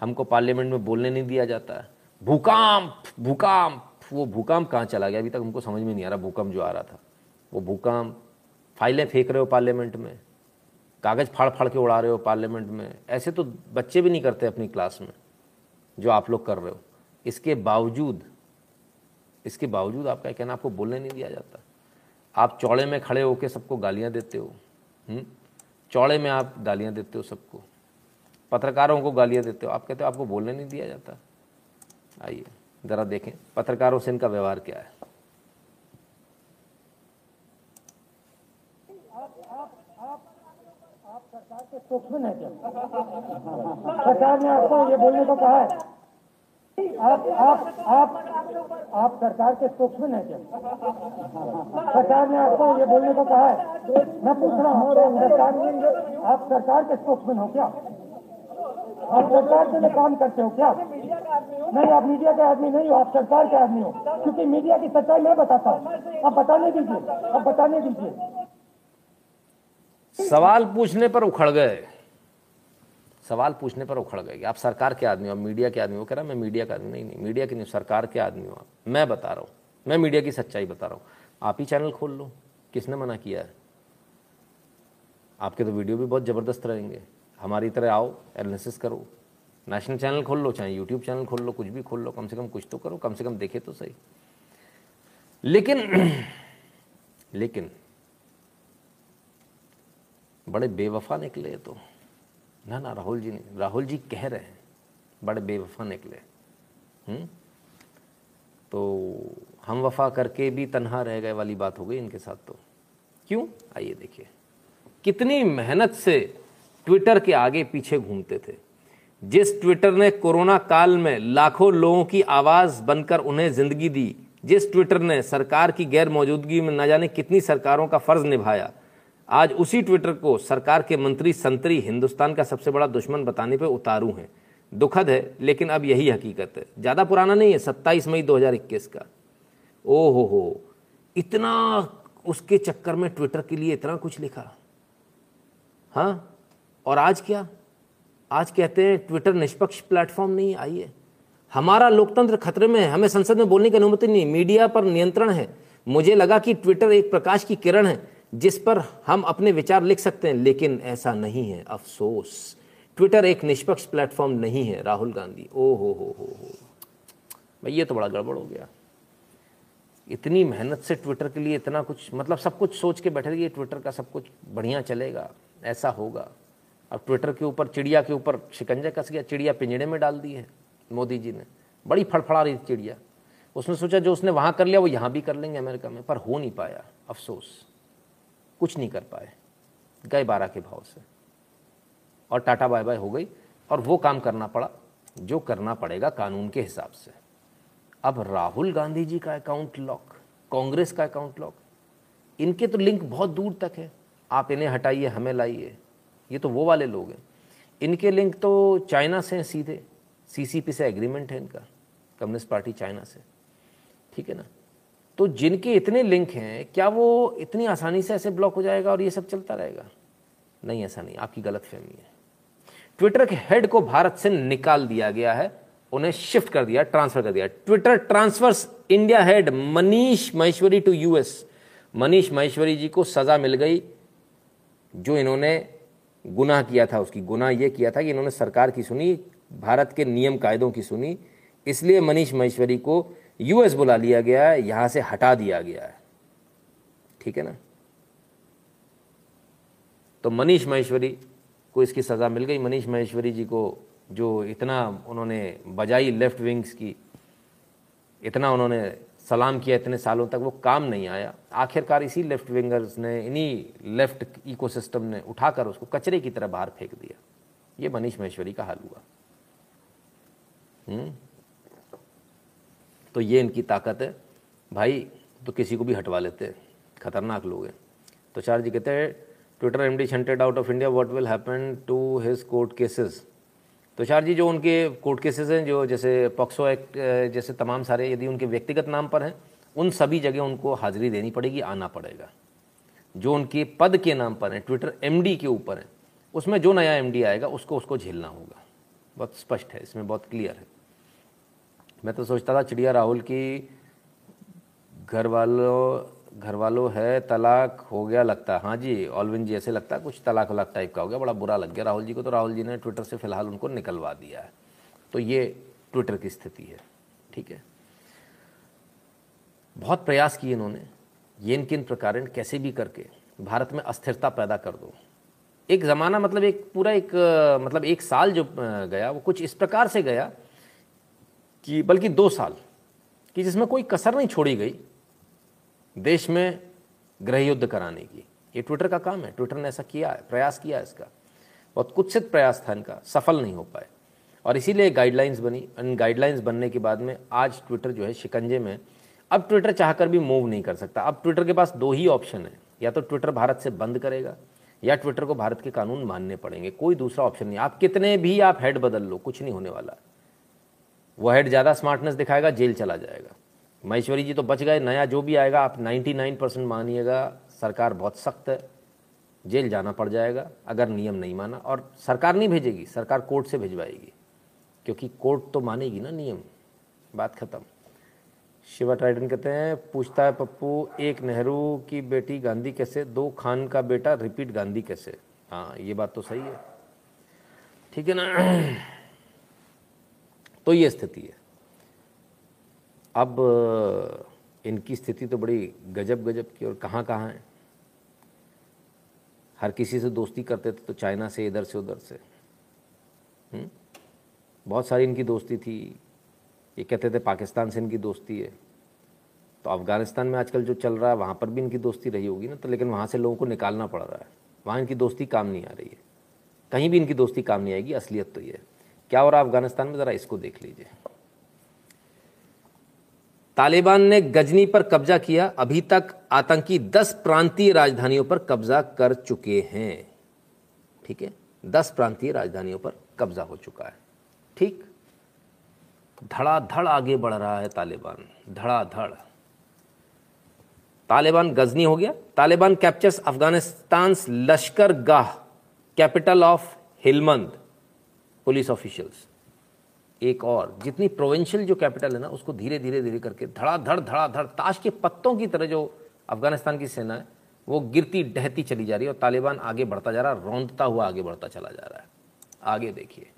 हमको parliament में बोलने नहीं दिया जाता। है भूकंप भूकंप। वो भूकंप कहाँ चला गया? अभी तक हमको समझ में नहीं आ रहा भूकंप जो आ रहा था। वो भूकंप, फाइलें फेंक रहे हो पार्लियामेंट में। कागज़ फाड़ फाड़ के उड़ा रहे हो पार्लियामेंट में। ऐसे तो बच्चे भी नहीं करते अपनी क्लास में, जो आप लोग कर रहे हो। इसके बावजूद इसके बावजूद आपका कहना, आपको बोलने नहीं दिया जाता। आप चौड़े में खड़े होकर सबको गालियाँ देते हो चौड़े में आप गालियाँ देते हो सबको। पत्रकारों को गालियाँ देते हो, आप कहते हो, आपको बोलने नहीं दिया जाता। आइए, ज़रा देखें, पत्रकारों से इनका व्यवहार क्या है? सरकार ने आपको ये बोलने को कहा है। आप आप आप आप सरकार के स्पोक्समैन है क्या? सरकार ने आपको ये बोलने को कहा है। मैं पूछ रहा हूँ सरकार आप सरकार के स्पोक्समैन हो क्या? आप सरकार के लिए काम करते हो क्या? नहीं आप मीडिया के आदमी नहीं हो, आप सरकार के आदमी हो। क्योंकि मीडिया की सच्चाई मैं बताता हूँ। आप बताने दीजिए, आप बताने दीजिए। सवाल पूछने पर उखड़ गए। सवाल पूछने पर उखड़ गए आप सरकार के आदमी हो मीडिया के आदमी हो कह रहा मैं मीडिया का आदमी, नहीं नहीं, मीडिया के नहीं, सरकार के आदमी हो मैं बता रहा हूँ, मैं मीडिया की सच्चाई बता रहा हूँ। आप ही चैनल खोल लो, किसने मना किया है? आपके तो वीडियो भी बहुत ज़बरदस्त रहेंगे। हमारी तरह आओ एनालिसिस करो। नेशनल चैनल खोल लो, चाहे यूट्यूब चैनल खोल लो, कुछ भी खोल लो, कम से कम कुछ तो करो, कम से कम देखे तो सही। लेकिन लेकिन, बड़े बेवफा निकले तो। ना ना, राहुल जी नहीं राहुल जी कह रहे हैं, बड़े बेवफा निकले। हुँ? तो हम वफा करके भी तनहा रह गए वाली बात हो गई इनके साथ तो। क्यों? आइए देखिए। कितनी मेहनत से ट्विटर के आगे पीछे घूमते थे। जिस ट्विटर ने कोरोना काल में लाखों लोगों की आवाज़ बनकर उन्हें ज़िंदगी दी, जिस ट्विटर ने सरकार की गैर मौजूदगी में न जाने कितनी सरकारों का फ़र्ज़ निभाया आज उसी ट्विटर को सरकार के मंत्री संतरी हिंदुस्तान का सबसे बड़ा दुश्मन बताने पर उतारू हैं। दुखद है, लेकिन अब यही हकीकत है। ज़्यादा पुराना नहीं है 27 मई 2021 का। ओ हो हो इतना उसके चक्कर में ट्विटर के लिए इतना कुछ लिखा। हाँ? और आज क्या? आज कहते हैं, ट्विटर निष्पक्ष प्लेटफॉर्म नहीं आइए हमारा लोकतंत्र खतरे में है, हमें संसद में बोलने की अनुमति नहीं। मीडिया पर नियंत्रण है। मुझे लगा कि ट्विटर एक प्रकाश की किरण है। जिस पर हम अपने विचार लिख सकते हैं, लेकिन ऐसा नहीं है। अफसोस। ट्विटर एक निष्पक्ष प्लेटफॉर्म नहीं है, राहुल गांधी। ओ हो हो हो। हो भाई, ये तो बड़ा गड़बड़ हो गया। इतनी मेहनत से ट्विटर के लिए इतना कुछ मतलब सब कुछ सोच के बैठे रहिए ट्विटर का सब कुछ बढ़िया चलेगा, ऐसा होगा। अब ट्विटर के ऊपर, चिड़िया के ऊपर शिकंजा कस गया, चिड़िया पिंजड़े में डाल दी है, मोदी जी ने। बड़ी फड़फड़ा रही चिड़िया। उसने सोचा जो उसने वहाँ कर लिया, वो यहाँ भी कर लेंगे अमेरिका में, पर हो नहीं पाया, अफसोस। कुछ नहीं कर पाए। गए बारह के भाव से। और टाटा बाय बाय हो गई। और वो काम करना पड़ा, जो करना पड़ेगा कानून के हिसाब से। अब राहुल गांधी जी का अकाउंट लॉक कांग्रेस का अकाउंट लॉक इनके तो लिंक बहुत दूर तक है। आप इन्हें हटाइए, हमें लाइए। ये तो वो वाले लोग हैं। इनके लिंक तो चाइना से हैं सीधे। सीसीपी से एग्रीमेंट है इनका। कम्युनिस्ट पार्टी चाइना से। ठीक है ना? तो जिनके इतने लिंक हैं, क्या वो इतनी आसानी से ऐसे ब्लॉक हो जाएगा और ये सब चलता रहेगा? नहीं, ऐसा नहीं। आपकी गलत फहमी है। ट्विटर के हेड को भारत से निकाल दिया गया है। उन्हें शिफ्ट कर दिया ट्रांसफ़र कर दिया। Twitter transfers India head Manish Maheshwari to US Manish Maheshwari ji को सजा मिल गई, जो इन्होंने गुनाह किया था। उसकी गुनाह ये किया था कि इन्होंने सरकार की सुनी, भारत के नियम कायदों की सुनी। इसलिए मनीष महेश्वरी को यूएस बुला लिया गया है, यहाँ से हटा दिया गया है। ठीक है ना? तो मनीष महेश्वरी को इसकी सज़ा मिल गई। मनीष महेश्वरी जी को जो इतना उन्होंने बजाई लेफ़्ट विंग्स की, इतना उन्होंने सलाम किया इतने सालों तक, वो काम नहीं आया। आखिरकार इसी लेफ़्ट विंगर्स ने, इन्हीं लेफ़्ट इकोसिस्टम ने उठाकर उसको कचरे की तरह बाहर फेंक दिया। ये मनीष महेश्वरी का हाल हुआ। हम्म? तो ये इनकी ताकत है। भाई तो किसी को भी हटवा लेते हैं। खतरनाक लोग हैं। तो चार जी कहते हैं Twitter M D shunted out of India what will happen to his court cases Tushar ji जो उनके कोर्ट केसेस हैं, जो जैसे पॉक्सो एक्ट जैसे तमाम सारे यदि उनके व्यक्तिगत नाम पर हैं, उन सभी जगह उनको हाजिरी देनी पड़ेगी, आना पड़ेगा। जो उनके पद के नाम पर हैं ट्विटर एमडी के ऊपर हैं, उसमें जो नया एमडी आएगा, उसको उसको झेलना होगा। बहुत स्पष्ट है, इसमें बहुत क्लियर है। मैं तो सोचता था चिड़िया राहुल की घर वालों घर वालों है, तलाक हो गया लगता। हाँ जी, ऑलविन जी ऐसे लगता, कुछ तलाक वलाक टाइप का हो गया, बड़ा बुरा लग गया। राहुल जी को तो राहुल जी ने ट्विटर से फ़िलहाल उनको निकलवा दिया है। तो ये ट्विटर की स्थिति है, ठीक है? बहुत प्रयास किए इन्होंने, ये इन किन प्रकार कैसे भी करके भारत में अस्थिरता पैदा कर दो। एक ज़माना मतलब एक पूरा एक मतलब एक साल जो गया, वो कुछ इस प्रकार से गया कि, बल्कि दो साल, कि जिसमें कोई कसर नहीं छोड़ी गई देश में गृह युद्ध कराने की। ये ट्विटर का काम है। ट्विटर ने ऐसा किया है, प्रयास किया है इसका। बहुत कुत्सित प्रयास था इनका, सफल नहीं हो पाए। और इसीलिए गाइडलाइंस बनी। इन गाइडलाइंस बनने के बाद में आज ट्विटर जो है शिकंजे में। अब ट्विटर चाहकर भी मूव नहीं कर सकता। अब ट्विटर के पास दो ही ऑप्शन है। या तो ट्विटर भारत से बंद करेगा, या ट्विटर को भारत के कानून मानने पड़ेंगे। कोई दूसरा ऑप्शन नहीं। आप कितने भी आप हेड बदल लो, कुछ नहीं होने वाला। वो हेड ज़्यादा स्मार्टनेस दिखाएगा, जेल चला जाएगा। महेश्वरी जी तो बच गए, नया जो भी आएगा, आप 99 परसेंट मानिएगा, सरकार बहुत सख्त है, जेल जाना पड़ जाएगा, अगर नियम नहीं माना, और सरकार नहीं भेजेगी, सरकार कोर्ट से भिजवाएगी, क्योंकि कोर्ट तो मानेगी ना नियम। बात ख़त्म। शिवा ट्राइडन कहते हैं, पूछता है पप्पू, एक नेहरू की बेटी गांधी कैसे, दो खान का बेटा, रिपीट गांधी कैसे? हाँ ये बात तो सही है। ठीक है ना? तो ये स्थिति है। अब, इनकी स्थिति तो बड़ी गजब गजब की और कहाँ कहाँ है। हर किसी से दोस्ती करते थे तो चाइना से, इधर से, उधर से। हुँ? हम्म? बहुत सारी इनकी दोस्ती थी। ये कहते थे पाकिस्तान से इनकी दोस्ती है। तो अफ़गानिस्तान में आजकल जो चल रहा है, वहाँ पर भी इनकी दोस्ती रही होगी ना तो लेकिन वहाँ से लोगों को निकालना पड़ रहा है। वहाँ इनकी दोस्ती काम नहीं आ रही है। कहीं भी इनकी दोस्ती काम नहीं आएगी, असलियत तो ये है। क्या हो रहा अफ़गानिस्तान में? ज़रा इसको देख लीजिए। तालिबान ने गजनी पर कब्जा किया। अभी तक आतंकी 10 प्रांतीय राजधानियों पर कब्जा कर चुके हैं। ठीक है? 10 प्रांतीय राजधानियों पर कब्जा हो चुका है। ठीक? धड़ाधड़ आगे बढ़ रहा है तालिबान। धड़ाधड़। तालिबान गजनी हो गया। Taliban captures Afghanistan Lashkar Gah capital of Helmand. Police officials, एक और, जितनी प्रोविंशियल जो कैपिटल है ना, उसको धीरे धीरे धीरे करके धड़ाधड़ धड़ाधड़ ताश के पत्तों की तरह जो अफ़गानिस्तान की सेना है, वो गिरती, डहती चली जा रही है और तालिबान आगे बढ़ता जा रहा है, रौंदता हुआ आगे बढ़ता चला जा रहा है। आगे देखिए।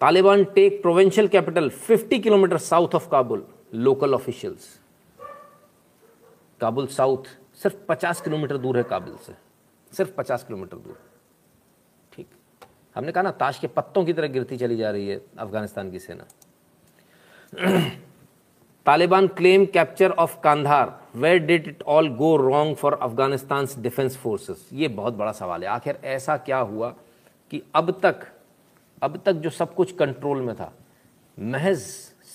Taliban take provincial capital 50 kilometre south of Kabul local officials Kabul south सिर्फ़ 50 किलोमीटर दूर है काबुल से। सिर्फ़ 50 किलोमीटर दूर। हमने कहा ना, ताश के पत्तों की तरह गिरती चली जा रही है अफ़गानिस्तान की सेना। Taliban claim capture of Kandahar. Where did it all go wrong for Afghanistan defence forces ये बहुत बड़ा सवाल है। आखिर ऐसा क्या हुआ कि अब तक अब तक जो सब कुछ कंट्रोल में था, महज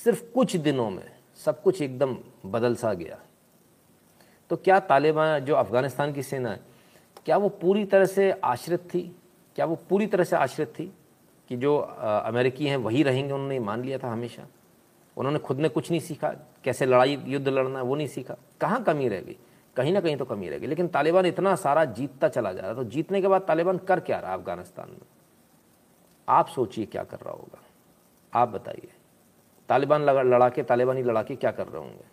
सिर्फ़ कुछ दिनों में सब कुछ एकदम बदल सा गया। तो क्या तालिबान, जो अफ़गानिस्तान की सेना है, क्या वो पूरी तरह से आश्रित थी? क्या वो पूरी तरह से आश्रित थी कि जो अमेरिकी हैं वही रहेंगे? उन्होंने मान लिया था हमेशा। उन्होंने खुद ने कुछ नहीं सीखा। कैसे लड़ाई, युद्ध लड़ना है वो नहीं सीखा। कहाँ कमी रह गई? कहीं ना कहीं तो कमी रह गई। लेकिन तालिबान इतना सारा जीतता चला जा रहा तो जीतने के बाद तालिबान कर क्या रहा अफ़गानिस्तान में? आप सोचिए क्या कर रहा होगा। आप बताइए। तालिबान लड़ा के तालिबानी लड़ा के क्या कर रहे होंगे?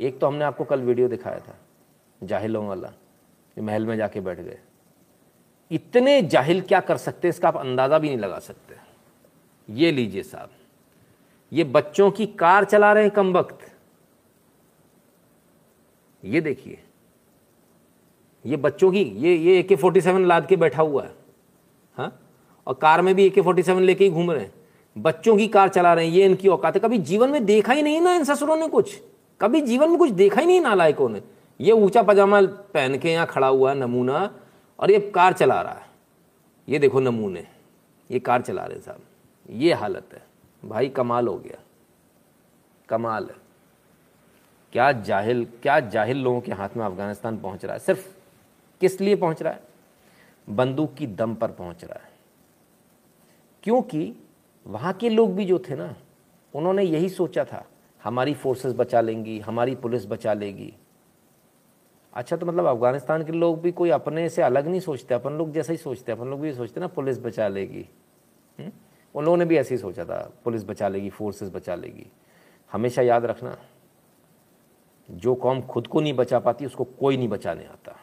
एक तो हमने आपको कल वीडियो दिखाया था, जाहिलों वाला महल में जाके बैठ गए। इतने जाहिल क्या कर सकते इसका आप अंदाज़ा भी नहीं लगा सकते। ये लीजिए साहब, ये बच्चों की कार चला रहे हैं कम वक्त। ये देखिए, ये बच्चों की, ये ये ए के फोर्टी सेवन लाद के बैठा हुआ है हाँ? और कार में भी ए के फोर्टी सेवन लेके ही घूम रहे हैं। बच्चों की कार चला रहे हैं, ये इनकी औकात है। कभी जीवन में देखा ही नहीं ना इन ससुरों ने कुछ? कभी जीवन में कुछ देखा ही नहीं नालायकों ने? ये ऊँचा पजामा पहन के यहाँ खड़ा हुआ है, नमूना और ये कार चला रहा है। ये देखो नमूने। ये कार चला रहे साहब। ये हालत है। भाई कमाल हो गया। कमाल है। क्या जाहिल क्या जाहिल लोगों के हाथ में अफ़गानिस्तान पहुँच रहा है? सिर्फ़ किस लिए पहुँच रहा है? बंदूक की दम पर पहुँच रहा है। क्योंकि वहाँ के लोग भी जो थे ना, उन्होंने यही सोचा था, हमारी फोर्सेस बचा लेंगी, हमारी पुलिस बचा लेगी। अच्छा तो मतलब अफ़गानिस्तान के लोग भी कोई अपने से अलग नहीं सोचते, अपन लोग जैसा ही सोचते अपन लोग भी सोचते ना, पुलिस बचा लेगी। हुँ? हम्म? उन लोगों ने भी ऐसे ही सोचा था, पुलिस बचा लेगी, फोर्सेस बचा लेगी। हमेशा याद रखना, जो कौम खुद को नहीं बचा पाती, उसको कोई नहीं बचाने आता।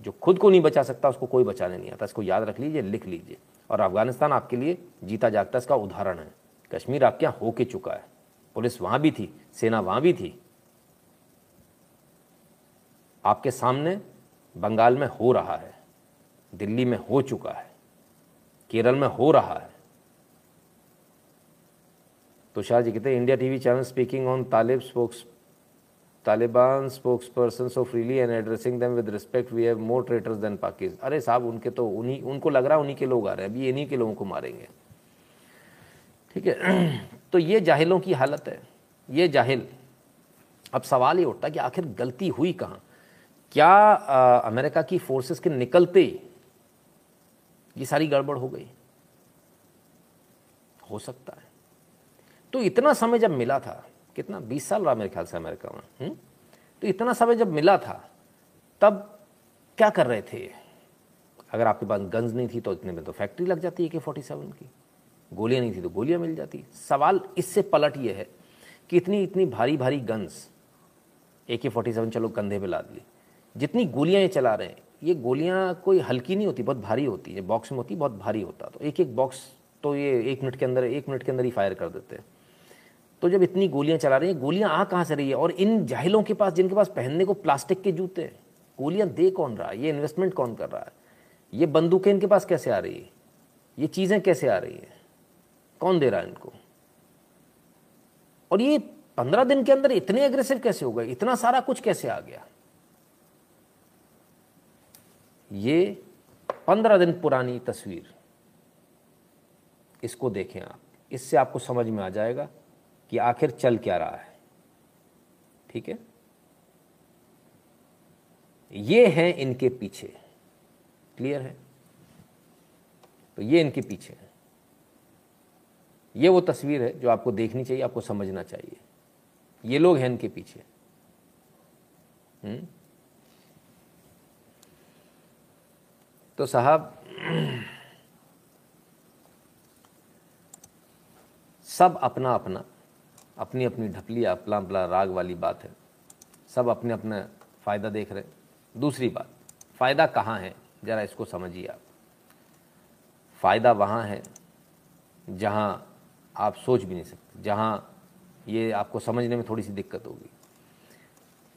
जो खुद को नहीं बचा सकता, उसको कोई बचाने नहीं आता। इसको याद रख लीजिए, लिख लीजिए। और अफ़गानिस्तान आपके लिए जीता जागता, इसका उदाहरण है। कश्मीर आपके यहाँ हो के चुका है। पुलिस वहाँ भी थी, सेना वहाँ भी थी। आपके सामने बंगाल में हो रहा है, दिल्ली में हो चुका है, केरल में हो रहा है। तुषार जी कहते हैं, India TV channel speaking on Talib spokes Taliban spokesperson so freely and addressing them with respect we have more traitors than Pakistan अरे साहब, उनके तो उन्हीं, उनको लग रहा है उन्हीं के लोग आ रहे हैं, अभी इन्हीं के लोगों को मारेंगे। ठीक है तो ये जाहिलों की हालत है, ये जाहिल। अब सवाल ये उठता कि आखिर गलती हुई कहाँ? क्या आ, अमेरिका की फोर्सेस के निकलते ये सारी गड़बड़ हो गई? हो सकता है। तो इतना समय जब मिला था कितना बीस साल रहा मेरे ख्याल से अमेरिका में? तो इतना समय जब मिला था तब क्या कर रहे थे? अगर आपके पास गन्स नहीं थी तो इतने में तो फैक्ट्री लग जाती है के फोर्टी सेवन की। गोलियाँ नहीं थी तो गोलियाँ मिल जाती। सवाल इससे पलट ये है कि इतनी इतनी भारी भारी गन्स ए के फोर्टी सेवन चलो कंधे पे लाद ली जितनी गोलियाँ ये चला रहे हैं, ये गोलियाँ कोई हल्की नहीं होती, बहुत भारी होती है। बॉक्स में होती, बहुत भारी होता। तो एक एक बॉक्स तो ये एक मिनट के अंदर, एक मिनट के अंदर ही फायर कर देते हैं। तो जब इतनी गोलियाँ चला रही हैं, गोलियाँ आ कहाँ से रही है? और इन जाहिलों के पास, जिनके पास पहनने को प्लास्टिक के जूते हैं, गोलियाँ दे कौन रहा है? ये इन्वेस्टमेंट कौन कर रहा है? ये बंदूकें इनके पास कैसे आ रही है? ये चीज़ें कैसे आ रही हैं? कौन दे रहा है इनको? और ये पंद्रह दिन के अंदर इतने एग्रेसिव कैसे हो गए? इतना सारा कुछ कैसे आ गया? ये पंद्रह दिन पुरानी तस्वीर। इसको देखें आप। इससे आपको समझ में आ जाएगा कि आखिर चल क्या रहा है। ठीक है? ये हैं इनके पीछे। क्लियर है? तो ये इनके पीछे है। ये वो तस्वीर है जो आपको देखनी चाहिए, आपको समझना चाहिए। ये लोग हैं इनके पीछे। हम्म? तो साहब, सब अपना अपना, अपनी अपनी ढपली, अपना अपना राग वाली बात है। सब अपने अपने फ़ायदा देख रहे हैं। दूसरी बात, फ़ायदा कहाँ है? ज़रा इसको समझिए आप। फ़ायदा वहाँ है जहाँ आप सोच भी नहीं सकते, जहाँ ये आपको समझने में थोड़ी सी दिक्कत होगी।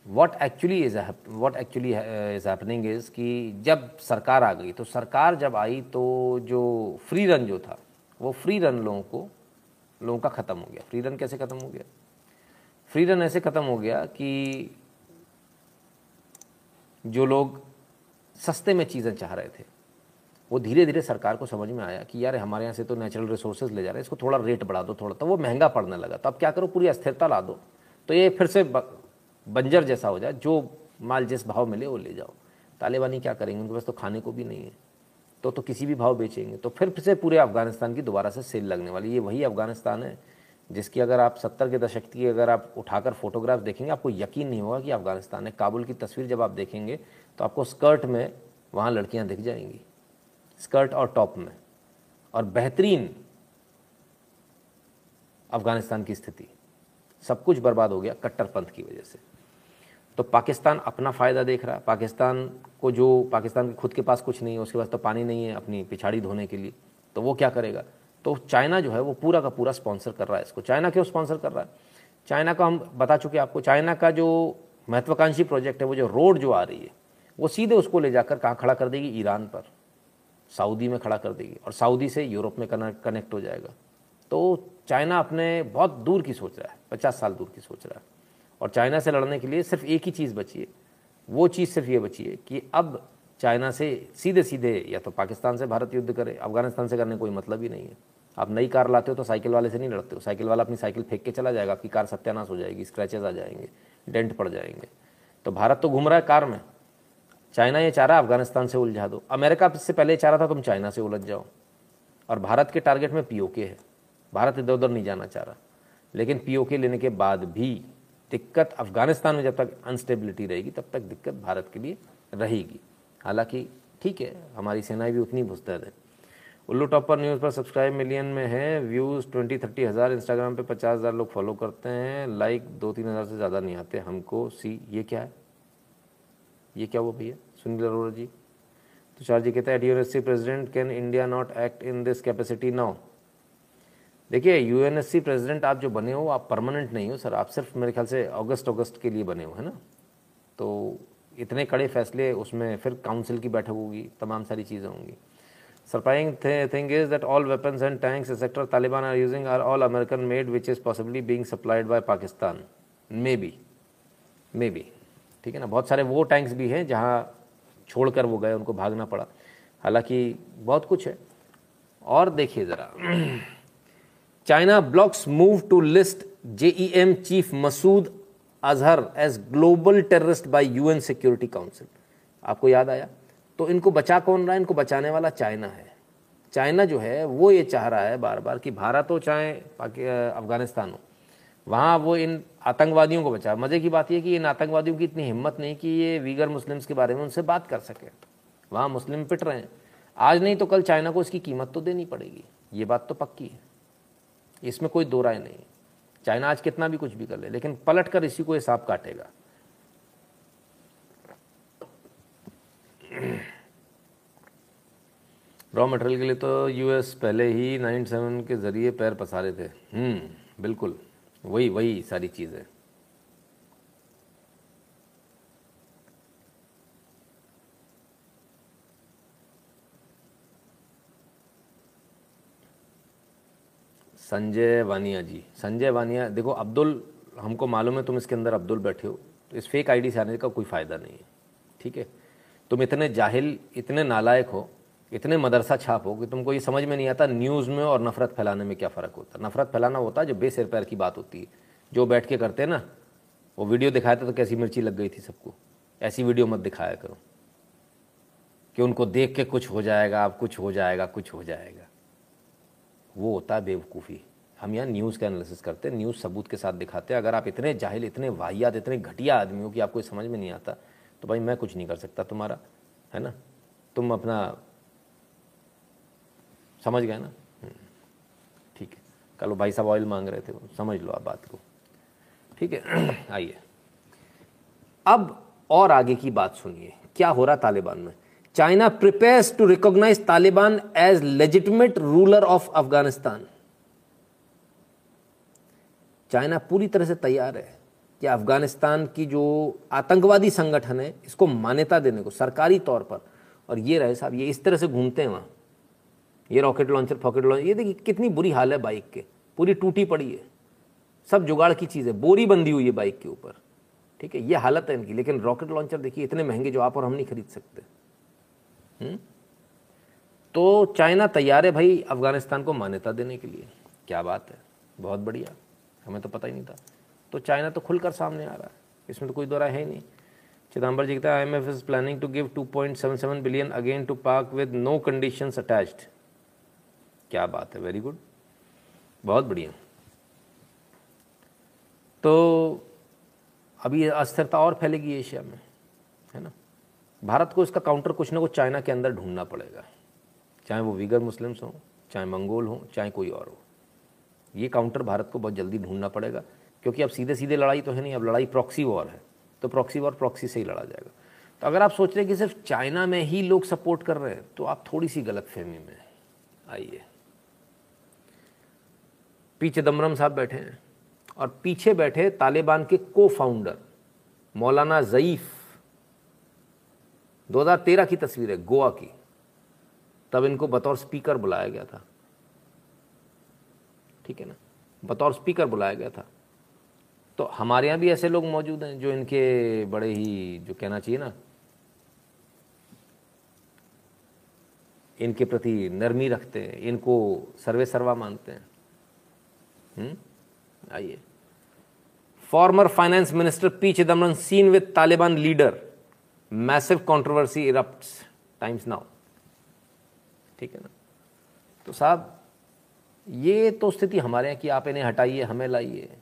What actually is what actually is happening is कि जब सरकार आ गई तो सरकार जब आई तो जो फ्री रन जो था, वो फ्री रन लोगों को, लोगों का ख़त्म हो गया। फ्री रन कैसे ख़त्म हो गया? फ्री रन ऐसे ख़त्म हो गया कि जो लोग सस्ते में चीज़ें चाह रहे थे, वो धीरे धीरे सरकार को समझ में आया कि यार हमारे यहाँ से तो नेचुरल रिसोर्सेज ले जा रहे हैं, इसको थोड़ा रेट बढ़ा दो, थोड़ा तो वो महँगा पड़ने लगा। तो अब क्या करो, पूरी अस्थिरता ला दो। तो ये फिर से बंजर जैसा हो जाए, जो माल जिस भाव मिले वो ले जाओ। तालिबानी क्या करेंगे? उनके पास तो खाने को भी नहीं है। तो तो किसी भी भाव बेचेंगे। तो फिर से पूरे अफ़गानिस्तान की दोबारा से सेल लगने वाली। ये वही अफ़गानिस्तान है, जिसकी अगर आप सत्तर के दशक की अगर आप उठाकर फोटोग्राफ देखेंगे, आपको यकीन नहीं होगा कि अफ़गानिस्तान है। काबुल की तस्वीर जब आप देखेंगे तो आपको स्कर्ट में वहाँ लड़कियाँ दिख जाएँगी। स्कर्ट और टॉप में। और बेहतरीन अफ़गानिस्तान की स्थिति। सब कुछ बर्बाद हो गया कट्टरपंथ की वजह से। तो पाकिस्तान अपना फ़ायदा देख रहा है। पाकिस्तान को जो, पाकिस्तान के खुद के पास कुछ नहीं है, उसके पास तो पानी नहीं है अपनी पिछाड़ी धोने के लिए। तो वो क्या करेगा? तो चाइना जो है, वो पूरा का पूरा स्पॉन्सर कर रहा है इसको। चाइना क्यों स्पॉन्सर कर रहा है? चाइना का हम बता चुके आपको, चाइना का जो महत्वाकांक्षी प्रोजेक्ट है, वो जो रोड जो आ रही है, वो सीधे उसको ले जाकर कहाँ खड़ा कर देगी? ईरान पर। सऊदी में खड़ा कर देगी और सऊदी से यूरोप में कनेक्ट हो जाएगा। तो चाइना अपने बहुत दूर की सोच रहा है, पचास साल दूर की सोच रहा है। और चाइना से लड़ने के लिए सिर्फ़ एक ही चीज़ बची है। वो चीज़ सिर्फ़ ये बची है कि अब चाइना से सीधे सीधे या तो पाकिस्तान से भारत युद्ध करे, अफ़गानिस्तान से करने कोई मतलब ही नहीं है। आप नई कार लाते हो तो साइकिल वाले से नहीं लड़ते हो। साइकिल वाला अपनी साइकिल फेंक के चला जाएगा, आपकी कार सत्यानाश हो जाएगी स्क्रैचेज आ जाएँगे डेंट पड़ जाएँगे। तो भारत तो घूम रहा है कार में। चाइना ये चाह रहा अफ़गानिस्तान से उलझा दो। अमेरिका से पहले चाह रहा था, तुम चाइना से उलझ जाओ। और भारत के टारगेट में पीओके है। भारत इधर उधर नहीं जाना चाह रहा। लेकिन पीओके लेने के बाद भी दिक्कत अफ़गानिस्तान में जब तक अनस्टेबिलिटी रहेगी, तब तक दिक्कत भारत के लिए रहेगी। हालाँकि ठीक है, हमारी सेनाएँ भी उतनी भुस्तैद है। उल्लू टॉपर न्यूज़ पर सब्सक्राइब मिलियन में है व्यूज़ ट्वेंटी थर्टी हज़ार इंस्टाग्राम पे पचास हज़ार लोग फॉलो करते हैं लाइक दो तीन हज़ार से ज़्यादा नहीं आते हमको। सी, ये क्या है? ये क्या वो भैया? सुनील अरोड़ा जी। तुषार जी कहते हैं university president can India not act in this capacity now देखिए यूएनएससी प्रेसिडेंट आप जो बने हो, आप परमानेंट नहीं हो सर आप सिर्फ़ मेरे ख्याल से अगस्त अगस्त के लिए बने हो, है ना? तो इतने कड़े फैसले उसमें फिर काउंसिल की बैठक होगी, तमाम सारी चीज़ें होंगी। Surprising thing is that all weapons and tanks etcetera Taliban are using are all American made which is possibly being supplied by Pakistan maybe maybe ठीक है ना? बहुत सारे वो टैंक्स भी हैं जहाँ छोड़कर वो गए, उनको भागना पड़ा। हालाँकि बहुत कुछ है। और देखिए ज़रा। China blocks move to list JEM chief Masood Azhar as global terrorist by UN Security Council. आपको याद आया? तो इनको बचा कौन रहा है? इनको बचाने वाला चाइना है। चाइना जो है, वो ये चाह रहा है बार बार कि भारत हो चाहे अफ़गानिस्तान हो। वहाँ वो इन आतंकवादियों को बचा। मज़े की बात यह कि इन आतंकवादियों की इतनी हिम्मत नहीं कि ये वीगर मुस्लिम्स के बारे में उनसे बात कर सके। वहाँ मुस्लिम पिट रहे हैं। आज नहीं तो कल चाइना को इसकी कीमत तो देनी पड़ेगी। ये बात तो पक्की है। इसमें कोई दो राय नहीं। चाइना आज कितना भी कुछ भी कर ले, लेकिन पलट कर इसी को हिसाब काटेगा। रॉ मटेरियल के लिए तो यूएस पहले ही नाइन सेवन के ज़रिए पैर पसारे थे। हम्म बिल्कुल। वही वही सारी चीज़ें। संजय वानिया जी। संजय वानिया, देखो अब्दुल, हमको मालूम है तुम इसके अंदर अब्दुल बैठे हो। तो इस फेक आईडी से आने का कोई फ़ायदा नहीं है, ठीक है? तुम इतने जाहिल, इतने नालायक हो, इतने मदरसा छाप हो कि तुमको ये समझ में नहीं आता न्यूज़ में और नफरत फैलाने में क्या फ़र्क होता। है नफरत फैलाना होता है जो बेसिर पैर की बात होती है। जो बैठ के करते हैं ना, वो वीडियो दिखाए थे तो कैसी मिर्ची लग गई थी सबको। ऐसी वीडियो मत दिखाया करो कि उनको देख के कुछ हो जाएगा, अब कुछ हो जाएगा, कुछ हो जाएगा। वो होता है बेवकूफ़ी। हम यहाँ न्यूज़ का एनालिसिस करते हैं न्यूज़ सबूत के साथ दिखाते हैं। अगर आप इतने जाहिल इतने वाहियात इतने घटिया आदमी हो कि आपको समझ में नहीं आता तो भाई मैं कुछ नहीं कर सकता तुम्हारा है ना? तुम अपना समझ गए ना? हम्म, ठीक है। कल भाई साहब ऑयल मांग रहे थे समझ लो आप बात को। ठीक है आइए। अब और आगे की बात सुनिए। क्या हो रहा तालिबान में? China prepares to recognise Taliban as legitimate ruler of Afghanistan China पूरी तरह से तैयार है कि अफ़गानिस्तान की जो आतंकवादी संगठन है, इसको मान्यता देने को, सरकारी तौर पर। और ये रहे साहब, ये इस तरह से घूमते हैं वहाँ। ये रॉकेट लॉन्चर फॉकेट लॉन्चर ये देखिए कितनी बुरी हाल है बाइक के। पूरी टूटी पड़ी है। सब जुगाड़ की चीज़ है, बोरी बंदी हुई है बाइक के ऊपर। ठीक है, ये हालत है इनकी। लेकिन रॉकेट लॉन्चर देखिए, इतने महँगे जो आप और हम नहीं खरीद सकते। हम्म? तो चाइना तैयार है भाई अफ़गानिस्तान को मान्यता देने के लिए। क्या बात है? बहुत बढ़िया। हमें तो पता ही नहीं था। तो चाइना तो खुलकर सामने आ रहा है। इसमें तो कोई दौरा है ही नहीं। चिदम्बर जी कहता है I M F is planning to give 2.77 billion again to Pak with no conditions attached क्या बात है? वेरी गुड बहुत बढ़िया। तो अभी अस्थिरता और फैलेगी एशिया में, है ना? भारत को इसका काउंटर कुछ ना कुछ चाइना के अंदर ढूंढना पड़ेगा। चाहे वो वीगर मुस्लिम्स हों, चाहे मंगोल हों, चाहे कोई और हो। ये काउंटर भारत को बहुत जल्दी ढूंढना पड़ेगा, क्योंकि अब सीधे सीधे लड़ाई तो है नहीं, अब लड़ाई प्रॉक्सी वॉर है। तो प्रॉक्सी वॉर प्रॉक्सी से ही लड़ा जाएगा। तो अगर आप सोच रहे हैं कि सिर्फ़ चाइना में ही लोग सपोर्ट कर रहे हैं तो आप थोड़ी सी गलत फहमी में आइए। पी चिदम्बरम साहब बैठे हैं, और पीछे बैठे तालिबान के को फाउंडर मौलाना ज़ईफ 2013 की तस्वीर है, गोवा की। तब इनको बतौर स्पीकर बुलाया गया था। ठीक है ना? बतौर स्पीकर बुलाया गया था। तो हमारे यहाँ भी ऐसे लोग मौजूद हैं जो इनके बड़े ही जो कहना चाहिए ना, इनके प्रति नरमी रखते हैं, इनको सर्वे सर्वा मानते हैं। हम्म? आइए। Former finance minister P Chidambaram seen with Taliban leader. Massive controversy erupt Times Now ठीक है ना? तो साहब, ये तो स्थिति हमारे यहाँ कि आप इन्हें हटाइए, हमें लाइए।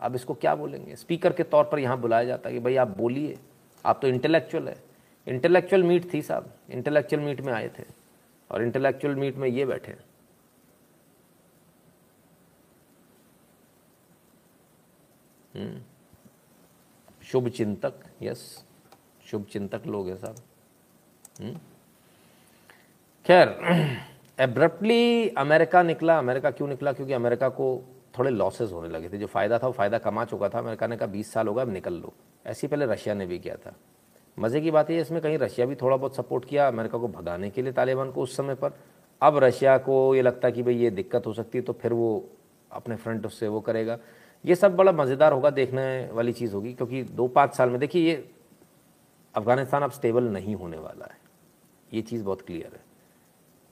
आप इसको क्या बोलेंगे? स्पीकर के तौर पर यहाँ बुलाया जाता है कि भाई आप बोलिए। आप तो इंटेलेक्चुअल है। इंटेलेक्चुअल मीट थी साहब। इंटेलेक्चुअल मीट में आए थे और इंटेलेक्चुअल मीट में ये बैठे हैं। हम्म। शुभ चिंतक यस शुभ चिंतक लोग हैं साहब हम्म। खैर एब्रप्टली अमेरिका निकला। अमेरिका क्यों निकला? क्योंकि अमेरिका को थोड़े लॉसेस होने लगे थे। जो फ़ायदा था, वो फ़ायदा कमा चुका था। अमेरिका ने कहा, बीस साल होगा अब निकल लो। ऐसे पहले रशिया ने भी किया था। मज़े की बात है इसमें कहीं रशिया भी थोड़ा बहुत सपोर्ट किया, अमेरिका को भगाने के लिए तालिबान को उस समय पर। अब रशिया को ये लगता कि भाई ये दिक्कत हो सकती है तो फिर वो अपने फ्रंट उससे वो करेगा। ये सब बड़ा मज़ेदार होगा, देखने वाली चीज़ होगी, क्योंकि दो पाँच साल में, देखिए ये अफ़गानिस्तान अब स्टेबल नहीं होने वाला है। ये चीज़ बहुत क्लियर है।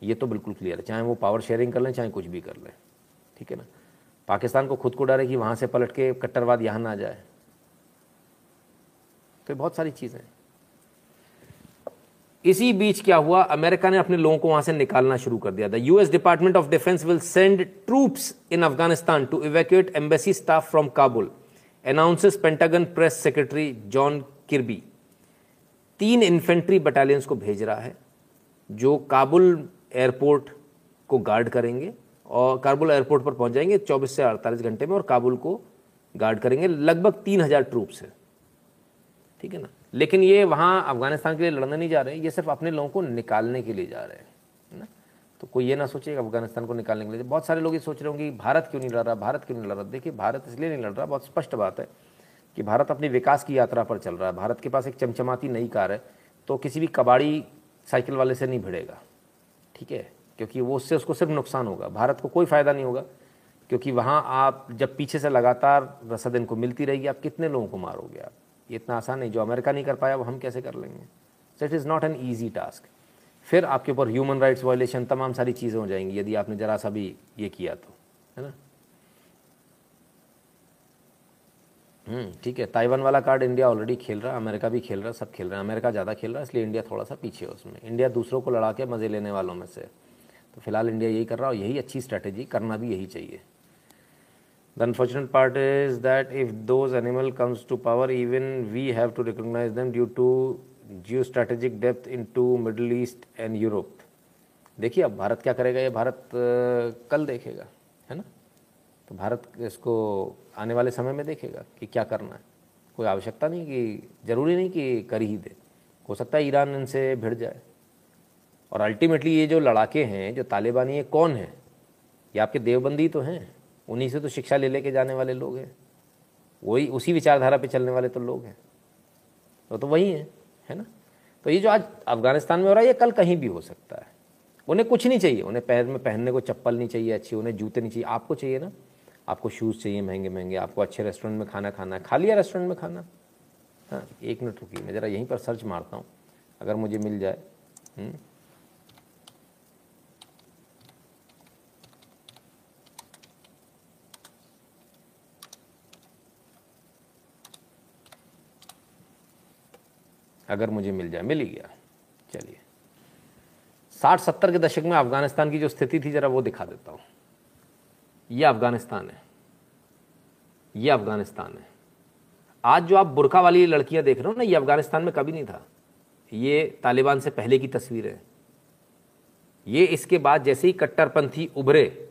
ये तो बिल्कुल क्लियर है। चाहे वो पावर शेयरिंग कर लें, चाहे कुछ भी कर लें। ठीक है ना? पाकिस्तान को खुद को डर है कि वहाँ से पलट के कट्टरवाद यहाँ ना जाए। तो बहुत सारी चीज़ें इसी बीच क्या हुआ? अमेरिका ने अपने लोगों को वहाँ से निकालना शुरू कर दिया था। US department of defence will send troops in Afghanistan to evacuate embassy staff from Kabul announces Pentagon press secretary John Kirby तीन इन्फेंट्री बटालियंस को भेज रहा है, जो काबुल एयरपोर्ट को गार्ड करेंगे और काबुल एयरपोर्ट पर पहुँच जाएँगे 24 से 48 घंटे में और काबुल को गार्ड करेंगे। लगभग तीन हज़ार ट्रूप्स है। ठीक है ना? लेकिन ये वहाँ अफ़गानिस्तान के लिए लड़ने नहीं जा रहे ये सिर्फ़ अपने लोगों को निकालने के लिए जा रहे हैं ना? तो कोई ये ना सोचे अफ़गानिस्तान को निकालने के लिए। बहुत सारे लोग ये सोच रहे होंगे भारत क्यों नहीं लड़ रहा? भारत क्यों नहीं लड़ रहा? देखिए, भारत इसलिए नहीं लड़ रहा, बहुत स्पष्ट बात है कि भारत अपने विकास की यात्रा पर चल रहा है। भारत के पास एक चमचमाती नई कार है तो किसी भी कबाड़ी साइकिल वाले से नहीं भिड़ेगा। ठीक है? क्योंकि वो उससे, उसको सिर्फ़ नुकसान होगा। भारत को कोई फ़ायदा नहीं होगा, क्योंकि वहाँ आप जब पीछे से लगातार रसद इनको मिलती रहेगी, आप कितने लोगों को मारोगे आप? ये इतना आसान नहीं। जो अमेरिका नहीं कर पाया, वो हम कैसे कर लेंगे? So it is not an easy task फिर आपके ऊपर ह्यूमन राइट्स वायलेशन तमाम सारी चीज़ें हो जाएँगी, यदि आपने ज़रा सा भी ये किया तो। है ना हम्म ठीक है। ताइवान वाला कार्ड इंडिया ऑलरेडी खेल रहा है अमेरिका भी खेल रहा है सब खेल रहे हैं। अमेरिका ज़्यादा खेल रहा है, इसलिए इंडिया थोड़ा सा पीछे है उसमें। इंडिया दूसरों को लड़ा के मज़े लेने वालों में से। तो फ़िलहाल इंडिया यही कर रहा है और यही अच्छी स्ट्रैटेजी करना भी यही चाहिए। The unfortunate part is that if those animal comes to power even we have to recognise them due to geo strategic depth in to middle east and Europe देखिए अब भारत क्या करेगा? ये भारत कल देखेगा, है ना? तो भारत इसको आने वाले समय में देखेगा कि क्या करना है। कोई आवश्यकता नहीं कि, ज़रूरी नहीं कि कर ही दे। हो सकता है ईरान इनसे भिड़ जाए। और अल्टीमेटली ये जो लड़ाके हैं, जो तालिबानी ये कौन है? ये आपके देवबंदी तो हैं। उन्हीं से तो शिक्षा ले लेके जाने वाले लोग हैं। वही, उसी विचारधारा पे चलने वाले तो लोग हैं। वो तो वही हैं, है ना? तो ये जो आज अफ़गानिस्तान में हो रहा है, ये कल कहीं भी हो सकता है। उन्हें कुछ नहीं चाहिए। उन्हें पैर में पहनने को चप्पल नहीं चाहिए, अच्छी, उन्हें जूते नहीं चाहिए। आपको चाहिए ना? आपको शूज़ चाहिए महँगे महँगे, आपको अच्छे रेस्टोरेंट में खाना खाना है खा लिया रेस्टोरेंट में खाना हाँ एक मिनट रुकिए, मैं ज़रा यहीं पर सर्च मारता हूँ, अगर मुझे मिल जाए? हम्म। अगर मुझे मिल जाए, मिल ही गया चलिए साठ सत्तर के दशक में अफ़गानिस्तान की जो स्थिति थी, ज़रा वो दिखा देता हूँ ये अफ़गानिस्तान है। ये अफ़गानिस्तान है। आज जो आप बुरका वाली लड़कियाँ देख रहे हो ना, ये अफ़गानिस्तान में कभी नहीं था। ये तालिबान से पहले की तस्वीर है। ये इसके बाद जैसे ही कट्टरपंथी उभरे,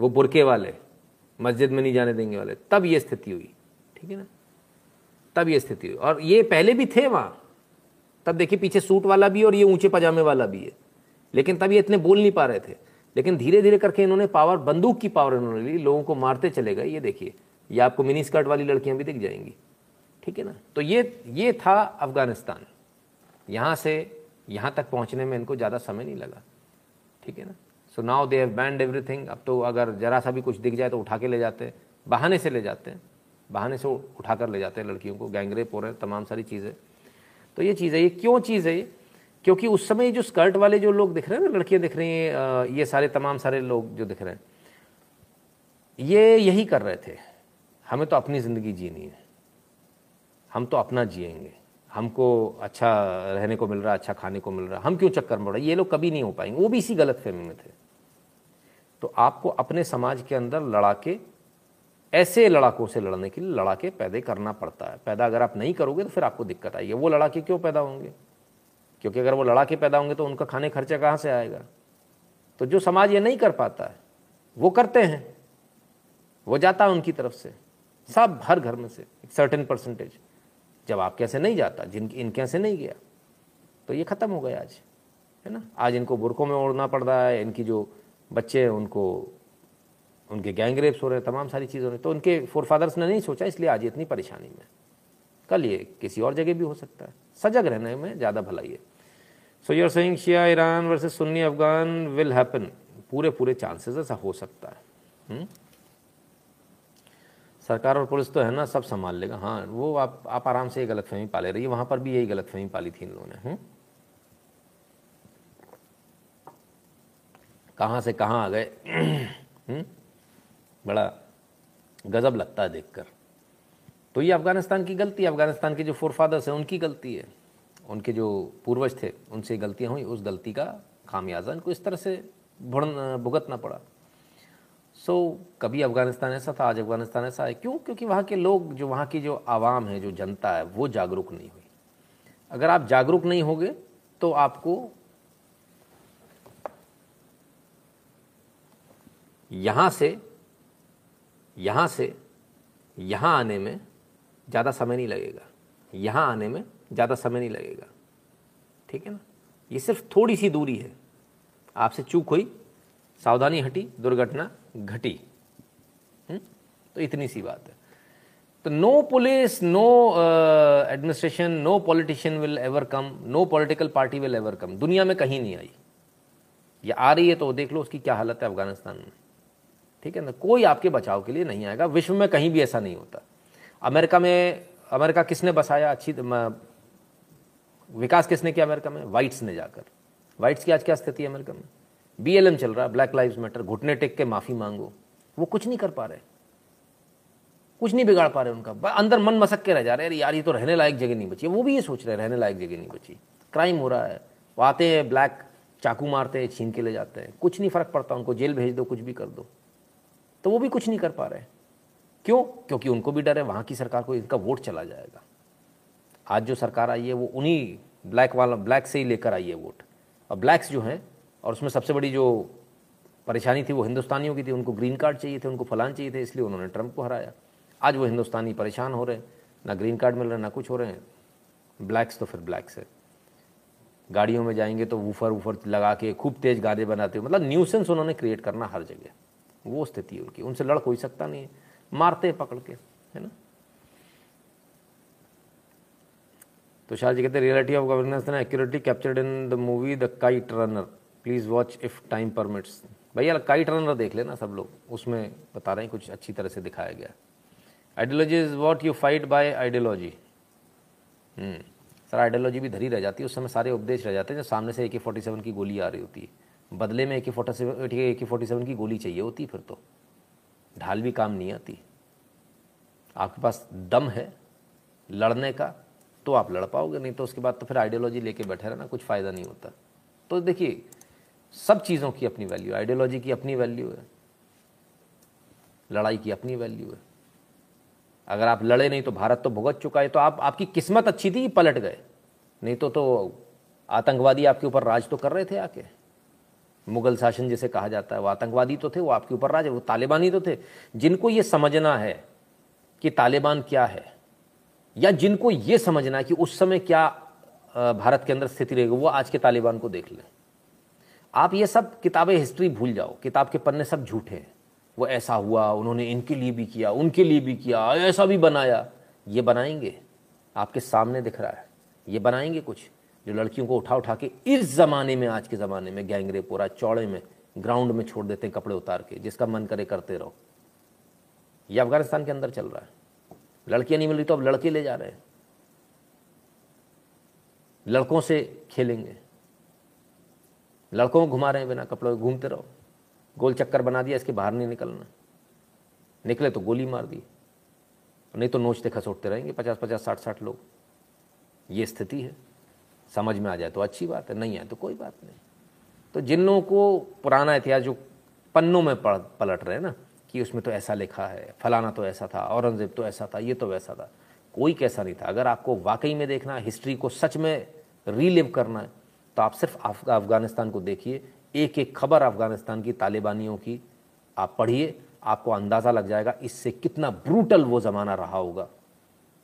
वो बुरके वाले, मस्जिद में नहीं जाने देंगे वाले, तब ये स्थिति हुई। ठीक है ना? तब ये स्थिति हुई। और ये पहले भी थे वहाँ। तब देखिए पीछे सूट वाला भी और ये ऊँचे पजामे वाला भी है। लेकिन तब ये इतने बोल नहीं पा रहे थे। लेकिन धीरे धीरे करके इन्होंने पावर, बंदूक की पावर इन्होंने ली, लोगों को मारते चले गए। ये देखिए, ये आपको मिनी स्कर्ट वाली लड़कियाँ भी दिख जाएँगी। ठीक है ना? तो ये ये था अफ़गानिस्तान। यहाँ से, यहाँ तक पहुँचने में इनको ज़्यादा समय नहीं लगा। ठीक है ना? So now they have banned everything अब तो अगर ज़रा सा भी कुछ दिख जाए तो उठा के ले जाते हैं। बहाने से ले जाते हैं। बहाने से उठा कर ले जाते हैं लड़कियों को। गैंगरेप हो रहे हैं, तमाम सारी चीज़ें। तो ये चीज़ है ये क्यों चीज़? है ये क्योंकि उस समय जो स्कर्ट वाले जो लोग दिख रहे हैं ना, लड़कियाँ दिख रही हैं ये सारे, तमाम सारे लोग जो दिख रहे हैं, ये यही कर रहे थे। हमें तो अपनी ज़िंदगी जीनी है। हम तो अपना जिएँगे। हमको अच्छा रहने को मिल रहा अच्छा खाने को मिल रहा। हम क्यों चक्कर में रहा ये लोग कभी नहीं हो पाएँगे। वो भी इसी गलत फहमी में थे। तो आपको अपने समाज के अंदर लड़ा के ऐसे लड़ाकों से लड़ने के लिए लड़ाके पैदा करना पड़ता है। पैदा अगर आप नहीं करोगे तो फिर आपको दिक्कत आएगी। वो लड़ाके क्यों पैदा होंगे? क्योंकि अगर वो लड़ाके पैदा होंगे तो उनका खाने खर्चा कहाँ से आएगा? तो जो समाज ये नहीं कर पाता है, वो करते हैं। वो जाता है उनकी तरफ़ से, सब हर घर में से, एक सर्टेन परसेंटेज जब आपके ऐसे नहीं जाता, जिन, इनके ऐसे नहीं गया तो ये ख़त्म हो गया आज, है ना? आज इनको बुरकों में ओढ़ना पड़ रहा है, इनकी जो बच्चे हैं, उनको, उनके गैंग रेप्स हो रहे हैं, तमाम सारी चीज़ हो रही तो उनके फोर फादर्स ने नहीं सोचा, इसलिए आज इतनी परेशानी में कल ये किसी और जगह भी हो सकता है। सजग रहने में ज़्यादा भलाई है। So you're saying Shia Iran versus Sunni Afghan will happen पूरे पूरे चांसेस ऐसा हो सकता है हुँ? हम्म? सरकार और पुलिस तो है ना, सब संभाल लेगा हाँ वो आप आप आराम से ये गलत फहमी पाले रही है वहाँ पर भी यही गलत फहमी पाली थी इन लोगों ने हम्म? कहाँ से कहाँ आ गए हम्म? बड़ा गज़ब लगता है देखकर तो ये अफ़गानिस्तान की गलती है अफ़गानिस्तान के जो फोर फादर्स हैं, उनकी गलती है उनके जो पूर्वज थे उनसे गलतियाँ हुई उस गलती का खामियाजा। इनको इस तरह से भुगतना पड़ा। सो so, कभी अफ़गानिस्तान ऐसा था आज अफ़गानिस्तान ऐसा है। क्यों? क्योंकि वहाँ के लोग जो वहाँ की जो आवाम है जो जनता है वो जागरूक नहीं हुई। अगर आप जागरूक नहीं होगे तो आपको यहाँ से यहाँ से यहाँ आने में ज़्यादा समय नहीं लगेगा। यहाँ आने में ज़्यादा समय नहीं लगेगा। ठीक है ना? ये सिर्फ़ थोड़ी सी दूरी है। आपसे चूक हुई, सावधानी हटी, दुर्घटना घटी। हम्म? तो इतनी सी बात है। तो no police no administration no politician will ever come no political party will ever come दुनिया में कहीं नहीं आई। ये आ रही है तो देख लो उसकी क्या हालत है अफ़गानिस्तान में। ठीक है ना? कोई आपके बचाव के लिए नहीं आएगा। विश्व में कहीं भी ऐसा नहीं होता। अमेरिका में, अमेरिका किसने बसाया? अच्छी विकास किसने किया अमेरिका में? वाइट्स ने जाकर। वाइट्स की आज क्या स्थिति है अमेरिका में? बीएलएम चल रहा है ब्लैक लाइव्स मैटर घुटने टेक के माफ़ी मांगो। वो कुछ नहीं कर पा रहे। कुछ नहीं बिगाड़ पा रहे उनका। अंदर मन मसक के रह जा रहे हैं यार, ये तो रहने लायक जगह नहीं बची। वो भी ये सोच रहे रहने लायक जगह नहीं बची। क्राइम हो रहा है। वो आते हैं ब्लैक चाकू मारते हैं, छीन के ले जाते हैं। कुछ नहीं फ़र्क पड़ता उनको। जेल भेज दो, कुछ भी कर दो। तो वो भी कुछ नहीं कर पा रहे। क्यों? क्योंकि उनको भी डर है, वहाँ की सरकार को इनका वोट चला जाएगा। आज जो सरकार आई है, वो उन्हीं ब्लैक वाला ब्लैक से ही लेकर आई है वोट। और ब्लैक्स जो हैं, और उसमें सबसे बड़ी जो परेशानी थी, वो हिंदुस्तानियों की थी। उनको ग्रीन कार्ड चाहिए थे, उनको फलान चाहिए थे, इसलिए उन्होंने ट्रंप को हराया। आज वो हिंदुस्तानी परेशान हो रहे हैं। ना ग्रीन कार्ड मिल रहा है, ना कुछ हो रहे हैं। ब्लैक्स तो फिर ब्लैक्स है। गाड़ियों में जाएँगे तो वूफर वूफर लगा के खूब तेज गाने बनाते हो। मतलब न्यूसेंस उन्होंने क्रिएट करना हर जगह। वो स्थिति है उनकी। उनसे लड़ कोई सकता नहीं है। मारते पकड़ के, है ना? तो शाह जी कहते हैं रियलिटी ऑफ़ गवर्नेंस ने accurately captured in the movie the kite runner please watch if time permits भैया काइट रनर देख लेना सब लोग। उसमें बता रहे हैं, कुछ अच्छी तरह से दिखाया गया ideology is what you fight by ideology sir ideology भी धरी रह जाती है। उस समय सारे उपदेश रह जाते हैं, जब सामने से ए के फोर्टी सेवन की गोली आ रही होती है। बदले में ए के फोर्टी सेवन ए के फोर्टी सेवन की गोली चाहिए होती फिर तो। ढाल भी काम नहीं आती। आपके पास दम है, लड़ने का तो आप लड़ पाओगे, नहीं तो उसके बाद तो फिर आइडियोलॉजी लेके बैठे रहना, कुछ फ़ायदा नहीं होता। तो देखिए, सब चीज़ों की अपनी वैल्यू आइडियोलॉजी की अपनी वैल्यू है, लड़ाई की अपनी वैल्यू है। अगर आप लड़े नहीं तो भारत तो भुगत चुका है तो आप, आपकी किस्मत अच्छी थी, पलट गए। नहीं तो तो आतंकवादी आपके ऊपर राज तो कर रहे थे आके। मुगल शासन जिसे कहा जाता है, वो आतंकवादी तो थे, वो आपके ऊपर राज वो तालिबानी तो थे। जिनको ये समझना है कि तालिबान क्या है या जिनको ये समझना कि उस समय क्या भारत के अंदर स्थिति रहेगी वो आज के तालिबान को देख लें। आप ये सब किताबें हिस्ट्री भूल जाओ, किताब के पन्ने सब झूठे हैं। वो ऐसा हुआ, उन्होंने इनके लिए भी किया, उनके लिए भी किया, ऐसा भी बनाया। ये बनाएँगे? आपके सामने दिख रहा है। ये बनाएँगे कुछ? जो लड़कियों को उठा उठा के इस ज़माने में, आज के ज़माने में, गैंगरेप रहा है, चौड़े में, ग्राउंड में छोड़ देते हैं कपड़े उतार के, जिसका मन करे करते रहो। ये अफ़गानिस्तान के अंदर चल रहा है। लड़कियाँ नहीं मिल रही तो अब लड़के ले जा रहे हैं। लड़कों से खेलेंगे। लड़कों को घुमा रहे हैं बिना कपड़ों घूमते रहो। गोल चक्कर बना दिया, इसके बाहर नहीं निकलना। निकले तो गोली मार दी। नहीं तो नोचते खसोटते रहेंगे पचास पचास साठ साठ लोग। ये स्थिति है। समझ में आ जाए तो अच्छी बात है, नहीं आए तो कोई बात नहीं। तो जिन लोगों को पुराना इतिहास, जो पन्नों में पलट रहे हैं ना कि उसमें तो ऐसा लिखा है, फलाना तो ऐसा था, औरंगज़ेब तो ऐसा था, ये तो वैसा था। कोई कैसा नहीं था। अगर आपको वाकई में देखना है हिस्ट्री को सच में रीलिव करना है तो आप सिर्फ़ अफ़गानिस्तान को देखिए। एक एक खबर अफ़गानिस्तान की तालिबानियों की आप पढ़िए, आपको अंदाज़ा लग जाएगा इससे कितना ब्रूटल वो ज़माना रहा होगा,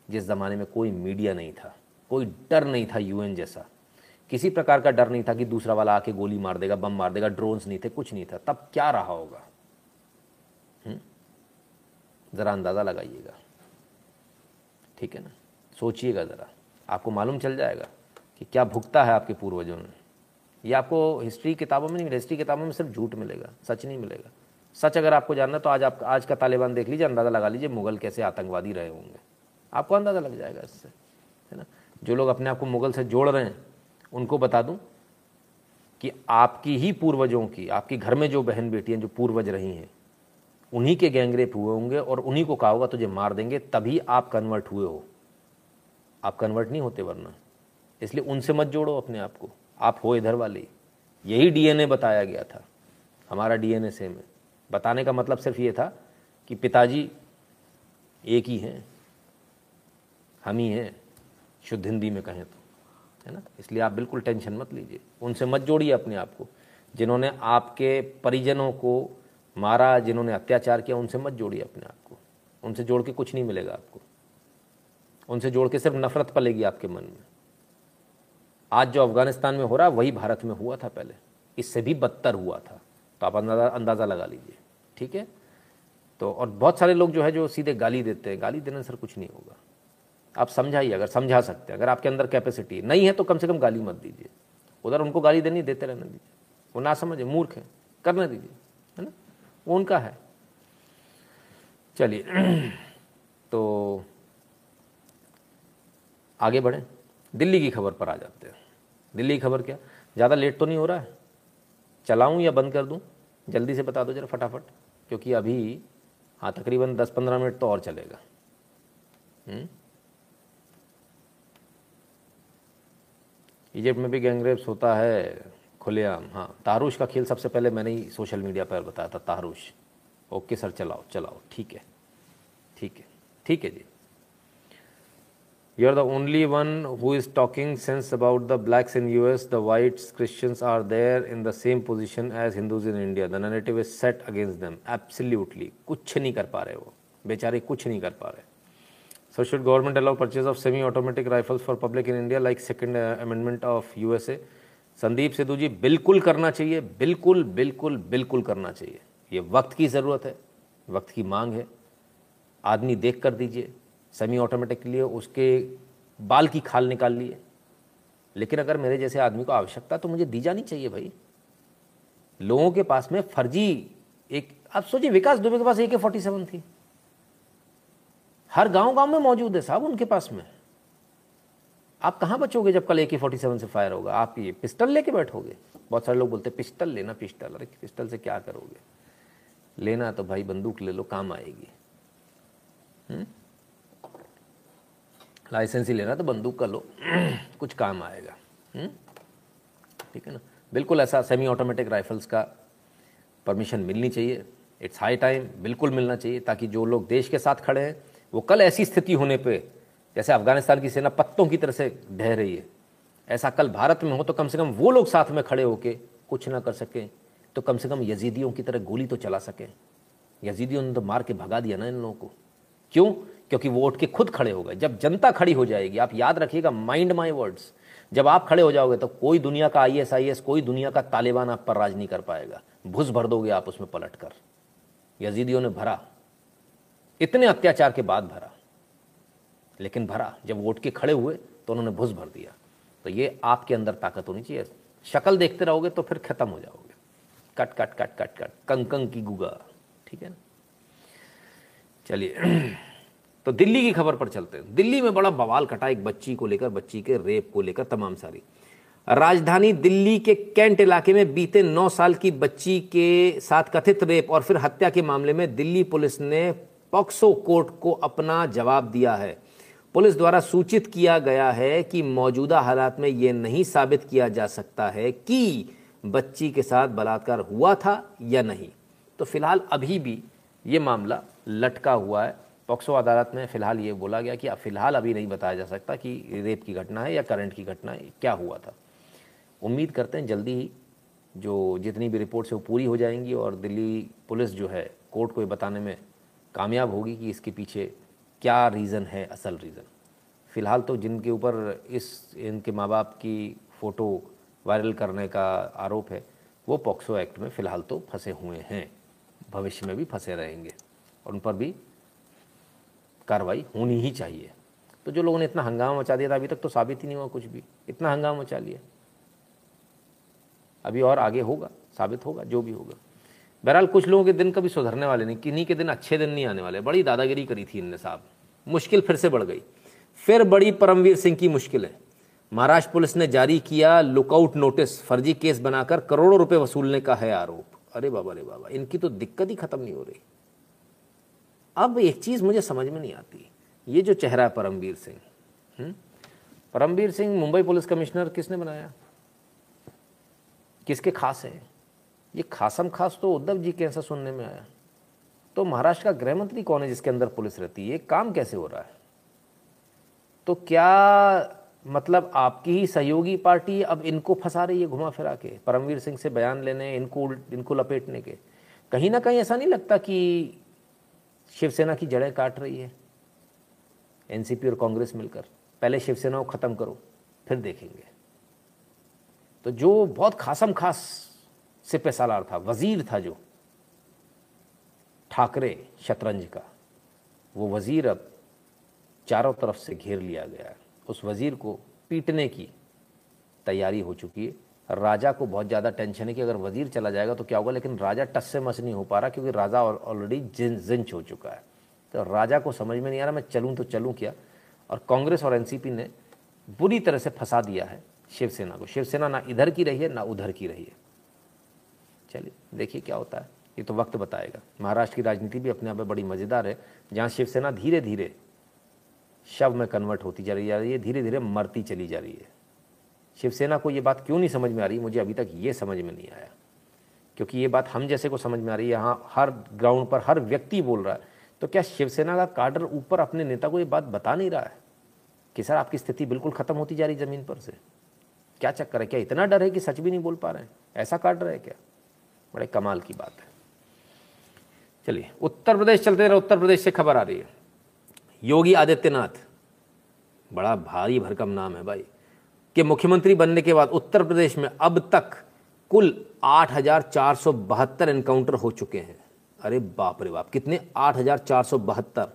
जिस ज़माने में कोई मीडिया नहीं था, कोई डर नहीं था यूएन जैसा। किसी प्रकार का डर नहीं था कि दूसरा वाला आके गोली मार देगा, बम मार देगा ड्रोन्स नहीं थे, कुछ नहीं था। तब क्या रहा होगा? ज़रा अंदाज़ा लगाइएगा। ठीक है ना? सोचिएगा ज़रा। आपको मालूम चल जाएगा कि क्या भुगता है आपके पूर्वजों ने। ये आपको हिस्ट्री किताबों में नहीं मिलेगा हिस्ट्री किताबों में सिर्फ़ झूठ मिलेगा, सच नहीं मिलेगा। सच अगर आपको जानना तो आज आप, आज का तालिबान देख लीजिए, अंदाज़ा लगा लीजिए मुगल कैसे आतंकवादी रहे होंगे। आपको अंदाज़ा लग जाएगा इससे, है ना? जो लोग अपने आप को मुगल से जोड़ रहे हैं, उनको बता दूँ कि आपकी ही पूर्वजों की, आपके घर में जो बहन बेटियाँ जो पूर्वज रही हैं उन्हीं के गैंगरेप हुए होंगे और उन्हीं को कहा होगा, तुझे मार देंगे, तभी आप कन्वर्ट हुए हो। आप कन्वर्ट नहीं होते वरना। इसलिए उनसे मत जोड़ो अपने आप को। आप हो इधर वाले। यही डीएनए बताया गया था। हमारा डीएनए सेम है। बताने का मतलब सिर्फ़ ये था कि पिताजी एक ही हैं। हम ही हैं, शुद्ध हिंदी में कहें तो। है ना? इसलिए आप बिल्कुल टेंशन मत लीजिए। उनसे मत जोड़िए अपने आप को। जिन्होंने आपके परिजनों को मारा, जिन्होंने अत्याचार किया, उनसे मत जोड़िए अपने आप को। उनसे जोड़ के कुछ नहीं मिलेगा आपको। उनसे जोड़ के सिर्फ़ नफरत पलेगी आपके मन में। आज जो अफ़गानिस्तान में हो रहा, वही भारत में हुआ था पहले। इससे भी बदतर हुआ था। तो आप अंदाज़ा अंदाज़ा लगा लीजिए। ठीक है? तो और बहुत सारे लोग जो है, जो सीधे गाली देते हैं। गाली देने सर कुछ नहीं होगा। आप समझाइए, अगर समझा सकते हैं। अगर आपके अंदर कैपेसिटी नहीं है तो कम से कम गाली मत दीजिए। उधर उनको गाली देनी, देते रहने दीजिए। वो ना समझे, मूर्ख है। करने दीजिए। उनका है। चलिए तो आगे बढ़ें। दिल्ली की खबर पर आ जाते हैं। दिल्ली की खबर क्या? ज़्यादा लेट तो नहीं हो रहा है? चलाऊं या बंद कर दूँ? जल्दी से बता दो जरा फटाफट, क्योंकि अभी हाँ तकरीबन 10-15 मिनट तो और चलेगा। हम्म? इजिप्ट में भी गैंगरेप्स होता है। खुलेआम हाँ। तारुश का खेल सबसे पहले मैंने ही सोशल मीडिया पर बताया था तारुश ओके सर चलाओ चलाओ ठीक है। ठीक है ठीक है जी। You are the only one who is talking sense about the blacks in US the whites Christians are there in the same position as Hindus in India the native is set against them absolutely कुछ नहीं कर पा रहे वो। बेचारे कुछ नहीं कर पा रहे। So should government allow purchase of semi-automatic rifles for public in India like second uh, amendment of USA? Sandeep Sidhu ji, बिल्कुल करना चाहिए, बिल्कुल बिल्कुल बिल्कुल करना चाहिए। ये वक्त की ज़रूरत है, वक्त की मांग है। आदमी देख कर दीजिए सेमी ऑटोमेटिक लिए, उसके बाल की खाल निकाल लिए। लेकिन अगर मेरे जैसे आदमी को आवश्यकता तो मुझे दी जानी चाहिए भाई। लोगों के पास में फर्जी एक, आप सोचिए, विकास दुबे के पास ए के फोर्टी सेवन थी। हर गाँव गाँव में मौजूद है साहब उनके पास में। आप कहाँ बचोगे जब कल ए के फोर्टी सेवन से फायर होगा? आप ये पिस्टल लेके बैठोगे? बहुत सारे लोग बोलते हैं पिस्टल लेना पिस्टल अरे पिस्टल से क्या करोगे? लेना तो भाई बंदूक ले लो, काम आएगी। हम्म? लाइसेंस ही लेना तो बंदूक का लो। कुछ काम आएगा। हम्म? ठीक है ना? बिल्कुल ऐसा सेमी ऑटोमेटिक राइफल्स का परमिशन मिलनी चाहिए। इट्स हाई टाइम बिल्कुल मिलना चाहिए, ताकि जो लोग देश के साथ खड़े हैं, वो कल ऐसी स्थिति होने पे जैसे अफ़गानिस्तान की सेना पत्तों की तरह से ढह रही है। ऐसा कल भारत में हो तो कम से कम वो लोग साथ में खड़े होके कुछ ना कर सकें तो कम से कम यजीदियों की तरह गोली तो चला सकें। यजीदियों ने तो मार के भगा दिया ना इन लोगों को। क्यों? क्योंकि वो उठ के खुद खड़े हो गए। जब जनता खड़ी हो जाएगी, आप याद रखिएगा माइंड माई वर्ड्स जब आप खड़े हो जाओगे तो कोई दुनिया का आई एस कोई दुनिया का तालिबान आप पर राज नहीं कर पाएगा। भुस भर दोगे आप उसमें पलट कर यजीदियों ने भरा। इतने अत्याचार के बाद भरा। लेकिन भरा। जब वोट के खड़े हुए तो उन्होंने भुस भर दिया। तो ये आपके अंदर ताकत होनी चाहिए। शक्ल देखते रहोगे तो फिर खत्म हो जाओगे। Cut cut cut cut cut. कंकंग की गुगा। ठीक है ना? चलिए। तो दिल्ली की खबर पर चलते हैं। दिल्ली में बड़ा बवाल कटा एक बच्ची को लेकर, बच्ची के रेप को लेकर तमाम सारी। राजधानी दिल्ली के कैंट इलाके में बीते नौ साल की बच्ची के साथ कथित रेप और फिर हत्या के मामले में दिल्ली पुलिस ने पॉक्सो कोर्ट को अपना जवाब दिया है। पुलिस द्वारा सूचित किया गया है कि मौजूदा हालात में यह नहीं साबित किया जा सकता है कि बच्ची के साथ बलात्कार हुआ था या नहीं। तो फ़िलहाल अभी भी ये मामला लटका हुआ है। पॉक्सो अदालत में फ़िलहाल ये बोला गया कि फ़िलहाल अभी नहीं बताया जा सकता कि रेप की घटना है या करंट की घटना है, क्या हुआ था। उम्मीद करते हैं जल्दी ही जो जितनी भी रिपोर्ट्स है वो पूरी हो जाएँगी और दिल्ली पुलिस जो है कोर्ट को ये बताने में कामयाब होगी कि इसके पीछे क्या रीज़न है, असल रीज़न फ़िलहाल तो जिनके ऊपर इस, इनके माँ बाप की फ़ोटो वायरल करने का आरोप है, वो पॉक्सो एक्ट में फ़िलहाल तो फंसे हुए हैं। भविष्य में भी फंसे रहेंगे। और उन पर भी कार्रवाई होनी ही चाहिए। तो जो लोगों ने इतना हंगामा मचा दिया था, अभी तक तो साबित ही नहीं हुआ कुछ भी। इतना हंगामा मचा लिया। अभी और आगे होगा, साबित होगा, जो भी होगा। बहरहाल कुछ लोगों के दिन कभी सुधरने वाले नहीं, किन्हीं के दिन अच्छे दिन नहीं आने वाले। बड़ी दादागिरी करी थी इनने साहब। मुश्किल फिर से बढ़ गई। फिर बड़ी परमवीर सिंह की मुश्किल है। महाराष्ट्र पुलिस ने जारी किया लुकआउट नोटिस फर्जी केस बनाकर करोड़ों रुपए वसूलने का है आरोप। अरे बाबा अरे बाबा, इनकी तो दिक्कत ही खत्म नहीं हो रही। अब एक चीज़ मुझे समझ में नहीं आती, ये जो चेहरा है परमवीर सिंह हम्म? परमवीर सिंह मुंबई पुलिस कमिश्नर किसने बनाया? किसके खास है? ये खासम खास तो उद्धव जी के ऐसा सुनने में आया। तो महाराष्ट्र का गृह मंत्री कौन है जिसके अंदर पुलिस रहती है? काम कैसे हो रहा है? तो क्या मतलब आपकी ही सहयोगी पार्टी अब इनको फंसा रही है घुमा फिरा के? परमवीर सिंह से बयान लेने, इनको इनको लपेटने के? कहीं ना कहीं ऐसा नहीं लगता कि शिवसेना की जड़ें काट रही है? एनसीपी और कांग्रेस मिलकर पहले शिवसेना को ख़त्म करो, फिर देखेंगे। तो जो बहुत खासम खास सालार था, वज़ीर था जो ठाकरे शतरंज का। वो वज़ीर अब चारों तरफ़ से घेर लिया गया है। उस वज़ीर को पीटने की तैयारी हो चुकी है। राजा को बहुत ज़्यादा टेंशन है कि अगर वज़ीर चला जाएगा तो क्या होगा, लेकिन राजा टस से मस नहीं हो पा रहा क्योंकि राजा ऑलरेडी जिन जिंच हो चुका है। तो राजा को समझ में नहीं आ रहा, मैं चलूँ तो चलूँ क्या? और कांग्रेस और एनसीपी ने बुरी तरह से फंसा दिया है शिवसेना को। शिवसेना ना इधर की रही है, ना उधर की रही है। चलिए, देखिए क्या होता है। ये तो वक्त बताएगा। महाराष्ट्र की राजनीति भी अपने आप में बड़ी मज़ेदार है, जहाँ शिवसेना धीरे धीरे शव में कन्वर्ट होती जा रही है धीरे धीरे मरती चली जा रही है। शिवसेना को ये बात क्यों नहीं समझ में आ रही? मुझे अभी तक ये समझ में नहीं आया। क्योंकि ये बात हम जैसे को समझ में आ रही है, यहाँ हर ग्राउंड पर हर व्यक्ति बोल रहा है। तो क्या शिवसेना का काडर ऊपर अपने नेता को ये बात बता नहीं रहा है? कि सर, आपकी स्थिति बिल्कुल ख़त्म होती जा रही ज़मीन पर से। क्या चक्कर है? क्या इतना डर है कि सच भी नहीं बोल पा रहे हैं? ऐसा काडर है क्या? बड़े कमाल की बात है। चलिए, उत्तर प्रदेश चलते रहे उत्तर प्रदेश से खबर आ रही है। योगी आदित्यनाथ, बड़ा भारी भरकम नाम है भाई, कि मुख्यमंत्री बनने के बाद उत्तर प्रदेश में अब तक कुल आठ हज़ार चार सौ बहत्तर एनकाउंटर हो चुके हैं। अरे बाप रे बाप, कितने? आठ हज़ार चार सौ बहत्तर।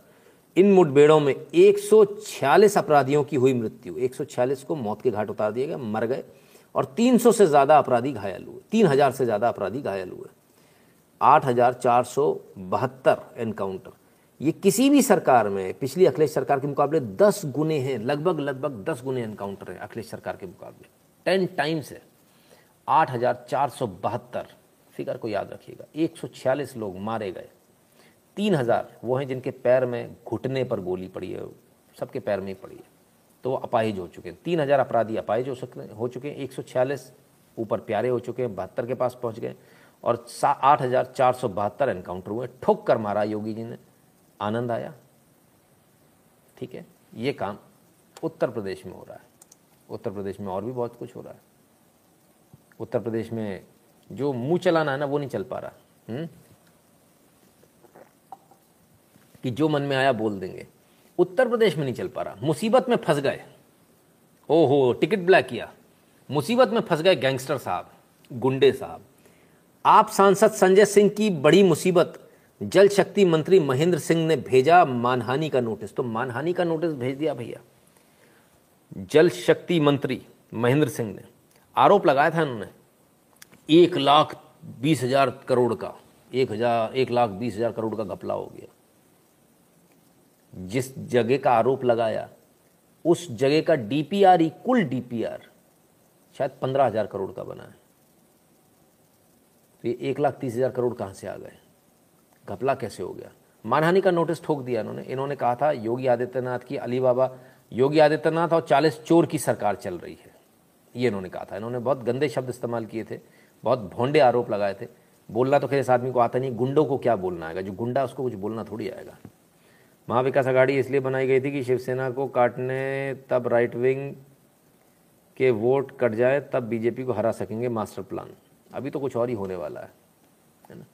इन मुठभेड़ों में 146 अपराधियों की हुई मृत्यु। 146 को मौत के घाट उतार दिए गए मर गए, और 300 से ज़्यादा अपराधी घायल हुए 3000 से ज़्यादा अपराधी घायल हुए। आठ हज़ार चार सौ बहत्तर एनकाउंटर। ये किसी भी सरकार में, पिछली अखिलेश सरकार के मुकाबले दस गुने हैं, लगभग लगभग दस गुने एनकाउंटर है अखिलेश सरकार के मुकाबले। टेन टाइम्स है। आठ हज़ार चार सौ बहत्तर, फिगर को याद रखिएगा, एक सौ छियालीस लोग मारे गए। तीन हज़ार वो हैं जिनके पैर में घुटने पर गोली पड़ी है, सबके पैर में ही पड़ी है तो वो अपाहिज हो चुके हैं। तीन हज़ार अपराधी अपाहिज हो सकते हो चुके हैं। एक सौ छियालीस ऊपर प्यारे हो चुके हैं, बहत्तर के पास पहुँच गए। और आठ हज़ार चार सौ बहत्तर एनकाउंटर हुए। ठोक कर मारा योगी जी ने। आनंद आया। ठीक है, ये काम उत्तर प्रदेश में हो रहा है। उत्तर प्रदेश में और भी बहुत कुछ हो रहा है। उत्तर प्रदेश में जो मुँह चलाना है ना, वो नहीं चल पा रहा। हुँ? कि जो मन में आया बोल देंगे। उत्तर प्रदेश में नहीं चल पा रहा। मुसीबत में फंस गए। ओहो, टिकट ब्लैक किया। मुसीबत में फंस गए गैंगस्टर साहब, गुंडे साहब। आप सांसद संजय सिंह की बड़ी मुसीबत, जल शक्ति मंत्री महेंद्र सिंह ने भेजा मानहानि का नोटिस। तो मानहानि का नोटिस भेज दिया भैया। जल शक्ति मंत्री महेंद्र सिंह ने आरोप लगाया था उन्होंने एक लाख बीस हज़ार करोड़ का, एक हज़ार, एक लाख बीस हज़ार करोड़ का घपला हो गया। जिस जगह का आरोप लगाया, उस जगह का डीपीआर ही कुल डीपीआर शायद पंद्रह हज़ार करोड़ का बना है। तो ये एक लाख तीस हज़ार करोड़ कहाँ से आ गए? घपला कैसे हो गया? मानहानि का नोटिस ठोक दिया इन्होंने। इन्होंने कहा था, योगी आदित्यनाथ की अली बाबा योगी आदित्यनाथ और चालीस चोर की सरकार चल रही है। ये इन्होंने कहा था। इन्होंने बहुत गंदे शब्द इस्तेमाल किए थे, बहुत भोंडे आरोप लगाए थे। बोलना तो खैर इस आदमी को आता नहीं, गुंडों को क्या बोलना आएगा? जो गुंडा उसको कुछ बोलना थोड़ी आएगा। महाविकास अघाड़ी इसलिए बनाई गई थी कि शिवसेना को काटने, तब राइट विंग के वोट कट जाए, तब बीजेपी को हरा सकेंगे मास्टर प्लान अभी तो कुछ और ही होने वाला है है ना?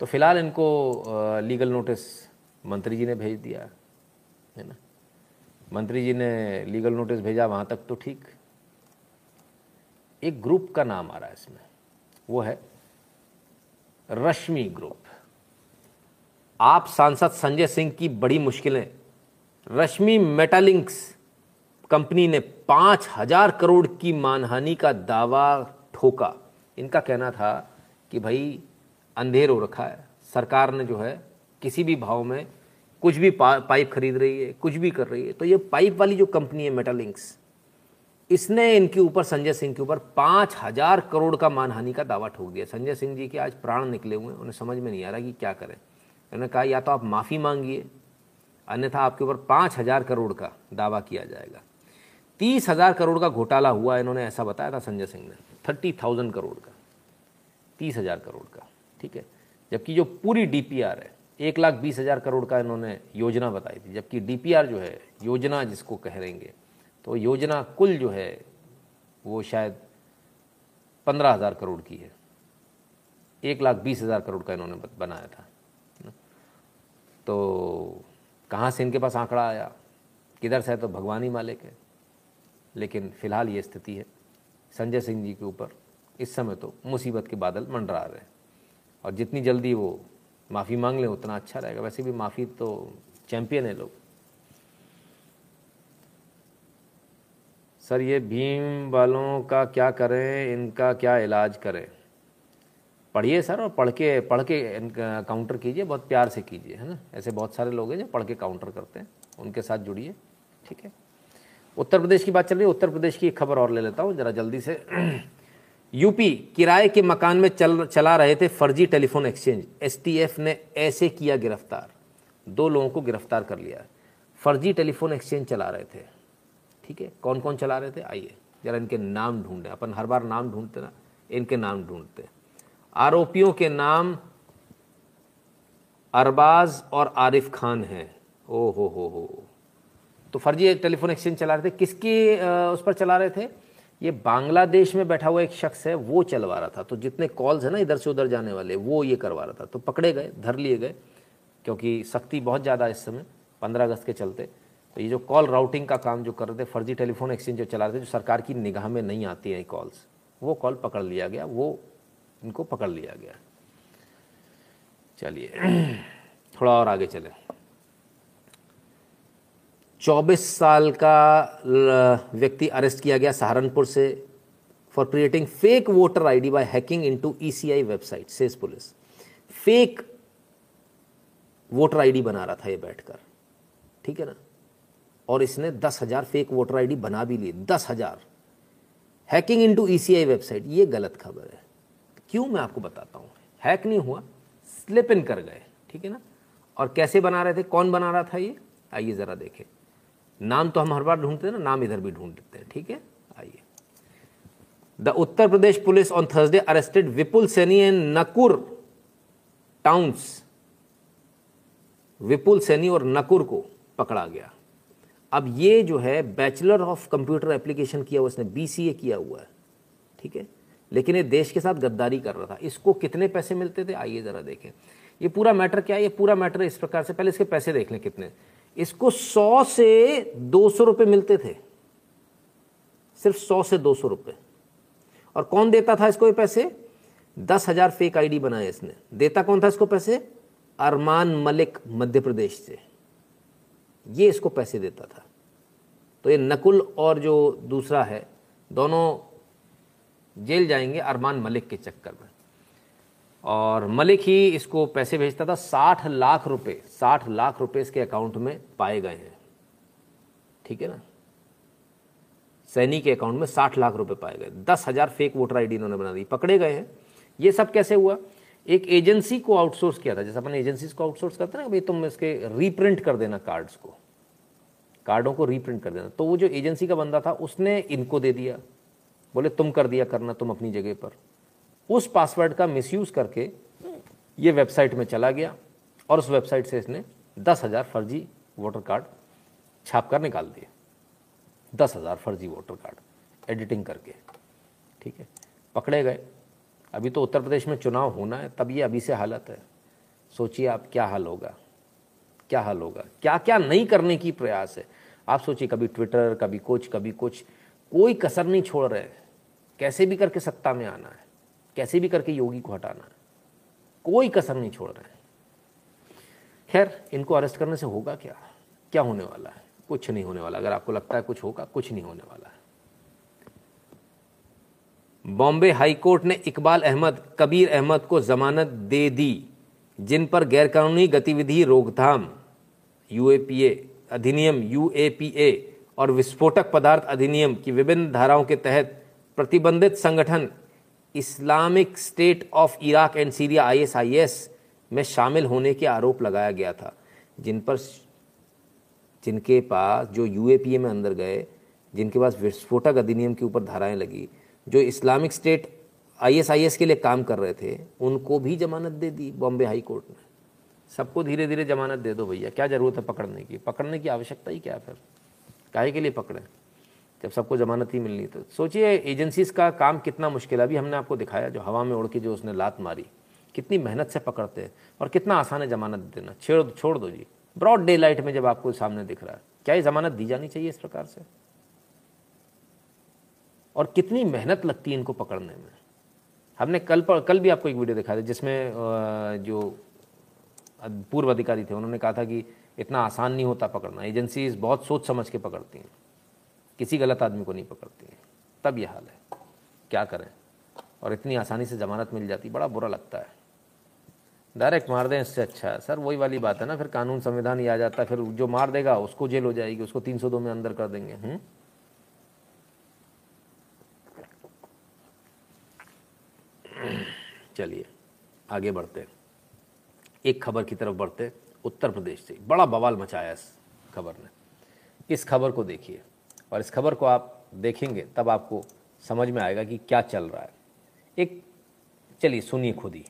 तो फ़िलहाल इनको लीगल नोटिस मंत्री जी ने भेज दिया, है ना? मंत्री जी ने लीगल नोटिस भेजा, वहाँ तक तो ठीक। एक ग्रुप का नाम आ रहा है इसमें, वो है रश्मि ग्रुप आप सांसद संजय सिंह की बड़ी मुश्किलें, रश्मि मेटालिंक्स कंपनी ने पाँच हज़ार करोड़ की मानहानि का दावा ठोका। इनका कहना था कि भाई अंधेर हो रखा है। सरकार ने जो है किसी भी भाव में कुछ भी पा, पाइप खरीद रही है कुछ भी कर रही है तो ये पाइप वाली जो कंपनी है मेटालिंक्स इसने इनके ऊपर संजय सिंह के ऊपर पाँच हज़ार करोड़ का मानहानि का दावा ठोक दिया। संजय सिंह जी के आज प्राण निकले हुए हैं उन्हें समझ में नहीं आ रहा कि क्या करें। उन्होंने कहा या तो आप माफ़ी मांगिए अन्यथा आपके ऊपर पाँच हज़ार करोड़ का दावा किया जाएगा। तीस हज़ार करोड़ का घोटाला हुआ, इन्होंने ऐसा बताया था संजय सिंह ने। थर्टी थाउज़ेंड करोड़ का। तीस हज़ार करोड़ का, ठीक है? जबकि जो पूरी डीपीआर है, एक लाख बीस हज़ार करोड़ का इन्होंने योजना बताई थी। जबकि डीपीआर जो है, योजना जिसको कह रहेंगे तो योजना कुल जो है, वो शायद पंद्रह हज़ार करोड़ की है। एक लाख बीस हज़ार करोड़ का इन्होंने बनाया था। तो कहाँ से इनके पास आंकड़ा आया? किधर से है तो भगवान ही मालिक है। लेकिन फ़िलहाल ये स्थिति है। संजय सिंह जी के ऊपर इस समय तो मुसीबत के बादल मंडरा रहे हैं। और जितनी जल्दी वो माफ़ी मांग लें, उतना अच्छा रहेगा। वैसे भी माफ़ी तो चैंपियन है लोग। सर, ये भीम वालों का क्या करें? इनका क्या इलाज करें? पढ़िए सर और पढ़ के पढ़ के काउंटर कीजिए, बहुत प्यार से कीजिए, है ना? ऐसे बहुत सारे लोग हैं जो पढ़ के काउंटर करते हैं। उनके साथ जुड़िए, ठीक है? उत्तर प्रदेश की बात चल रही है, उत्तर प्रदेश की एक खबर और ले लेता हूँ, जरा जल्दी से। यूपी किराए के मकान में चल, चला रहे थे फर्जी टेलीफोन एक्सचेंज। एसटीएफ ने ऐसे किया गिरफ़्तार। दो लोगों को गिरफ़्तार कर लिया। फर्जी टेलीफोन एक्सचेंज चला रहे थे। ठीक है कौन कौन चला रहे थे? आइए, जरा इनके नाम ढूंढे। अपन हर बार नाम ढूंढते ना, इनके नाम ढूंढते। आरोपियों के नाम अरबाज और आरिफ खान हैं। ओ हो हो हो। तो फर्जी टेलीफोन एक्सचेंज चला रहे थे। किसकी उस पर चला रहे थे? ये बांग्लादेश में बैठा हुआ एक शख्स है, वो चलवा रहा था। तो जितने कॉल्स है ना इधर से उधर जाने वाले, वो ये करवा रहा था। तो पकड़े गए, धर लिए गए, क्योंकि सख्ती बहुत ज़्यादा इस समय, पंद्रह अगस्त के चलते। तो ये जो कॉल राउटिंग का काम जो कर रहे थे, फर्जी टेलीफोन एक्सचेंज जो चला रहे थे, जो सरकार की निगाह में नहीं आती है कॉल्स, वो कॉल पकड़ लिया गया, वो इनको पकड़ लिया गया। चलिए, थोड़ा और आगे चले। 24 साल का व्यक्ति अरेस्ट किया गया सहारनपुर से for creating fake voter ID by hacking into ECI website says police fake voter ID बना रहा था ये बैठकर। ठीक है ना? और इसने दस हज़ार फेक वोटर आईडी बना भी लिए, दस हज़ार। हैकिंग इनटू ईसीआई वेबसाइट ये गलत खबर है। क्यों मैं आपको बताता हूँ? हैक नहीं हुआ स्लिप इन कर गए, ठीक है ना? और कैसे बना रहे थे? कौन बना रहा था ये? आइए ज़रा देखें। नाम तो हम हर बार ढूंढते हैं ना, नाम इधर भी ढूंढ लेते हैं, ठीक है? आइए। The Uttar Pradesh police on Thursday arrested Vipul Saini and Nakur towns Vipul Saini और नकुर को पकड़ा गया। अब ये जो है बैचलर ऑफ़ कंप्यूटर एप्लीकेशन किया हुआ, उसने बीसीए किया हुआ है, ठीक है? लेकिन ये देश के साथ गद्दारी कर रहा था। इसको कितने पैसे मिलते थे? आइए ज़रा देखें। ये पूरा मैटर क्या है? ये पूरा मैटर इस प्रकार से, पहले इसके पैसे देख लें कितने। इसको सौ से दो सौ मिलते थे। सिर्फ़ सौ से दो सौ और कौन देता था इसको ये पैसे? दस हज़ार फेक आईडी बनाए इसने। देता कौन था इसको पैसे? अरमान मलिक मध्य प्रदेश से। ये इसको पैसे देता था। तो ये नकुल और जो दूसरा है, दोनों जेल जाएँगे अरमान मलिक के चक्कर में। और मलिक ही इसको पैसे भेजता था साठ लाख रुपए, साठ लाख रुपए इसके अकाउंट में पाए गए हैं। ठीक है ना? सैनी के अकाउंट में साठ लाख रुपए पाए गए। दस हज़ार फेक वोटर आईडी इन्होंने बना दी, पकड़े गए हैं। ये सब कैसे हुआ? एक एजेंसी को आउटसोर्स किया था। जैसे अपन एजेंसी को आउटसोर्स करते ना भाई तुम इसके रीप्रिंट कर देना कार्ड्स को। कार्डों को रीप्रिंट कर देना। तो वो जो एजेंसी का बंदा था, उसने इनको दे दिया। बोले, तुम कर दिया करना, तुम अपनी जगह पर। उस पासवर्ड का मिसयूज करके ये वेबसाइट में चला गया और उस वेबसाइट से इसने दस हज़ार फर्जी वोटर कार्ड छाप कर निकाल दिए। दस हज़ार फर्जी वोटर कार्ड एडिटिंग करके। ठीक है? पकड़े गए। अभी तो उत्तर प्रदेश में चुनाव होना है, तब ये अभी से हालत है। सोचिए आप क्या हाल होगा। क्या हाल होगा? क्या क्या नहीं करने की प्रयास है। आप सोचिए, कभी ट्विटर कभी कुछ कभी कुछ। कोई कसर नहीं छोड़ रहे कैसे भी करके सत्ता में आना है। कैसे भी करके योगी को हटाना है। कोई कसर नहीं छोड़ रहे खैर, इनको अरेस्ट करने से होगा क्या? क्या होने वाला है? कुछ नहीं होने वाला। अगर आपको लगता है कुछ होगा, कुछ नहीं होने वाला है। बॉम्बे हाईकोर्ट ने इकबाल अहमद, कबीर अहमद को जमानत दे दी, जिन पर गैरकानूनी गतिविधि रोकथाम, यूएपीए अधिनियम, यूएपीए और विस्फोटक पदार्थ अधिनियम की विभिन्न धाराओं के तहत प्रतिबंधित संगठन Islamic State of Iraq and Syria ISIS में शामिल होने के आरोप लगाया गया था, जिन पर जिनके पास, जो यूएपीए में अंदर गए, जिनके पास विस्फोटक अधिनियम के ऊपर धाराएँ लगी, जो इस्लामिक स्टेट आईएसआईएस के लिए काम कर रहे थे, उनको भी जमानत दे दी बॉम्बे हाई कोर्ट ने। सबको धीरे धीरे जमानत दे दो भैया, क्या ज़रूरत है पकड़ने की? पकड़ने की आवश्यकता ही क्या फिर? काहे के लिए पकड़ें? जब सबको जमानत ही मिलनी तो सोचिए एजेंसीज का काम कितना मुश्किल है। अभी हमने आपको दिखाया जो हवा में उड़ के जो उसने लात मारी, कितनी मेहनत से पकड़ते हैं और कितना आसान है जमानत देना। छेड़ छोड़ दो जी। ब्रॉड डे लाइट में जब आपको सामने दिख रहा है, क्या ये जमानत दी जानी चाहिए इस प्रकार से? और कितनी मेहनत लगती है इनको पकड़ने में? हमने कल पर, कल भी आपको एक वीडियो दिखाया था जिसमें जो पूर्व अधिकारी थे, उन्होंने कहा था कि इतना आसान नहीं होता पकड़ना। एजेंसीज बहुत सोच समझ के पकड़ती हैं। किसी गलत आदमी को नहीं पकड़ती। है तब यह हाल है। क्या करें? और इतनी आसानी से ज़मानत मिल जाती, बड़ा बुरा लगता है। डायरेक्ट मार दें, इससे अच्छा है। सर, वही वाली बात है ना, फिर कानून संविधान ही आ जाता, फिर जो मार देगा, उसको जेल हो जाएगी, उसको तीन सौ दो में अंदर कर देंगे। हुँ? चलिए, आगे बढ़ते। एक खबर की तरफ़ बढ़ते, उत्तर प्रदेश से। बड़ा बवाल मचाया इस खबर ने। इस खबर को देखिए। और इस खबर को आप देखेंगे, तब आपको समझ में आएगा कि क्या चल रहा है। एक, चलिए सुनिए खुद ही।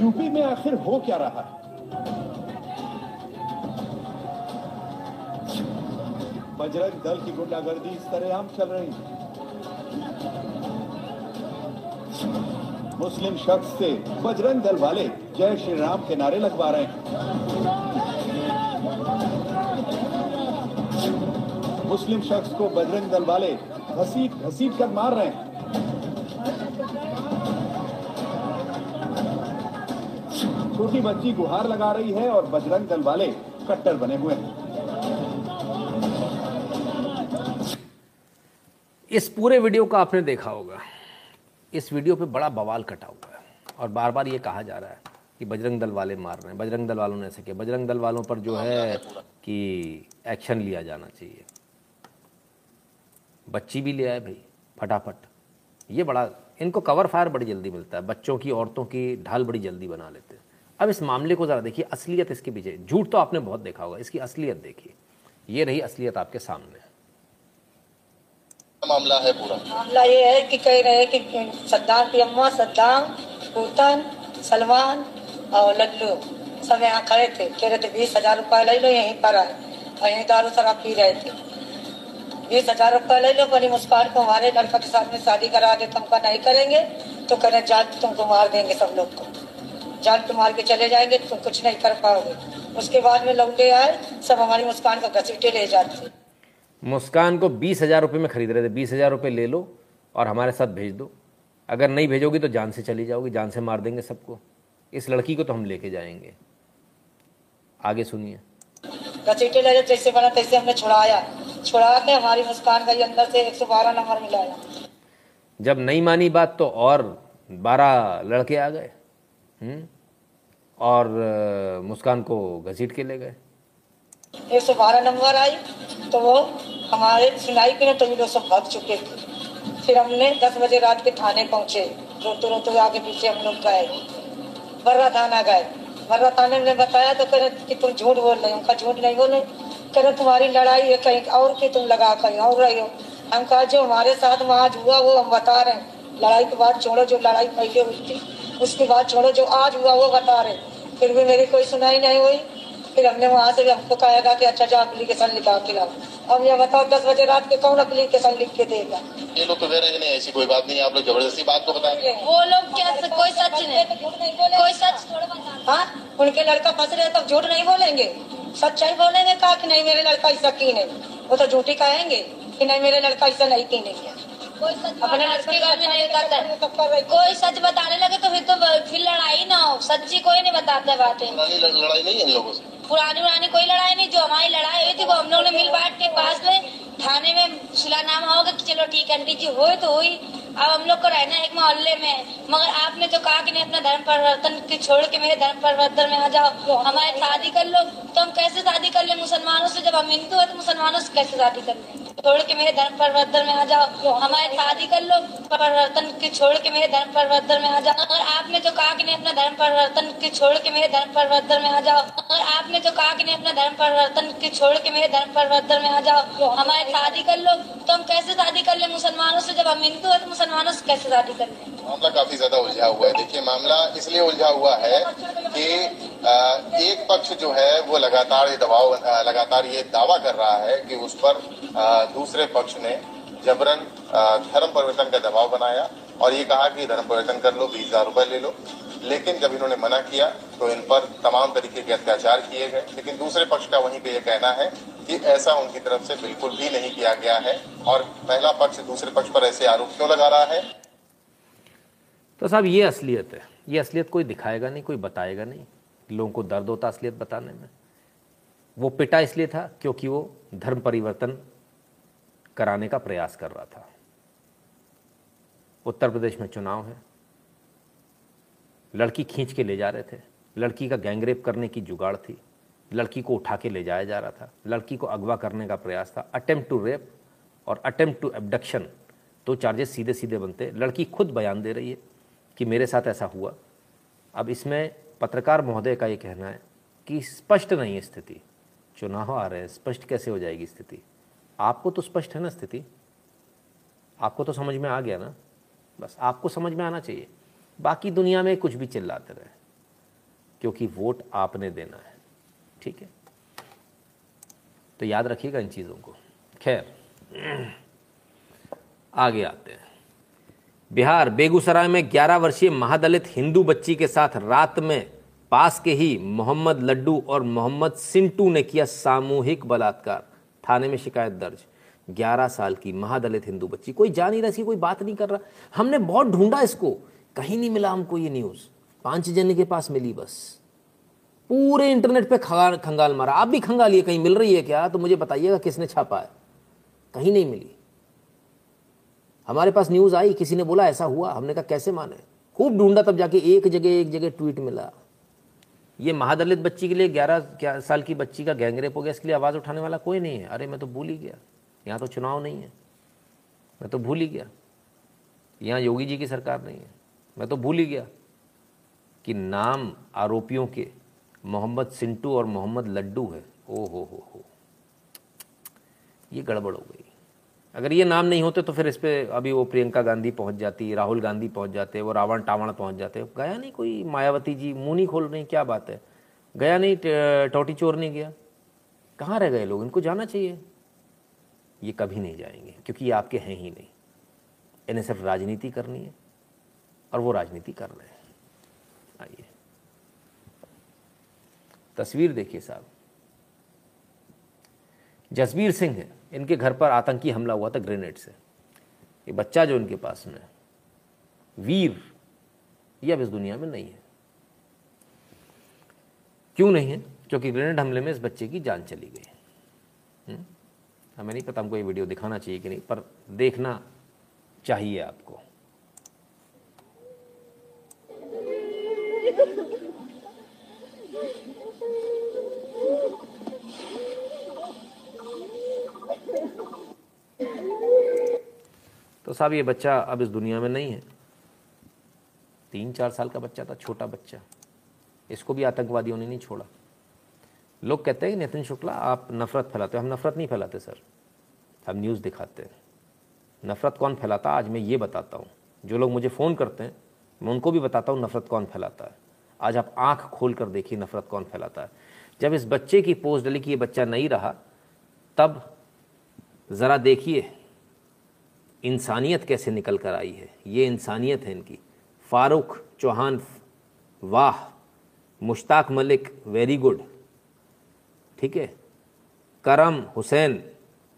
यूपी में आखिर हो क्या रहा? है बजरंग दल की गुंडागर्दी, इस तरह आम चल रही है। मुस्लिम शख्स से बजरंग दल वाले जय श्री राम के नारे लगवा रहे हैं। मुस्लिम शख्स को बजरंग दल वाले घसीट घसीट कर मार रहे हैं। छोटी बच्ची गुहार लगा रही है और बजरंग दल वाले कट्टर बने हुए हैं। इस पूरे वीडियो को आपने देखा होगा। इस वीडियो पे बड़ा बवाल कटा हुआ है और बार बार ये कहा जा रहा है कि बजरंग दल वाले मार रहे हैं। बजरंग दल वालों ने ऐसे किया। बजरंग दल वालों पर जो है कि एक्शन लिया जाना चाहिए। बच्ची भी ले आए भाई फटाफट। ये बड़ा इनको कवर फायर बड़ी जल्दी मिलता है। बच्चों की औरतों की ढाल बड़ी जल्दी बना लेते हैं। अब इस मामले को ज़रा देखिए असलियत इसके पीछे। झूठ तो आपने बहुत देखा होगा इसकी असलियत देखिए। ये रही असलियत आपके सामने। मामला है पूरा। मामला ये है कि कह रहे हैं कि सद्दाम की अम्मा सद्दाम पूतन सलमान और लल्लू सब यहाँ खड़े थे। कह रहे थे, बीस हज़ार रुपया ले लो, यहीं पर आए और यहीं दारू शराब पी रहे थे। बीस हज़ार रुपया ले लो बड़ी मुस्कान को हमारे लड़का के साथ में शादी करा दे तुमका नहीं करेंगे। तो कह रहे जाल तुमको मार देंगे सब लोग को। जाल पे मार के चले जाएँगे, तुम कुछ नहीं कर पाओगे। उसके बाद में लौटे आए, सब हमारी मुस्कान को घसीटे ले जाते। मुस्कान को बीस हज़ार रुपये में खरीद रहे थे। बीस हज़ार रुपये ले लो और हमारे साथ भेज दो। अगर नहीं भेजोगी तो जान से चली जाओगी जान से मार देंगे सबको। इस लड़की को तो हम लेके जाएँगे। आगे सुनिए। घसीटे ले जाते जैसे बना तैसे हमने छुड़ाया। छुड़ा के हमारी मुस्कान गई अंदर से एक सौ बारह नंबर मिलाया जब नहीं मानी बात तो और बारह लड़के आ गए हम्म? और मुस्कान को घसीट के ले गए। एक सौ बारह नंबर आई तो वो हमारे सुनाई के तो ये लोग सब भाग चुके थे। फिर हमने दस बजे रात के थाने पहुँचे रोते रोते आगे पीछे हम लोग गए। बर्रा थाना गए। बर्रा थाने में बताया तो कह कि तुम झूठ बोल रहे हो उनका झूठ नहीं बोले। कह रहे, तुम्हारी लड़ाई है कहीं और की, तुम लगा कहीं और रही हो। हम कहा, जो हमारे साथ वहाँ हुआ, वो हम बता रहे हैं। लड़ाई के बाद छोड़ो, जो लड़ाई पहले हुई थी, उसके बाद छोड़ो, जो आज हुआ, वो बता रहे फिर भी मेरी कोई सुनाई नहीं हुई। फिर हमने वहाँ से भी हमको कहा था कि अच्छा जाओ एप्लीकेशन लिखा के लाओ अब ये बताओ दस बजे रात के कौन एप्लीकेशन लिख के देगा? ये लोग तो कह रहे हैं ऐसी कोई बात नहीं आप लोग ज़बरदस्ती बात को बताएँगे वो लोग क्या कोई सच नहीं। कोई सच। हाँ? उनके लड़का फंस रहे तब झूठ नहीं बोलेंगे? सच्चाई बोलेंगे कहा कि नहीं मेरे लड़का ऐसा की नहीं। वो तो झूठी कहेंगे कि नहीं मेरे लड़का ऐसा नहीं की नहीं कोई सच अपने आज के घर में नहीं रहे कोई सच बताने लगे तो फिर तो फिर लड़ाई ना हो। सच्ची कोई नहीं बताता बातें। लड़ाई नहीं है इन लोगों से। पुरानी पुरानी कोई लड़ाई नहीं जो हमारी लड़ाई हुई थी वो हम लोगों ने मिल बांट के पास में थाने में सुलानामा होगा कि चलो ठीक है आंटी जी हुई तो हुई। अब हम लोग को रहना है एक मोहल्ले में। मगर आपने जो कहा कि नहीं अपना धर्म परिवर्तन की छोड़ के मेरे धर्म परिवर्तन में आ जाओ। हमारे शादी कर लो। तो हम कैसे शादी कर ले मुसलमानों से? जब हम हिंदू है तो मुसलमानों से कैसे शादी कर ले? छोड़ के मेरे धर्म परिवर्तन में आ जाओ। हमारे शादी कर लो। परिवर्तन के छोड़ के मेरे धर्म परिवर्तन में आ जाओ। और आपने जो कहा कि नहीं अपना धर्म परिवर्तन के छोड़ के मेरे धर्म परिवर्तन में आ जाओ। और आपने जो कहा कि नहीं, अपना धर्म परिवर्तन की छोड़ के मेरे धर्म परिवर्तन में आ जाओ। हमारे शादी कर लो तो हम कैसे शादी कर ले? मुसलमानों से जब हम हिंदू है तो मुसलमानों से कैसे शादी कर ले? मामला काफ़ी ज़्यादा उलझा हुआ है। देखिए, मामला इसलिए उलझा हुआ है कि एक पक्ष जो है, वो लगातार ये दबाव लगातार ये दावा कर रहा है कि उस पर दूसरे पक्ष ने जबरन धर्म परिवर्तन का दबाव बनाया और ये कहा कि धर्म परिवर्तन कर लो, बीस हज़ार रुपए ले लो। लेकिन जब इन्होंने मना किया तो इन पर तमाम तरीके के अत्याचार किए गए। लेकिन दूसरे पक्ष का वहीं पे ये कहना है कि ऐसा उनकी तरफ़ से बिल्कुल भी नहीं किया गया है और पहला पक्ष दूसरे पक्ष पर ऐसे आरोप क्यों लगा रहा है? तो साहब, ये असलियत है। ये असलियत कोई दिखाएगा नहीं, कोई बताएगा नहीं। लोगों को दर्द होता असलियत बताने में। वो पिटा इसलिए था क्योंकि वो धर्म परिवर्तन कराने का प्रयास कर रहा था। उत्तर प्रदेश में चुनाव है। लड़की खींच के ले जा रहे थे। लड़की का गैंगरेप करने की जुगाड़ थी। लड़की को उठा के ले जाया जा रहा था। लड़की को अगवा करने का प्रयास था। अटेम्प्ट टू रेप और अटेम्प्ट टू एबडक्शन दो चार्जेस सीधे सीधे बनते। लड़की खुद बयान दे रही है कि मेरे साथ ऐसा हुआ। अब इसमें पत्रकार महोदय का ये कहना है कि स्पष्ट नहीं है स्थिति। चुनाव आ रहे हैं। स्पष्ट कैसे हो जाएगी स्थिति? आपको तो स्पष्ट है ना स्थिति? आपको तो समझ में आ गया ना? बस आपको समझ में आना चाहिए। बाकी दुनिया में कुछ भी चिल्लाते रहे, क्योंकि वोट आपने देना है। ठीक है? तो याद रखिएगा इन चीज़ों को। खैर, आगे आते हैं। बिहार बेगूसराय में 11 वर्षीय महादलित हिंदू बच्ची के साथ रात में पास के ही मोहम्मद लड्डू और मोहम्मद सिंटू ने किया सामूहिक बलात्कार। थाने में शिकायत दर्ज। 11 साल की महादलित हिंदू बच्ची। कोई जा नहीं रहा, इसकी कोई बात नहीं कर रहा। हमने बहुत ढूंढा इसको। कहीं नहीं मिला हमको ये न्यूज़ पाँच जन के पास मिली बस। पूरे इंटरनेट पे खंगाल खंगाल मारा। आप भी खंगालिए, कहीं मिल रही है क्या? तो मुझे बताइएगा किसने छापा है। कहीं नहीं मिली। हमारे पास न्यूज़ आई, किसी ने बोला, ऐसा हुआ। हमने कहा, कैसे माने? खूब ढूंढा तब जाके, एक जगह एक जगह ट्वीट मिला। ये महादलित बच्ची के लिए ग्यारह साल की बच्ची का गैंगरेप हो गया, इसके लिए आवाज़ उठाने वाला कोई नहीं है। अरे, मैं तो भूल ही गया। यहाँ तो चुनाव नहीं है। मैं तो भूल ही गया। यहाँ योगी जी की सरकार नहीं है। मैं तो भूल ही गया कि नाम आरोपियों के मोहम्मद सिंटू और मोहम्मद लड्डू है। ओ हो हो हो। ये गड़बड़ हो गई। अगर ये नाम नहीं होते तो फिर इस पर अभी वो प्रियंका गांधी पहुँच जाती, राहुल गांधी पहुँच जाते, वो रावण टावण पहुँच जाते। गया नहीं कोई मायावती जी, मुँह नहीं खोल रही क्या बात है? गया नहीं टोटी चोर नहीं गया? कहाँ रह गए लोग? इनको जाना चाहिए। ये कभी नहीं जाएँगे, क्योंकि ये आपके हैं ही नहीं। इन्हें सिर्फ़ राजनीति करनी है, और वो राजनीति कर रहे हैं। आइए। तस्वीर देखिए साहब। जसबीर सिंह है। इनके घर पर आतंकी हमला हुआ था ग्रेनेड से। ये बच्चा जो इनके पास में वीर, ये अब इस दुनिया में नहीं है। क्यों नहीं है? क्योंकि ग्रेनेड हमले में इस बच्चे की जान चली गई? हमें नहीं पता हमको ये वीडियो दिखाना चाहिए कि नहीं, पर देखना चाहिए आपको। तो साहब, ये बच्चा अब इस दुनिया में नहीं है। तीन चार साल का बच्चा था, छोटा बच्चा। इसको भी आतंकवादियों ने नहीं छोड़ा। लोग कहते हैं नितिन शुक्ला, आप नफ़रत फैलाते हो। हम नफ़रत नहीं फैलाते, सर। हम न्यूज़ दिखाते हैं। नफ़रत कौन फैलाता? आज मैं ये बताता हूँ। जो लोग मुझे फ़ोन करते हैं, मैं उनको भी बताता हूँ नफ़रत कौन फैलाता है। आज आप आँख खोल कर देखिए नफ़रत कौन फैलाता है। जब इस बच्चे की पोस्ट डली कि ये बच्चा नहीं रहा, तब ज़रा देखिए इंसानियत कैसे निकल कर आई है? ये इंसानियत है इनकी। फ़ारूक चौहान, वाह, मुश्ताक मलिक वेरी गुड ठीक है? करम, हुसैन,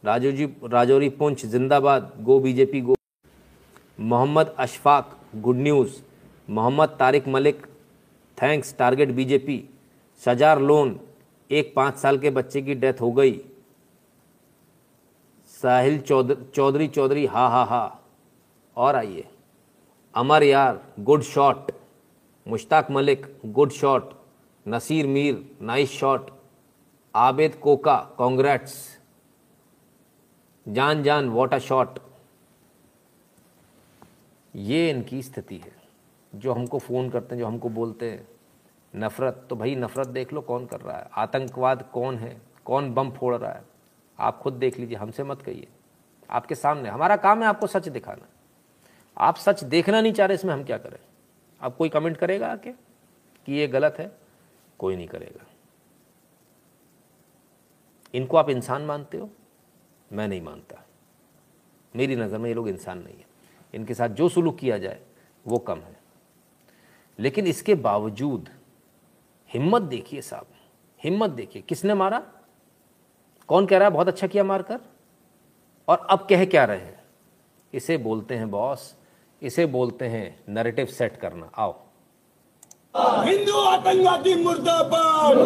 राजोजी, राजौरी पुंछ, जिंदाबाद go BJP go Mohammad Ashfaq good news Mohammad Tariq Malik thanks target BJP Sajar Lone, एक पाँच साल के बच्चे की डेथ हो गई। साहिल चौधरी चौधरी चौधरी, हा हा हा। और आइए। अमर यार, good shot. Mushtaq Malik, good shot. Naseer Mir, nice shot. Abid Koka congrats जान जान वॉट अ शॉट ये इनकी स्थिति है। जो हमको फ़ोन करते हैं, जो हमको बोलते हैं, नफ़रत। तो भाई, नफ़रत देख लो कौन कर रहा है। आतंकवाद कौन है? कौन बम फोड़ रहा है? आप खुद देख लीजिए, हमसे मत कहिए। आपके सामने, हमारा काम है आपको सच दिखाना। आप सच देखना नहीं चाह रहे, इसमें हम क्या करें? अब कोई कमेंट करेगा आके कि ये गलत है? कोई नहीं करेगा। इनको आप इंसान मानते हो? मैं नहीं मानता। मेरी नज़र में ये लोग इंसान नहीं है। इनके साथ जो सुलूक किया जाए, वो कम है। लेकिन इसके बावजूद, हिम्मत देखिए साहब, हिम्मत देखिए। किसने मारा? कौन कह रहा है, बहुत अच्छा किया मारकर। और अब कह क्या रहे हैं? इसे बोलते हैं, बॉस, इसे बोलते हैं नरेटिव सेट करना। आओ। हिंदू आतंकवादी मुर्दाबाद।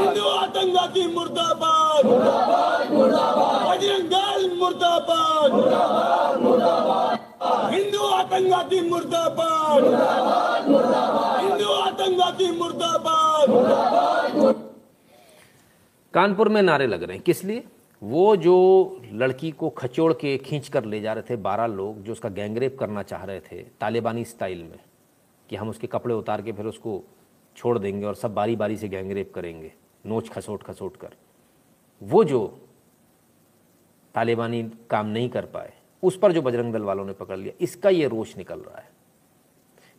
हिंदू आतंकवादी मुर्दाबाद। बजरंग दल मुर्दाबाद। हिंदू आतंकवादी मुर्दाबाद। हिंदू आतंकवादी मुर्दाबाद। कानपुर में नारे लग रहे हैं। किस लिए? वो जो लड़की को खचोड़ के खींच कर ले जा रहे थे बारह लोग, जो उसका गैंगरेप करना चाह रहे थे, तालिबानी स्टाइल में, कि हम उसके कपड़े उतार के फिर उसको छोड़ देंगे और सब बारी बारी से गैंगरेप करेंगे, नोच खसोट खसोट कर। वो जो तालिबानी काम नहीं कर पाए, उस पर जो बजरंग दल वालों ने पकड़ लिया, इसका ये रोष निकल रहा है।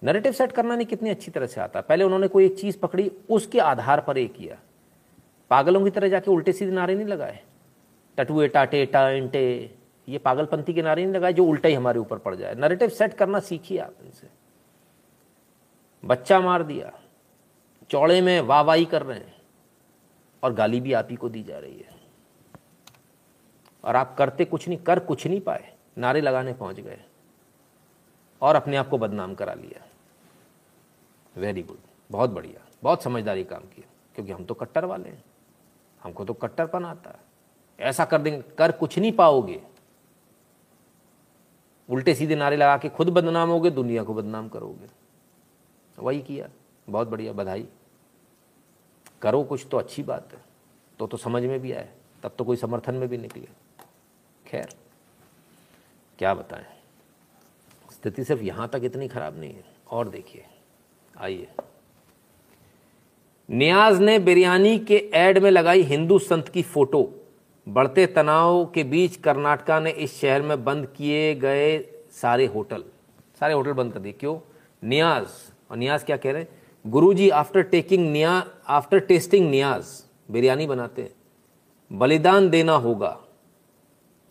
नरेटिव सेट करना नहीं कितनी अच्छी तरह से आता। पहले उन्होंने कोई एक चीज़ पकड़ी, उसके आधार पर एक किया। पागलों की तरह जाके उल्टे सीधे नारे नहीं लगाए? टटुए, टाटे टाइंटे ये पागलपंथी के नारे नहीं लगाए जो उल्टा ही हमारे ऊपर पड़ जाए? नरेटिव सेट करना सीखिए आप इनसे। बच्चा मार दिया, चौड़े में वाह वाही कर रहे हैं, और गाली भी आप ही को दी जा रही है। और आप करते कुछ नहीं, कर कुछ नहीं पाए, नारे लगाने पहुँच गए, और अपने आप को बदनाम करा लिया। वेरी गुड बहुत बढ़िया। बहुत समझदारी काम किया, क्योंकि हम तो कट्टर वाले हैं। हमको तो कट्टरपन आता है। ऐसा कर देंगे, कर कुछ नहीं पाओगे। उल्टे सीधे नारे लगा के खुद बदनाम होगे, दुनिया को बदनाम करोगे। वही किया। बहुत बढ़िया, बधाई। करो कुछ तो अच्छी बात है। तो तो समझ में भी आए। तब तो कोई समर्थन में भी निकले। खैर, क्या बताएँ? स्थिति सिर्फ़ यहाँ तक इतनी खराब नहीं है। और देखिए, आइए। नियाज ने बिरयानी के एड में लगाई हिंदू संत की फ़ोटो। बढ़ते तनाव के बीच कर्नाटका ने इस शहर में बंद किए गए सारे होटल। सारे होटल बंद कर दिए। क्यों? नियाज। और नियाज क्या कह रहे हैं? गुरुजी आफ्टर टेकिंग निया आफ्टर टेस्टिंग नियाज, बिरयानी बनाते हैं। बलिदान देना होगा।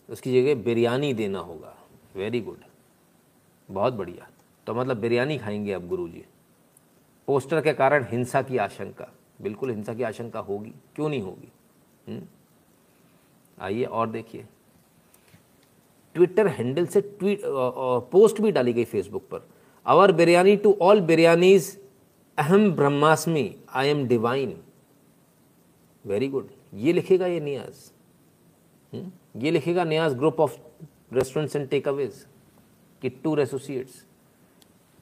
उसकी जगह बिरयानी देना होगा। वेरी गुड बहुत बढ़िया। तो मतलब बिरयानी खाएँगे अब गुरुजी। पोस्टर के कारण हिंसा की आशंका। बिल्कुल हिंसा की आशंका होगी। क्यों नहीं होगी? हम्म? आइए और देखिए। ट्विटर हैंडल से ट्वीट पोस्ट भी डाली गई फेसबुक पर। Our biryani to all biryanis, अहम ब्रह्मास्मि, I am divine. Very good. ये लिखेगा ये नियाज। हम्म? ये लिखेगा Niyaz group of restaurants and takeaways Kittur associates.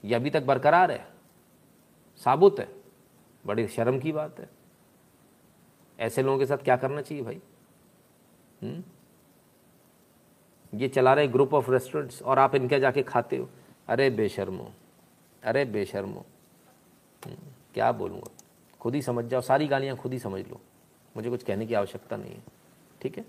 ये अभी तक बरकरार है। साबुत है। बड़ी शर्म की बात है। ऐसे लोगों के साथ क्या करना चाहिए भाई? हुँ? ये चला रहे ग्रुप ऑफ़ रेस्टोरेंट्स और आप इनके जाके खाते हो। अरे बेशर्मो अरे बेशर्मो। क्या बोलूँगा? खुद ही समझ जाओ, सारी गालियाँ खुद ही समझ लो। मुझे कुछ कहने की आवश्यकता नहीं है। ठीक है?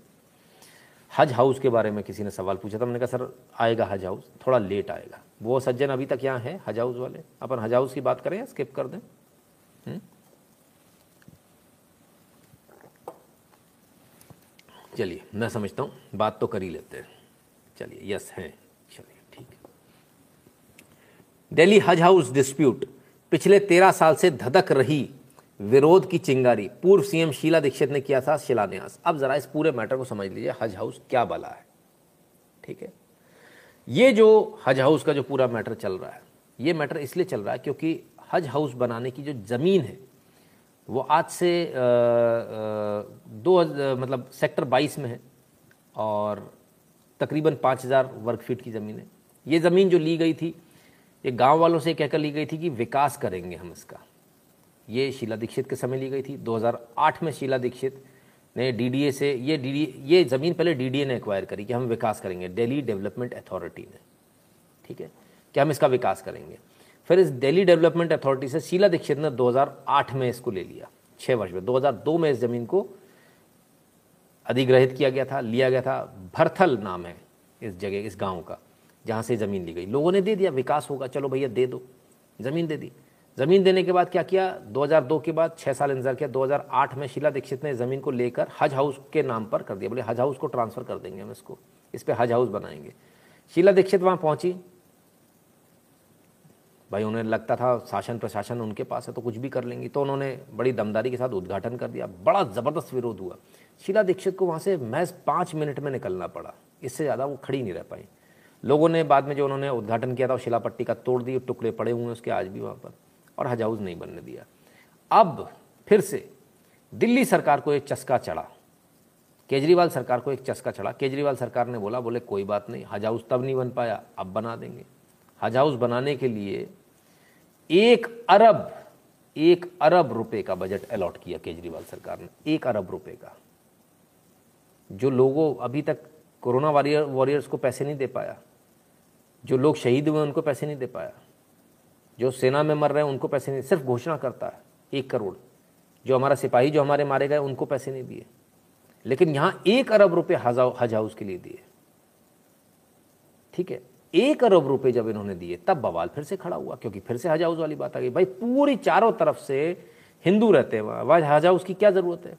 हज हाउस के बारे में किसी ने सवाल पूछा था। मैंने कहा, सर, आएगा हज हाउस, थोड़ा लेट आएगा। वो सज्जन अभी तक यहाँ है हज हाउस वाले। अपन हज हाउस की बात करें या स्किप कर दें? हुँ? चलिए, मैं समझता हूँ, बात तो कर ही लेते हैं। चलिए यस हैं। चलिए, ठीक है। दिल्ली हज हाउस डिस्प्यूट पिछले तेरह साल से धधक रही विरोध की चिंगारी। पूर्व सीएम शीला दीक्षित ने किया था शिलान्यास। अब जरा इस पूरे मैटर को समझ लीजिए हज हाउस क्या बला है। ठीक है? ये जो हज हाउस का जो पूरा मैटर चल रहा है ये मैटर इसलिए चल रहा है क्योंकि हज हाउस बनाने की जो ज़मीन है वो आज से आ, आ, दो आ, मतलब सेक्टर 22 में है और तकरीबन 5000 वर्ग फीट की ज़मीन है। ये ज़मीन जो ली गई थी ये गाँव वालों से कहकर ली गई थी कि विकास करेंगे हम इसका। ये शीला दीक्षित के समय ली गई थी 2008 में शीला दीक्षित ने डीडीए से ये डी ये ज़मीन पहले डीडीए ने एक्वायर करी कि हम विकास करेंगे दिल्ली डेवलपमेंट अथॉरिटी ने। ठीक है? कि हम इसका विकास करेंगे। फिर इस दिल्ली डेवलपमेंट अथॉरिटी से शीला दीक्षित ने 2008 में इसको ले लिया छः वर्ष में। 2002 में इस ज़मीन को अधिग्रहित किया गया था, लिया गया था। भरथल नाम है इस जगह, इस गाँव का, जहाँ से ज़मीन ली गई। लोगों ने दे दिया, विकास होगा, चलो भैया दे दो, ज़मीन दे दी। ज़मीन देने के बाद क्या किया? 2002 के बाद छः साल इंतज़ार किया। 2008 में शीला दीक्षित ने ज़मीन को लेकर हज हाउस के नाम पर कर दिया। बोले, हज हाउस को ट्रांसफ़र कर देंगे हम इसको। इस पर हज हाउस बनाएँगे। शीला दीक्षित वहाँ पहुँची। भाई, उन्हें लगता था शासन प्रशासन उनके पास है तो कुछ भी कर लेंगी। तो उन्होंने बड़ी दमदारी के साथ उद्घाटन कर दिया। बड़ा ज़बरदस्त विरोध हुआ। शीला दीक्षित को वहाँ से महज पाँच मिनट में निकलना पड़ा। इससे ज़्यादा वो खड़ी नहीं रह पाई। लोगों ने बाद में जो उन्होंने उद्घाटन किया था, वो शिला पट्टी का तोड़ दिए, टुकड़े पड़े हुए हैं उसके आज भी वहाँ पर। और हज हाउस नहीं बनने दिया। अब फिर से दिल्ली सरकार को एक चस्का चढ़ा। केजरीवाल सरकार को एक चस्का चढ़ा। केजरीवाल सरकार ने बोला, बोले, कोई बात नहीं हज हाउस तब नहीं बन पाया, अब बना देंगे। हज हाउस बनाने के लिए एक अरब एक अरब रुपए का बजट अलॉट किया केजरीवाल सरकार ने, एक अरब रुपए का। जो लोगों, अभी तक कोरोना वॉरियर, वॉरियर्स को पैसे नहीं दे पाया, जो लोग शहीद हुए उनको पैसे नहीं दे पाया। जो सेना में मर रहे हैं, उनको पैसे नहीं, सिर्फ़ घोषणा करता है, एक करोड़। जो हमारा सिपाही, जो हमारे मारे गए, उनको पैसे नहीं दिए। लेकिन यहाँ एक अरब रुपये हज हाउस के लिए दिए। ठीक है? एक अरब रुपए जब इन्होंने दिए, तब बवाल फिर से खड़ा हुआ, क्योंकि फिर से हज हाउस वाली बात आ गई। भाई, पूरी चारों तरफ़ से हिंदू रहते हैं वहाँ। वहाँ हज हाउस की क्या ज़रूरत है?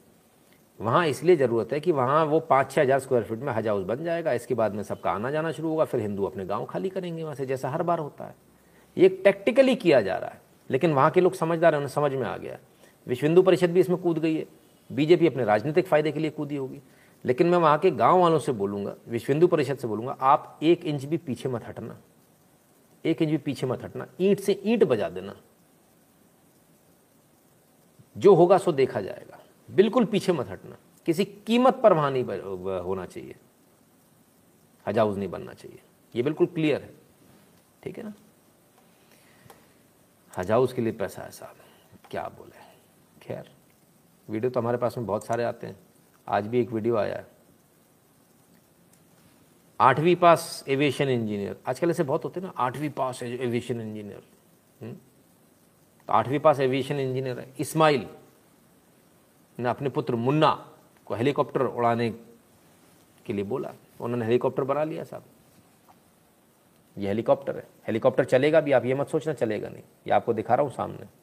वहाँ इसलिए ज़रूरत है कि वहाँ वो पाँच छः हज़ार स्क्वायर फीट में हज हाउस बन जाएगा। इसके बाद में सबका आना जाना शुरू होगा, फिर हिंदू अपने गाँव खाली करेंगे वहाँ से, जैसा हर बार होता है। ये टैक्टिकली किया जा रहा है। लेकिन वहाँ के लोग समझदार हैं, उन्हें समझ में आ गया विश्व हिंदू परिषद भी इसमें कूद गई है। बीजेपी अपने राजनीतिक फ़ायदे के लिए कूदी होगी। लेकिन मैं वहाँ के गाँव वालों से बोलूँगा विश्व हिंदू परिषद से बोलूँगा, आप एक इंच भी पीछे मत हटना। एक इंच भी पीछे मत हटना। ईंट से ईंट बजा देना। जो होगा सो देखा जाएगा। बिल्कुल पीछे मत हटना। किसी कीमत पर वहाँ नहीं होना चाहिए। हजाउज नहीं बनना चाहिए। ये बिल्कुल क्लियर है। ठीक है ना? हजाउज उसके लिए पैसा है साहब। क्या बोले? खैर, वीडियो तो हमारे पास में बहुत सारे आते हैं। आज भी एक वीडियो आया है। आठवीं पास एविएशन इंजीनियर। आजकल ऐसे बहुत होते हैं ना, आठवीं पास एविएशन इंजीनियर। तो आठवीं पास एविएशन इंजीनियर है। इस्माइल ने अपने पुत्र मुन्ना को हेलीकॉप्टर उड़ाने के लिए बोला। उन्होंने हेलीकॉप्टर बना लिया साहब। ये हेलीकॉप्टर है। हेलीकॉप्टर चलेगा भी, आप ये मत सोचना चलेगा नहीं। ये आपको दिखा रहा हूँ सामने।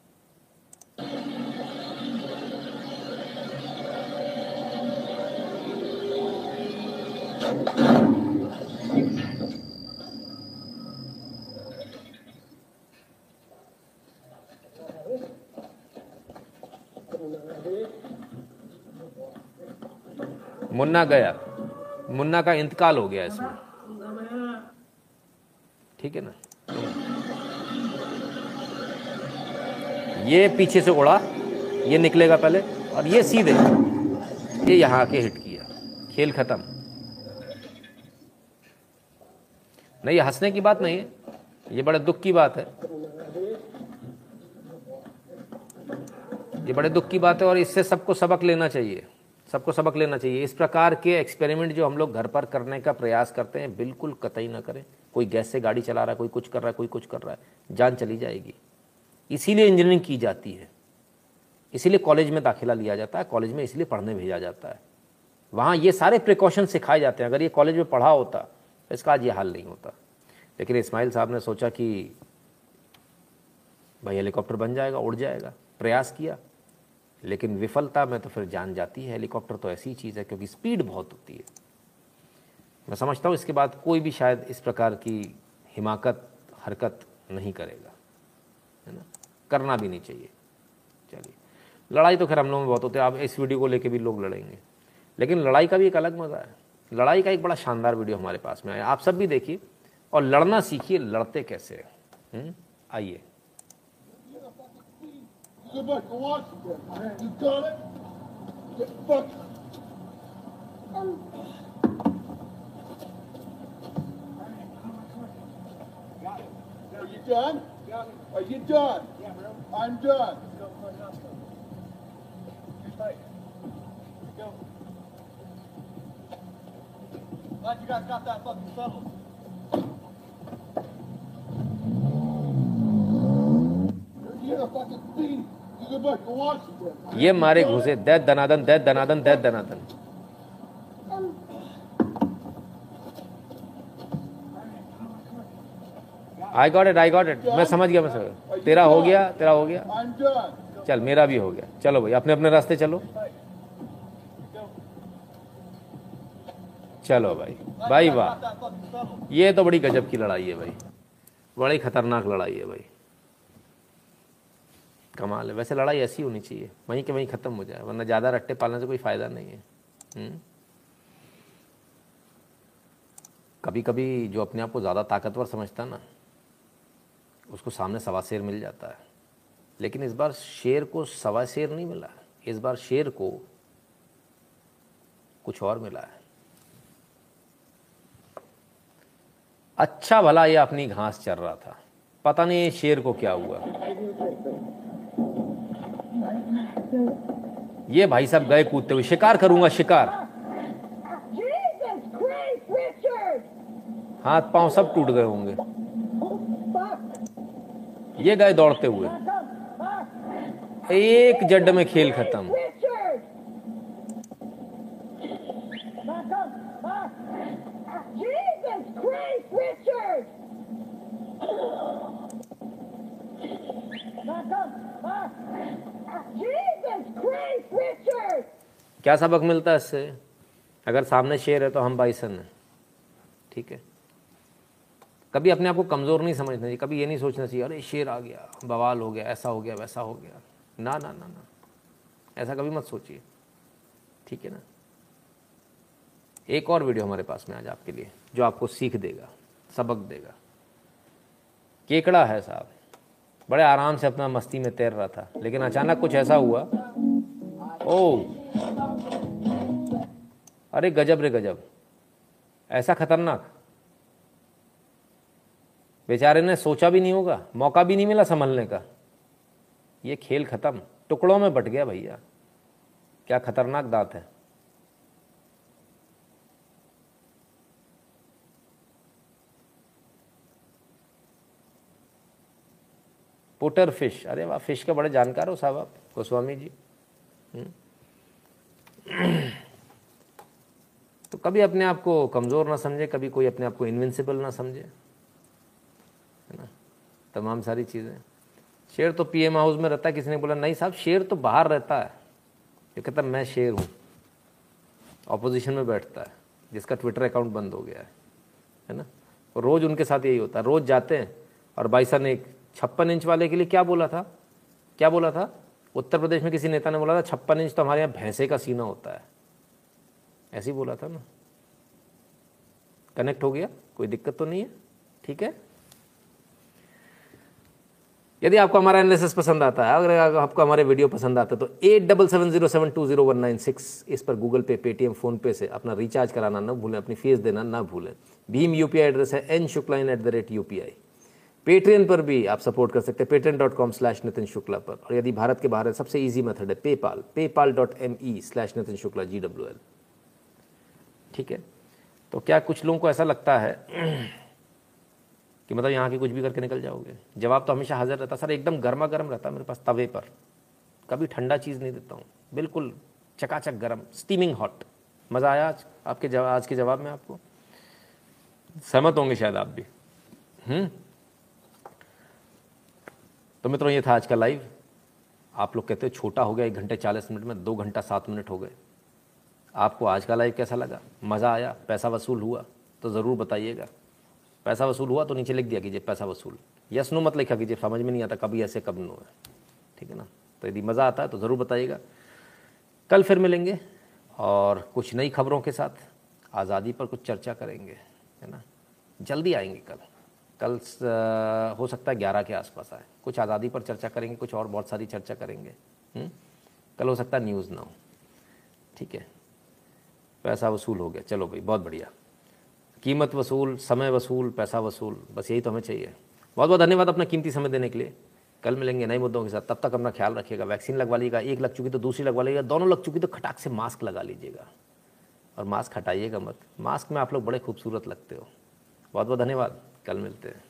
मुन्ना गया। मुन्ना का इंतकाल हो गया इसमें। ठीक है ना? ये पीछे से उड़ा, ये निकलेगा पहले, और ये सीधे, ये यहाँ आके हिट किया। खेल खत्म। नहीं हंसने की बात नहीं है, ये बड़े दुख की बात है। ये बड़े दुख की बात है, और इससे सबको सबक लेना चाहिए, सबको सबक लेना चाहिए। इस प्रकार के एक्सपेरिमेंट जो हम लोग घर पर करने का प्रयास करते हैं, बिल्कुल कतई ना करें। कोई गैस से गाड़ी चला रहा है, कोई कुछ कर रहा है, कोई कुछ कर रहा है, जान चली जाएगी। इसीलिए इंजीनियरिंग की जाती है। इसीलिए कॉलेज में दाखिला लिया जाता है कॉलेज में इसलिए पढ़ने भेजा जाता है। वहाँ ये सारे प्रिकॉशन सिखाए जाते हैं। अगर ये कॉलेज में पढ़ा होता तो इसका आज ये हाल नहीं होता। लेकिन इस्माइल साहब ने सोचा कि भाई हेलीकॉप्टर बन जाएगा, उड़ जाएगा। प्रयास किया। लेकिन विफलता में तो फिर जान जाती है हेलीकॉप्टर तो ऐसी चीज़ है, क्योंकि स्पीड बहुत होती है। मैं समझता हूँ इसके बाद कोई भी शायद इस प्रकार की हिमाकत हरकत नहीं करेगा है ना करना भी नहीं चाहिए चलिए लड़ाई तो खैर हम लोग में बहुत होते हैं आप इस वीडियो को लेके भी लोग लड़ेंगे लेकिन लड़ाई का भी एक अलग मज़ा है लड़ाई का एक बड़ा शानदार वीडियो हमारे पास में आया आप सब भी देखिए और लड़ना सीखिए लड़ते कैसे हम्म? आइए Get back to Washington, man. You got it? Get. Are you done? Are you done? I'm done. Glad you guys got that fucking settled. ये मारे घुसे दैत दनादन दैत दनादन दैत दनादन I got it I got it मैं समझ गया, मैं समझ गया। तेरा हो गया, तेरा हो गया। चल, मेरा भी हो गया। चलो भाई, अपने अपने रास्ते चलो। चलो भाई भाई वाह। ये तो बड़ी गजब की लड़ाई है भाई। बड़ी खतरनाक लड़ाई है भाई। कमाल है। वैसे लड़ाई ऐसी होनी चाहिए। वहीं के वहीं ख़त्म हो जाए, वरना ज़्यादा रट्टे पालने से कोई फ़ायदा नहीं है। हम्म? कभी कभी जो अपने आप को ज़्यादा ताकतवर समझता ना उसको सामने सवा शेर मिल जाता है। लेकिन इस बार शेर को सवा शेर नहीं मिला। इस बार शेर को कुछ और मिला है। अच्छा भला ये अपनी घास चल रहा था। पता नहीं शेर को क्या हुआ। ये भाई साहब गए कूदते हुए शिकार करूँगा शिकार। हाथ पाँव सब टूट गए होंगे। ये गए दौड़ते हुए। एक जड में खेल खत्म! क्या सबक मिलता है इससे? अगर सामने शेर है तो हम बाइसन हैं। ठीक है? कभी अपने आप को कमज़ोर नहीं समझना चाहिए, कभी ये नहीं सोचना चाहिए, अरे, शेर आ गया, बवाल हो गया, ऐसा हो गया, वैसा हो गया। ना ना ना ना। ऐसा कभी मत सोचिए। ठीक है ना? एक और वीडियो हमारे पास में आज आपके लिए, जो आपको सीख देगा, सबक देगा। केकड़ा है साहब। बड़े आराम से अपना मस्ती में तैर रहा था, लेकिन अचानक कुछ ऐसा हुआ। ओ! अरे, गजब रे गजब। ऐसा खतरनाक। बेचारे ने सोचा भी नहीं होगा, मौका भी नहीं मिला संभलने का। ये खेल खत्म, टुकड़ों में बट गया भैया। क्या खतरनाक दांत है। पोटर फ़िश, अरे वाह, फ़िश के बड़े जानकार हो साहब आप, गोस्वामी जी। हम्म। तो कभी अपने आप को कमज़ोर ना समझे, कभी कोई अपने आप को इनविंसिबल ना समझे। तमाम सारी चीज़ें। शेर तो पीएम हाउस में रहता है, किसी ने बोला, नहीं साहब, शेर तो बाहर रहता है। ये कहता मैं शेर हूँ। ऑपोजिशन में बैठता है, जिसका ट्विटर अकाउंट बंद हो गया है है ना? और रोज़ उनके साथ यही होता है, रोज़ जाते हैं। और बाईसा ने एक छप्पन इंच वाले के लिए क्या बोला था? क्या बोला था? उत्तर प्रदेश में किसी नेता ने बोला था, छप्पन इंच तो हमारे यहाँ भैंसे का सीना होता है। ऐसे ही बोला था ना। कनेक्ट हो गया, कोई दिक्कत तो नहीं है, ठीक है? यदि आपको हमारा एनालिसिस पसंद आता है, अगर आपको हमारे वीडियो पसंद आता है तो eight double seven zero seven two zero one nine six इस पर गूगल पे पेटीएम फ़ोन पे से अपना रिचार्ज कराना ना भूलें, अपनी फ़ीस देना ना भूलें। भीम यूपीआई एड्रेस है N Shukla in at the rate UPI Patreon पर भी आप सपोर्ट कर सकते हैं Patreon dot com slash Nitin Shukla पर। और यदि भारत के बाहर है सबसे ईजी मेथड है PayPal PayPal dot M E slash Nitin Shukla G W L ठीक है? तो क्या कुछ लोगों को ऐसा लगता है कि मतलब यहाँ के कुछ भी करके निकल जाओगे। जवाब तो हमेशा हाजिर रहता, सर, एकदम गर्मा गर्म रहता मेरे पास तवे पर। कभी ठंडा चीज़ नहीं देता हूँ। बिल्कुल चकाचक गर्म स्टीमिंग हॉट मज़ा आया आज, आपके जवाब आज के जवाब में आपको? सहमत होंगे शायद आप भी। हम्म? तो मित्रों, ये था आज का लाइव आप लोग कहते हो छोटा हो गया, एक घंटे चालीस मिनट में, दो घंटा सात मिनट हो गए। आपको आज का लाइव कैसा लगा? मज़ा आया, पैसा वसूल हुआ तो ज़रूर बताइएगा। पैसा वसूल हुआ तो नीचे लिख दिया कीजिए पैसा वसूल। यस नो मत लिखा कीजिए, समझ में नहीं आता कभी ऐसे, कब नो है। ठीक है ना? तो यदि मज़ा आता है तो ज़रूर बताइएगा। कल फिर मिलेंगे और कुछ नई खबरों के साथ आज़ादी पर कुछ चर्चा करेंगे, है ना? जल्दी आएँगे कल। कल हो सकता है ग्यारह के आसपास आए। कुछ आज़ादी पर चर्चा करेंगे, कुछ और बहुत सारी चर्चा करेंगे। हुँ? कल हो सकता है न्यूज़ ना हो। ठीक है? पैसा वसूल हो गया। चलो भाई, बहुत बढ़िया। कीमत वसूल, समय वसूल, पैसा वसूल, बस यही तो हमें चाहिए। बहुत बहुत धन्यवाद अपना कीमती समय देने के लिए। कल मिलेंगे नए मुद्दों के साथ। तब तक अपना ख्याल रखिएगा। वैक्सीन लगवा लीजिएगा। एक लग चुकी तो दूसरी लगवा लीजिएगा। दोनों लग चुकी तो खटाक से मास्क लगा लीजिएगा। और मास्क हटाइएगा मत। मास्क में आप लोग बड़े खूबसूरत लगते हो। बहुत बहुत धन्यवाद। कल मिलते हैं।